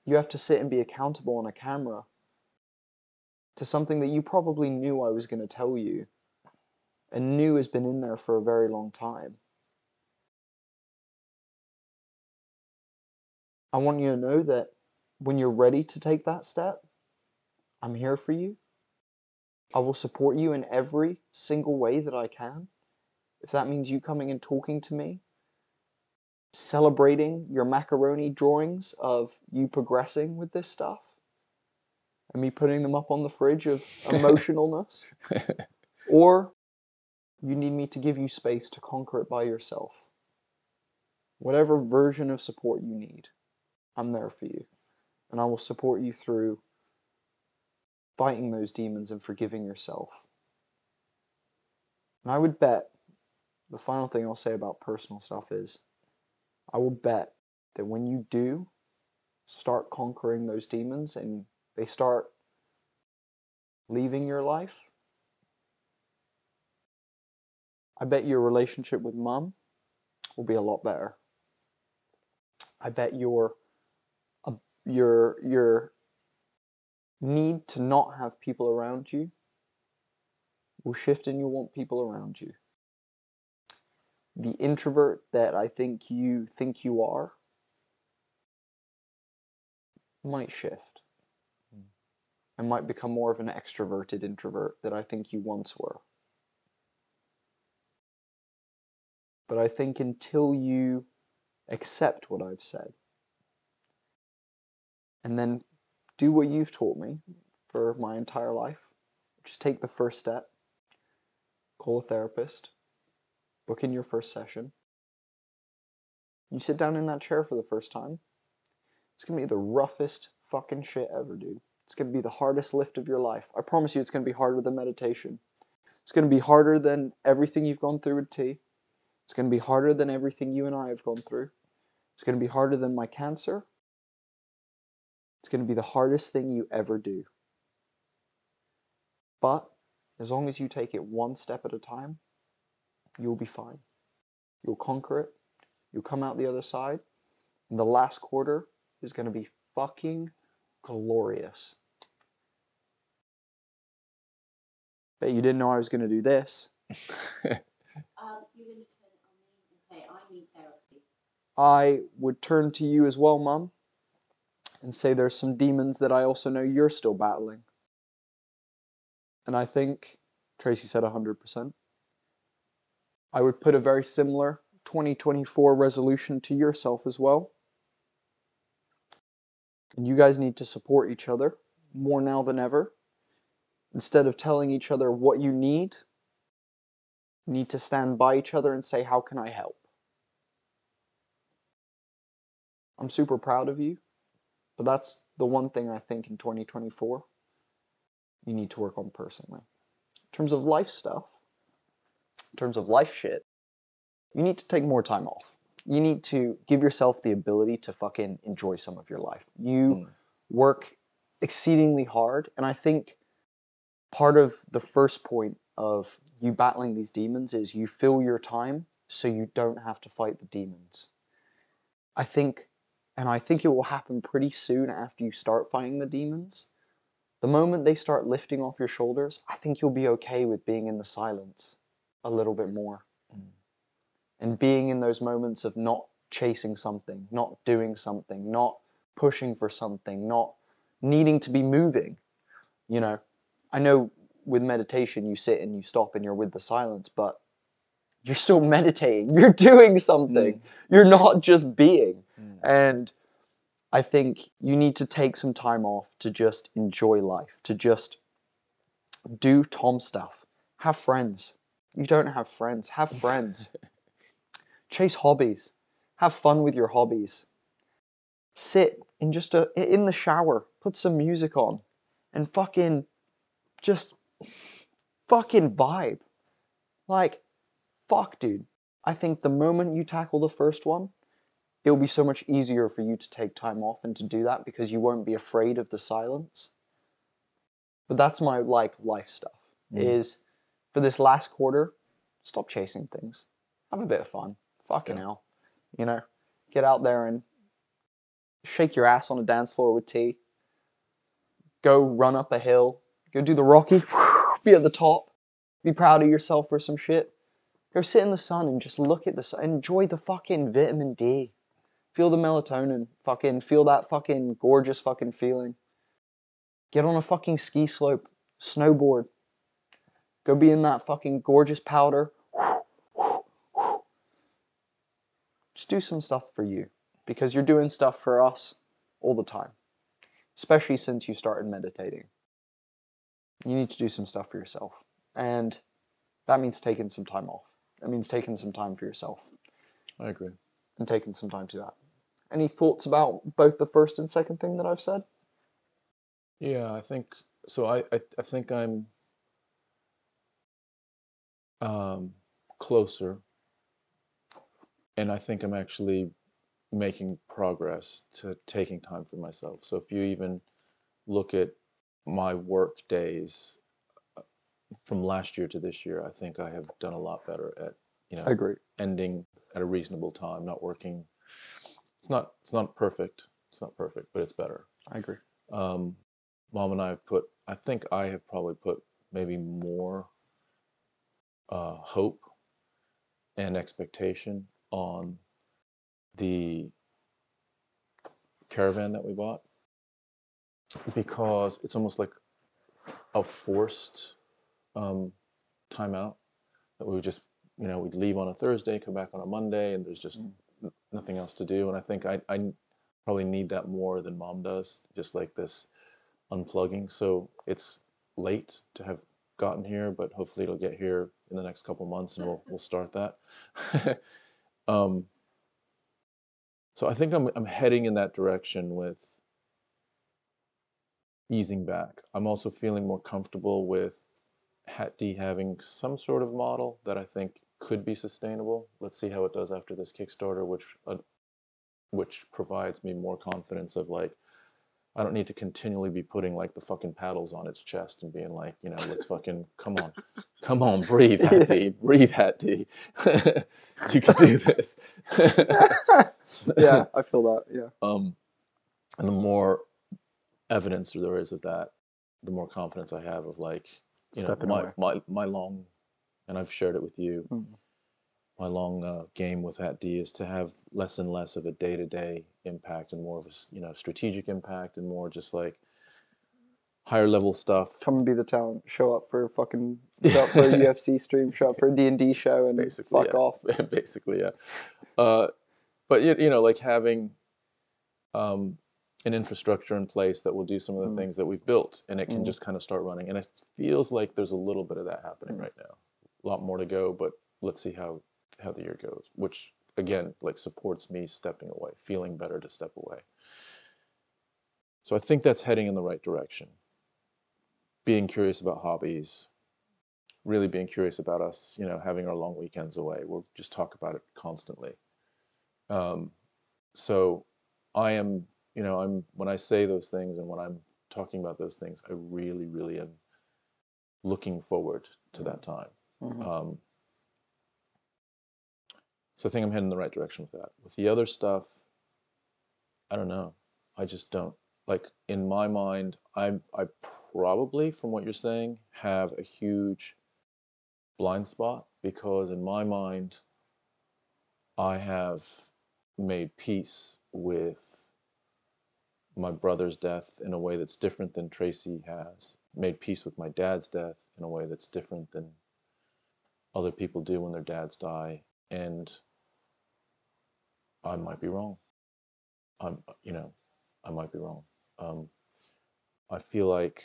S2: you have to sit and be accountable on a camera to something that you probably knew I was going to tell you and new has been in there for a very long time. I want you to know that when you're ready to take that step, I'm here for you. I will support you in every single way that I can. If that means you coming and talking to me, celebrating your macaroni drawings of you progressing with this stuff, and me putting them up on the fridge of emotionalness, or you need me to give you space to conquer it by yourself. Whatever version of support you need, I'm there for you. And I will support you through fighting those demons and forgiving yourself. And I would bet the final thing I'll say about personal stuff is I will bet that when you do start conquering those demons and they start leaving your life, I bet your relationship with mom will be a lot better. I bet your uh, your your need to not have people around you will shift and you'll want people around you. The introvert that I think you think you are might shift and might become more of an extroverted introvert that I think you once were. But I think until you accept what I've said and then do what you've taught me for my entire life, just take the first step, call a therapist, book in your first session. You sit down in that chair for the first time. It's gonna be the roughest fucking shit ever, dude. It's gonna be the hardest lift of your life. I promise you, it's gonna be harder than meditation. It's gonna be harder than everything you've gone through with T. It's going to be harder than everything you and I have gone through. It's going to be harder than my cancer. It's going to be the hardest thing you ever do. But as long as you take it one step at a time, you'll be fine. You'll conquer it. You'll come out the other side. And the last quarter is going to be fucking glorious. Bet you didn't know I was going to do this.
S4: Um, you're going to turn on me and say, I need therapy.
S2: I would turn to you as well, Mum, and say there's some demons that I also know you're still battling. And I think Tracy said 100%. I would put a very similar 2024 resolution to yourself as well. And you guys need to support each other more now than ever. Instead of telling each other what you need, you need to stand by each other and say, How can I help? I'm super proud of you. But that's the one thing I think in 2024 you need to work on personally. In terms of life stuff, in terms of life shit, you need to take more time off. You need to give yourself the ability to fucking enjoy some of your life. You
S3: Mm.
S2: work exceedingly hard, and I think part of the first point of you battling these demons is you fill your time so you don't have to fight the demons. I think, and I think it will happen pretty soon after you start fighting the demons. The moment they start lifting off your shoulders, I think you'll be okay with being in the silence a little bit more. Mm. And being in those moments of not chasing something, not doing something, not pushing for something, not needing to be moving. You know, I know with meditation you sit and you stop and you're with the silence, but you're still meditating. You're doing something. Mm. You're not just being.
S3: Mm.
S2: And I think you need to take some time off to just enjoy life, to just do Tom stuff. Have friends. You don't have friends. Have friends. Chase hobbies. Have fun with your hobbies. Sit in just a in the shower. Put some music on, and fucking just fucking vibe. Like, fuck, dude. I think the moment you tackle the first one, it'll be so much easier for you to take time off and to do that because you won't be afraid of the silence. But that's my like life stuff.
S3: Mm.
S2: Is for this last quarter, stop chasing things. Have a bit of fun. Fucking
S3: Yeah.
S2: hell. You know? Get out there and shake your ass on a dance floor with tea. Go run up a hill. Go do the Rocky. Be at the top. Be proud of yourself for some shit. Go sit in the sun and just look at the sun. Enjoy the fucking vitamin D. Feel the melatonin. Fucking feel that fucking gorgeous fucking feeling. Get on a fucking ski slope. Snowboard. Go be in that fucking gorgeous powder. Just do some stuff for you. Because you're doing stuff for us all the time. Especially since you started meditating. You need to do some stuff for yourself. And that means taking some time off. That means taking some time for yourself
S3: I agree.
S2: and taking some time to that. Any thoughts about both the first and second thing that I've said?
S3: Yeah, I think so. I I, I think I'm um, closer, and I think I'm actually making progress to taking time for myself. So if you even look at my work days uh, from last year to this year, I think I have done a lot better at you know
S2: I agree.
S3: ending at a reasonable time, not working. It's not it's not perfect. It's not perfect, but it's better
S2: I agree.
S3: um, mom and I have put, I think I have probably put maybe more uh, hope and expectation on the caravan that we bought because it's almost like a forced um, timeout that we would just, you know, we'd leave on a Thursday, come back on a Monday, and there's just
S2: Mm.
S3: Nothing else to do. And I think I, I probably need that more than mom does, just like this unplugging. So it's late to have gotten here, but hopefully it'll get here in the next couple months and we'll we'll start that. um, so I think I'm I'm heading in that direction with easing back. I'm also feeling more comfortable with HATD having some sort of model that I think could be sustainable. Let's see how it does after this Kickstarter, which uh, which provides me more confidence of like I don't need to continually be putting like the fucking paddles on its chest and being like, you know, let's fucking come on, come on, breathe, Hattie, breathe, Hattie. you can do this.
S2: yeah, I feel that. Yeah.
S3: um, and the more evidence there is of that, the more confidence I have of like, you
S2: Stepping
S3: know,
S2: away.
S3: my, my my long, and I've shared it with you.
S2: Mhm.
S3: My long uh, game with that D is to have less and less of a day to day impact and more of a you know strategic impact and more just like higher level stuff.
S2: Come and be the talent. Show up for a fucking show up for a UFC stream. Show up for a D and D show, and
S3: basically
S2: fuck
S3: yeah.
S2: off.
S3: basically yeah uh, but you, you know like having um, an infrastructure in place that will do some of the
S2: Mm.
S3: things that we've built and it can
S2: Mm.
S3: just kind of start running and it feels like there's a little bit of that happening
S2: Mm.
S3: right now a lot more to go but let's see how how the year goes which again like supports me stepping away, feeling better to step away. So I think that's heading in the right direction. Being curious about hobbies, really being curious about us, you know, having our long weekends away. We'll just talk about it constantly. Um, so I am, you know, I'm when I say those things and when I'm talking about those things, I really, really am looking forward to that time.
S2: Mhm.
S3: Um, so I think I'm heading in the right direction with that. With the other stuff, I don't know. I just don't like in my mind. I I probably, from what you're saying, have a huge blind spot because in my mind, I have made peace with my brother's death in a way that's different than Tracy has. Made peace with my dad's death in a way that's different than other people do when their dads die. And I might be wrong. I'm, you know, I might be wrong. Um, I feel like,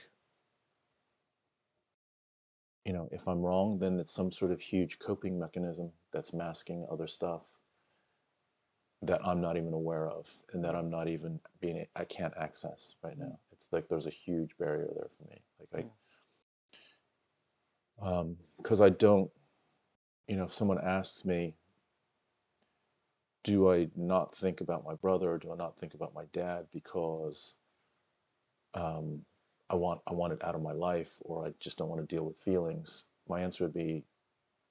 S3: you know, if I'm wrong, then it's some sort of huge coping mechanism that's masking other stuff that I'm not even aware of and that I'm not even being, I can't access right now. It's like there's a huge barrier there for me. Like I, um, because I don't, you know, if someone asks me, do I not think about my brother or do I not think about my dad because um, I want I want it out of my life or I just don't want to deal with feelings? My answer would be,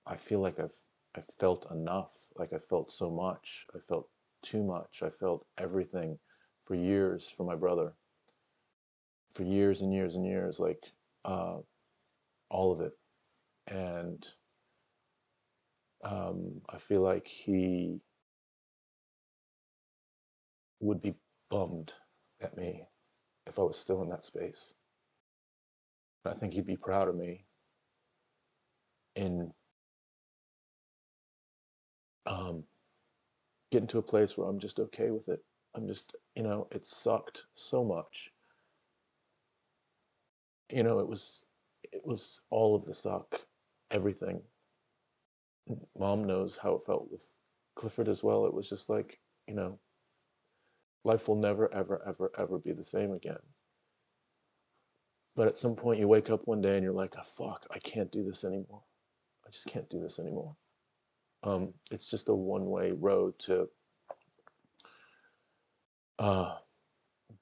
S3: I feel like I've I felt enough. Like I felt so much. I felt too much. I felt everything for years for my brother. For years and years and years, like uh, all of it, and um, I feel like he would be bummed at me if I was still in that space. I think he'd be proud of me in um, getting to a place where I'm just okay with it. I'm just, you know, it sucked so much. You know, it was, it was all of the suck, everything. Mom knows how it felt with Clifford as well. It was just like, you know, life will never, ever, ever, ever be the same again. But at some point, you wake up one day and you're like, oh, fuck, I can't do this anymore. I just can't do this anymore. Um, it's just a one way road to uh,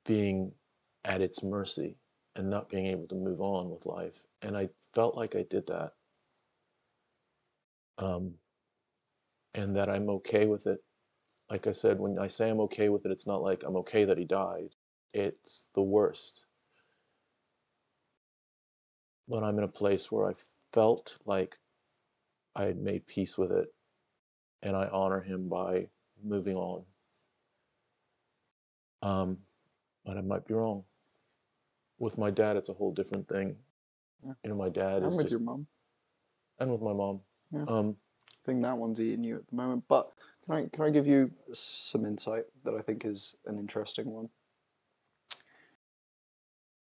S3: being at its mercy and not being able to move on with life. And I felt like I did that. Um, and that I'm okay with it. Like I said, when I say I'm okay with it, it's not like I'm okay that he died. It's the worst. But I'm in a place where I felt like I had made peace with it and I honor him by moving on. Um, but I might be wrong. With my dad, it's a whole different thing.
S2: Yeah.
S3: You know, my dad
S2: I'm
S3: is
S2: with
S3: just,
S2: your mom.
S3: and with my mom.
S2: Yeah.
S3: Um,
S2: I think that one's eating you at the moment. But can I can I give you some insight that I think is an interesting one?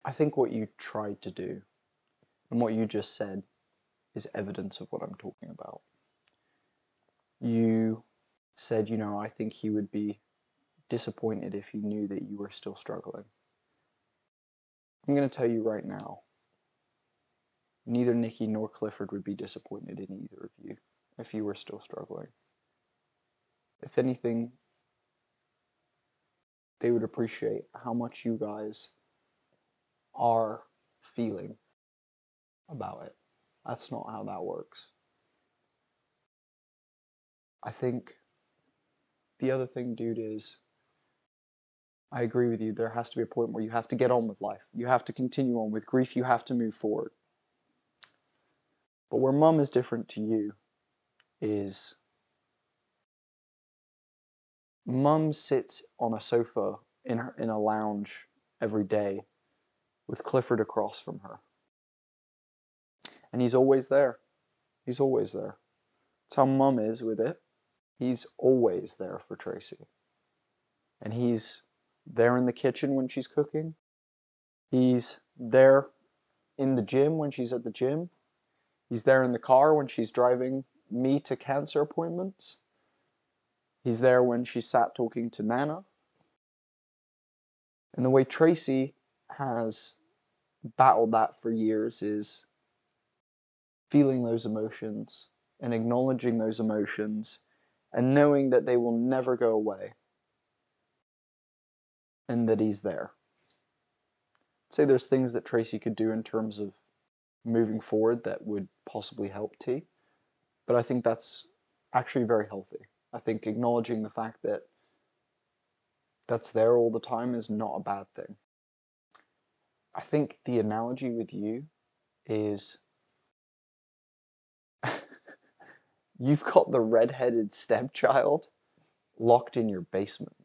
S2: I think what you tried to do and what you just said is evidence of what I'm talking about. You said, you know, I think he would be disappointed if he knew that you were still struggling. I'm going to tell you right now, neither Nikki nor Clifford would be disappointed in either of you if you were still struggling. If anything, they would appreciate how much you guys are feeling about it. That's not how that works. I think the other thing, dude, is I agree with you. There has to be a point where you have to get on with life. You have to continue on with grief. You have to move forward. But where mum is different to you is mum sits on a sofa in her in a lounge every day with Clifford across from her. And he's always there. He's always there. That's how mum is with it. He's always there for Tracy. And he's there in the kitchen when she's cooking. He's there in the gym when she's at the gym. He's there in the car when she's driving me to cancer appointments. He's there when she sat talking to Nana. And the way Tracy has battled that for years is feeling those emotions and acknowledging those emotions and knowing that they will never go away and that he's there. Say there's things that Tracy could do in terms of moving forward that would possibly help T, but I think that's actually very healthy. I think acknowledging the fact that that's there all the time is not a bad thing. I think the analogy with you is you've got the red-headed stepchild locked in your basement.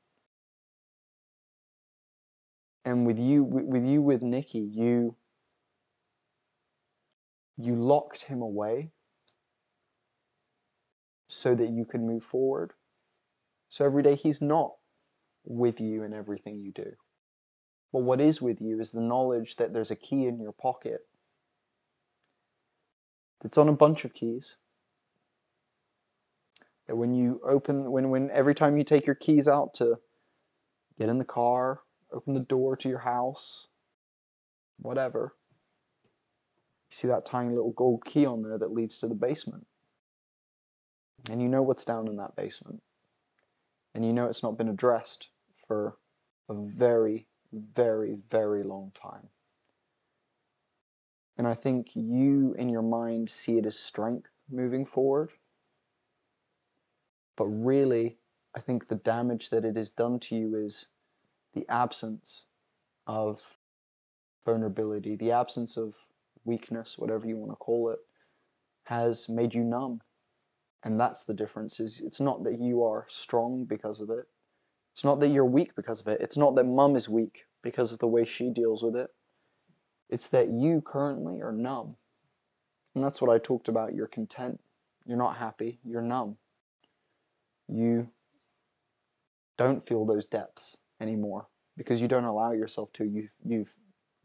S2: And with you with you with Nikki, you you locked him away so that you can move forward. So every day he's not with you in everything you do. But what is with you is the knowledge that there's a key in your pocket. It's on a bunch of keys. That when you open, when, when every time you take your keys out to get in the car, open the door to your house, whatever, see that tiny little gold key on there that leads to the basement. And you know what's down in that basement. And you know it's not been addressed for a very, very, very long time. And I think you, in your mind, see it as strength moving forward. But really, I think the damage that it has done to you is the absence of vulnerability, the absence of weakness, whatever you want to call it, has made you numb. And that's the difference is it's not that you are strong because of it. It's not that you're weak because of it. It's not that mum is weak because of the way she deals with it. It's that you currently are numb. And that's what I talked about. You're content. You're not happy. You're numb. You don't feel those depths anymore because you don't allow yourself to. You've, you've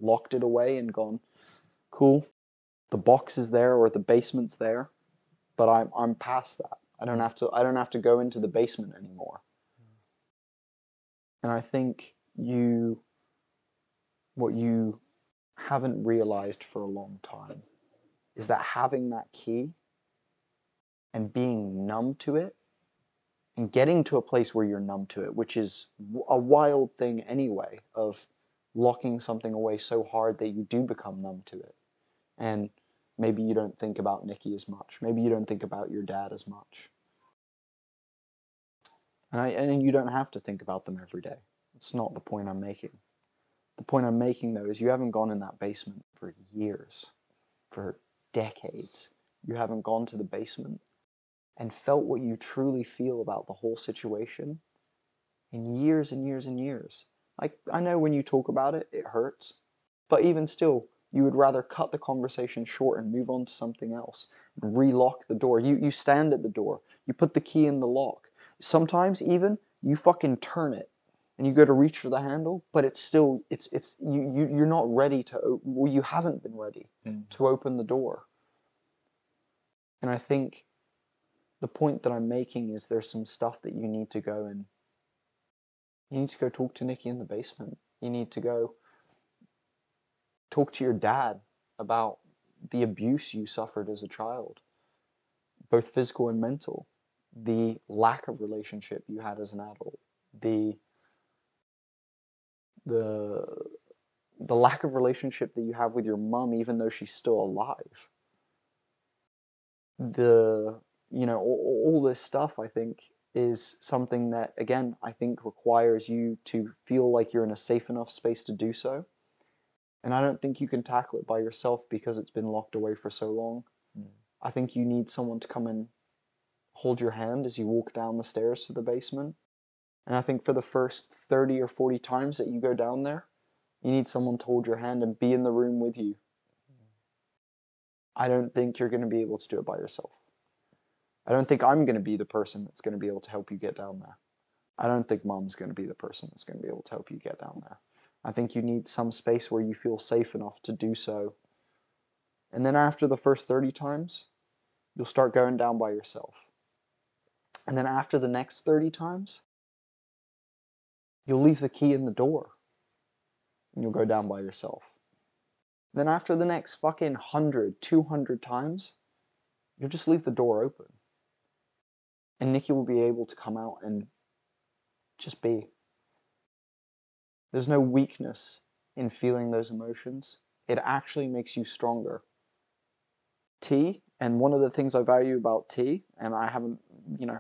S2: locked it away and gone, cool, the box is there or the basement's there, but I'm, I'm past that. I don't have to I don't have to go into the basement anymore. And I think you what you haven't realized for a long time is that having that key and being numb to it and getting to a place where you're numb to it, which is a wild thing anyway, of locking something away so hard that you do become numb to it. And maybe you don't think about Nikki as much. Maybe you don't think about your dad as much. And, I, and you don't have to think about them every day. It's not the point I'm making. The point I'm making, though, is you haven't gone in that basement for years, for decades. You haven't gone to the basement and felt what you truly feel about the whole situation in years and years and years. Like, I know when you talk about it, it hurts. But even still, you would rather cut the conversation short and move on to something else. Relock the door. You, you stand at the door. You put the key in the lock. Sometimes even you fucking turn it and you go to reach for the handle, but it's still it's it's you, you you're not ready to well you haven't been ready
S3: Mm.
S2: to open the door. And I think the point that I'm making is there's some stuff that you need to go and you need to go talk to Nikki in the basement. You need to go talk to your dad about the abuse you suffered as a child, both physical and mental, the lack of relationship you had as an adult, the the the lack of relationship that you have with your mum even though she's still alive. The you know all, all this stuff I think is something that again I think requires you to feel like you're in a safe enough space to do so and I don't think you can tackle it by yourself because it's been locked away for so long.
S3: Mm.
S2: I think you need someone to come and hold your hand as you walk down the stairs to the basement. And I think for the first 30 or 40 times that you go down there, you need someone to hold your hand and be in the room with you. I don't think you're going to be able to do it by yourself. I don't think I'm going to be the person that's going to be able to help you get down there. I don't think mom's going to be the person that's going to be able to help you get down there. I think you need some space where you feel safe enough to do so. And then after the first 30 times, you'll start going down by yourself. And then after the next 30 times, you'll leave the key in the door and you'll go down by yourself. Then after the next fucking 100, 200 times, you'll just leave the door open. And Nikki will be able to come out and just be. There's no weakness in feeling those emotions. It actually makes you stronger. T, and one of the things I value about T, and I haven't, you know,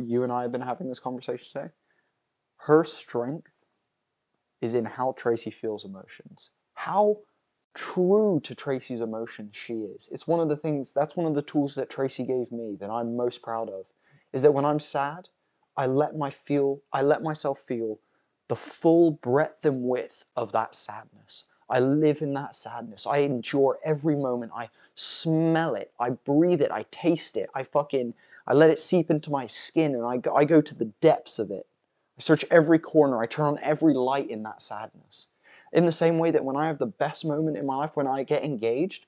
S2: you and I have been having this conversation today, her strength is in how Tracy feels emotions. How true to Tracy's emotions she is. It's one of the things, that's one of the tools that Tracy gave me that I'm most proud of, is that when I'm sad, I let my feel, I let myself feel the full breadth and width of that sadness. I live in that sadness. I endure every moment. I smell it. I breathe it. I taste it. I fucking, I let it seep into my skin and I go, I go to the depths of it. I search every corner. I turn on every light in that sadness. In the same way that when I have the best moment in my life, when I get engaged,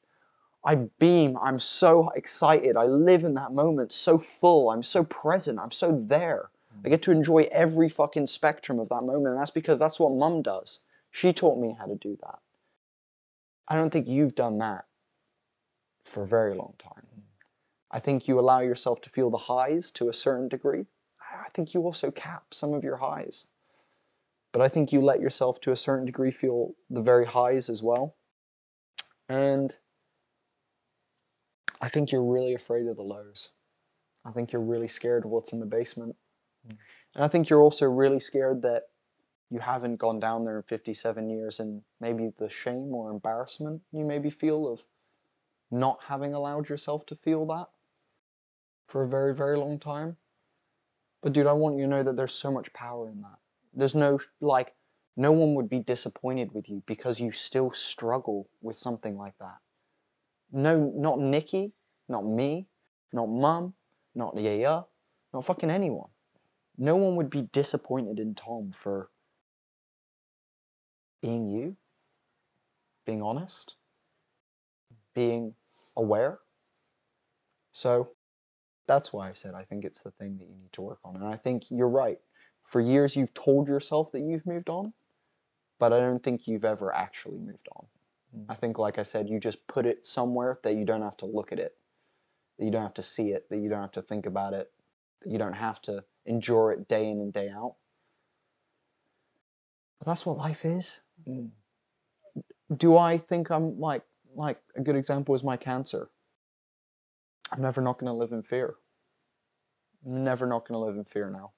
S2: I beam. I'm so excited. I live in that moment so full. I'm so present. I'm so there. I get to enjoy every fucking spectrum of that moment. And that's because that's what mum does. She taught me how to do that. I don't think you've done that for a very long time. I think you allow yourself to feel the highs to a certain degree. I think you also cap some of your highs. But I think you let yourself to a certain degree feel the very highs as well. And I think you're really afraid of the lows. I think you're really scared of what's in the basement. And I think you're also really scared that you haven't gone down there in 57 years and maybe the shame or embarrassment you maybe feel of not having allowed yourself to feel that for a very, very long time. But dude, I want you to know that there's so much power in that. There's no, like, no one would be disappointed with you because you still struggle with something like that. No, not Nikki, not me, not mum, not Yaya, not fucking anyone. No one would be disappointed in Tom for being you, being honest, being aware. So that's why I said I think it's the thing that you need to work on. And I think you're right. For years, you've told yourself that you've moved on, but I don't think you've ever actually moved on. I mm. think, like I said, you just put it somewhere that you don't have to look at it, that you don't have to see it, that you don't have to think about it, that you don't have to endure it day in and day out. But that's what life is.
S3: Mm.
S2: Do I think I'm like like a good example is my cancer? I'm never not going to live in fear. I'm never not going to live in fear now.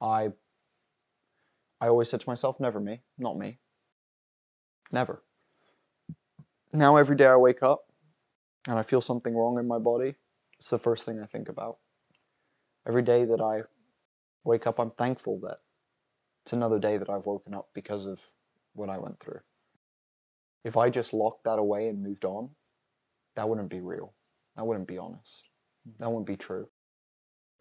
S2: I I always said to myself, never me, not me. Never. Now every day I wake up and I feel something wrong in my body, it's the first thing I think about. Every day that I wake up, I'm thankful that it's another day that I've woken up because of what I went through. If I just locked that away and moved on, that wouldn't be real. That wouldn't be honest. That wouldn't be true.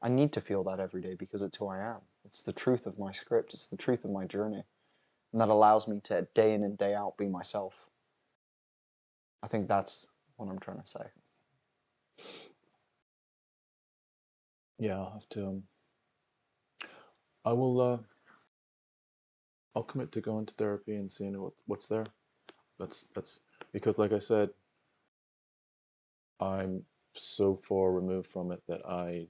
S2: I need to feel that every day because it's who I am. It's the truth of my script. It's the truth of my journey. And that allows me to day in and day out be myself. I think that's what I'm trying to say.
S3: Yeah, I'll have to. Um, I will. Uh, I'll commit to going to therapy and seeing what what's there. That's that's because, like I said, I'm so far removed from it that I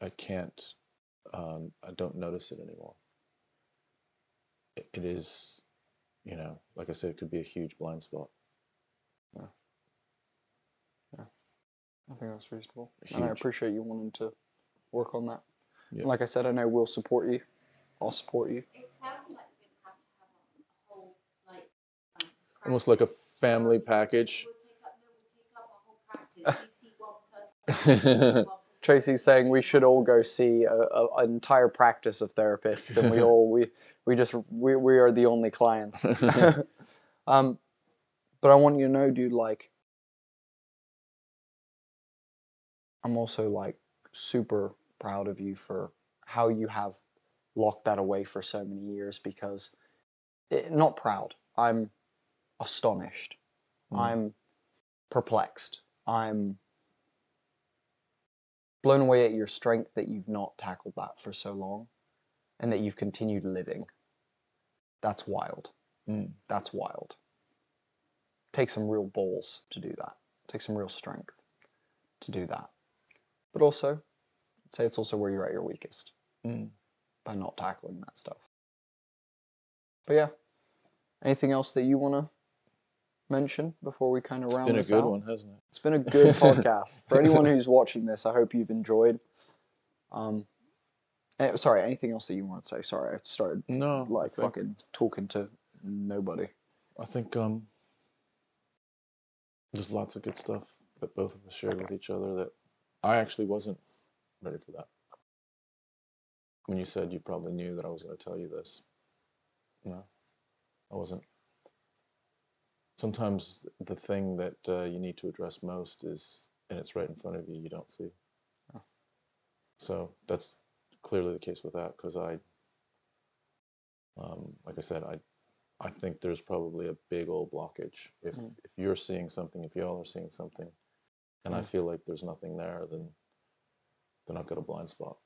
S3: I can't. Um, I don't notice it anymore. It, it is, you know, like I said, it could be a huge blind spot.
S2: I think that's reasonable. And I appreciate you wanting to work on that.
S3: Yeah.
S2: Like I said, I know we'll support you. I'll support you.
S4: It sounds like we're gonna have to have a whole, like. um,
S3: Almost like a family package.
S4: We'll take up, no, we'll take up a whole practice. We see one person. we see one person.
S2: Tracy's saying we should all go see a, a, an entire practice of therapists, and we all we we just we, we are the only clients. um, but I want you to know, dude, like I'm also like super proud of you for how you have locked that away for so many years. Because it, not proud, I'm astonished.
S3: Mm.
S2: I'm perplexed. I'm blown away at your strength that you've not tackled that for so long and that you've continued living. That's wild.
S3: Mm.
S2: That's wild. Take some real balls to do that. Take some real strength to do that. But also, I'd say it's also where you're at your weakest
S3: Mm.
S2: by not tackling that stuff. But yeah, anything else that you want to mention before we kind of round this out?
S3: It's Been a good
S2: out?
S3: one, hasn't it?
S2: It's been a good podcast. For anyone who's watching this, I hope you've enjoyed. Um, eh, sorry, anything else that you want to say? Sorry, I started
S3: No,
S2: like fucking talking to nobody.
S3: I think um, there's lots of good stuff that both of us shared with each other that I actually wasn't ready for that. When you said you probably knew that I was going to tell you this, no, I wasn't. Sometimes the thing that uh, you need to address most is, and it's right in front of you, you don't see.
S2: Oh.
S3: So that's clearly the case with that because I, um, like I said, I I think there's probably a big old blockage. If
S2: Mm.
S3: if you're seeing something, if y'all are seeing something, and I
S2: Mm.
S3: feel like there's nothing there, then then I've got a blind spot.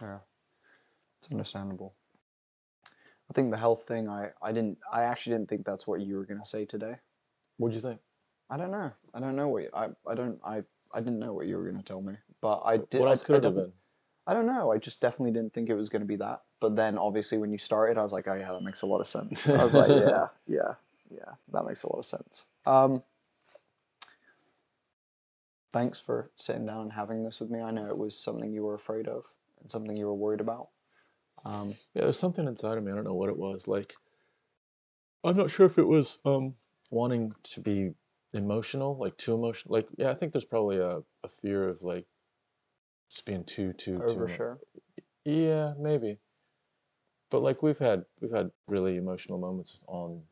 S2: Yeah, it's understandable. I think the health thing. I I didn't. I actually didn't think that's what you were gonna say today.
S3: What'd you think?
S2: I don't know. I don't know what you, I. I don't. I. I didn't know what you were gonna tell me. But I did.
S3: what
S2: I-
S3: else
S2: I
S3: could it have
S2: defi-
S3: been?
S2: I don't know. I just definitely didn't think it was going to be that. But then obviously when you started, I was like, oh yeah, that makes a lot of sense. I was like, yeah, yeah, yeah, that makes a lot of sense. Um, thanks for sitting down and having this with me. I know it was something you were afraid of and something you were worried about. Um,
S3: Yeah, there's something inside of me. I don't know what it was. Like, I'm not sure if it was um wanting to be emotional, like too emotional. Like, yeah, I think there's probably a, a fear of like just being too too too. emo-
S2: overshare.
S3: Yeah, maybe. But like we've had we've had really emotional moments on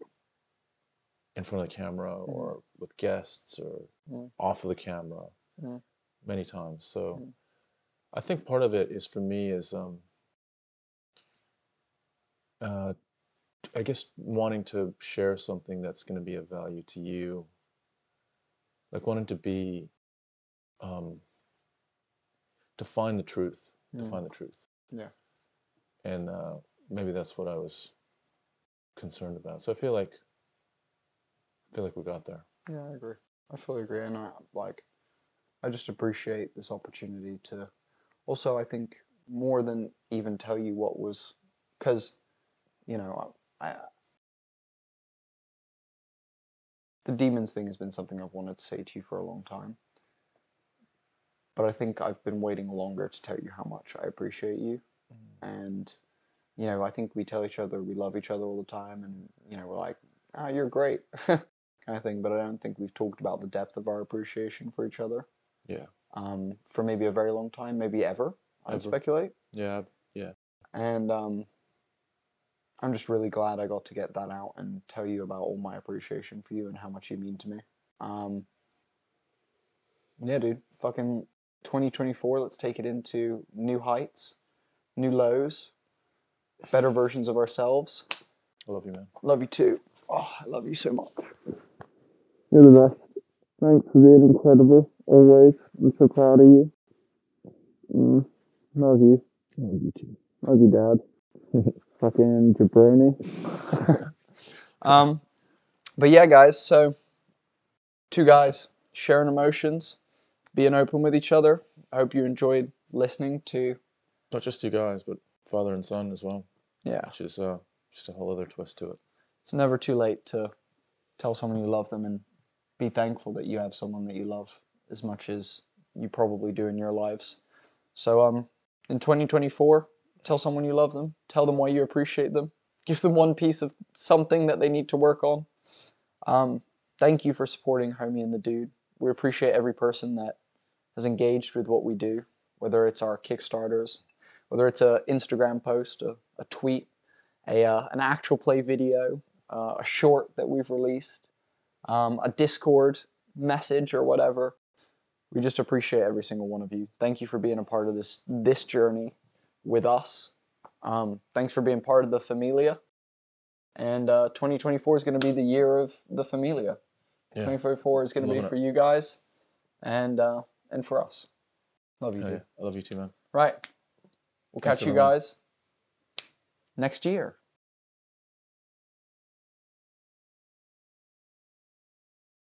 S3: in front of the camera or with guests or
S2: Mm.
S3: off of the camera
S2: Mm.
S3: many times. So
S2: Mm.
S3: I think part of it is for me is um uh I guess wanting to share something that's going to be of value to you. Like wanting to be um to find the truth, to
S2: Mm.
S3: find the truth
S2: Yeah.
S3: and uh, maybe that's what I was concerned about. So I feel like feel like we got there.
S2: Yeah, I agree. I fully agree, and I like. I just appreciate this opportunity to. Also, I think more than even tell you what was, because, you know, I. The demons thing has been something I've wanted to say to you for a long time. But I think I've been waiting longer to tell you how much I appreciate you, and, you know, I think we tell each other we love each other all the time, and you know, we're like, "Ah, you're great." kind of thing, but I don't think we've talked about the depth of our appreciation for each other.
S3: Yeah.
S2: Um, for maybe a very long time, maybe ever. I'd
S3: Ever.
S2: speculate.
S3: Yeah, I've-
S2: And um, I'm just really glad I got to get that out and tell you about all my appreciation for you and how much you mean to me. Um, yeah, dude. Fucking 2024. Let's take it into new heights, new lows, better versions of ourselves.
S3: I love you, man.
S2: Love you too. Oh, I love you so much. You're the best. Thanks for being incredible. Always. I'm so proud of you. Mm, love you.
S3: Love you too.
S2: Love you, Dad. Fucking jabroni. um, but yeah, guys. So, two guys sharing emotions, being open with each other. I hope you enjoyed listening to.
S3: Not just you guys, but father and son as well,
S2: Yeah,
S3: which is uh, just a whole other twist to it.
S2: It's never too late to tell someone you love them and be thankful that you have someone that you love as much as you probably do in your lives. So um in 2024, tell someone you love them, tell them why you appreciate them, give them one piece of something that they need to work on. Um thank you for supporting Homie and the Dude. We appreciate every person that has engaged with what we do, whether it's our Kickstarters, whether it's an Instagram post, a, a tweet, a uh, an actual play video, uh, a short that we've released, um, a Discord message or whatever. We just appreciate every single one of you. Thank you for being a part of this this journey with us. Um, thanks for being part of the Familia. And uh, 2024 is going to be the year of the Familia.
S3: Yeah.
S2: 2024 is going to be
S3: it.
S2: for you guys. And uh, and for us. Love you, dude.
S3: yeah. I love you too, man.
S2: Right. We'll
S3: Thanks,
S2: catch you guys next year.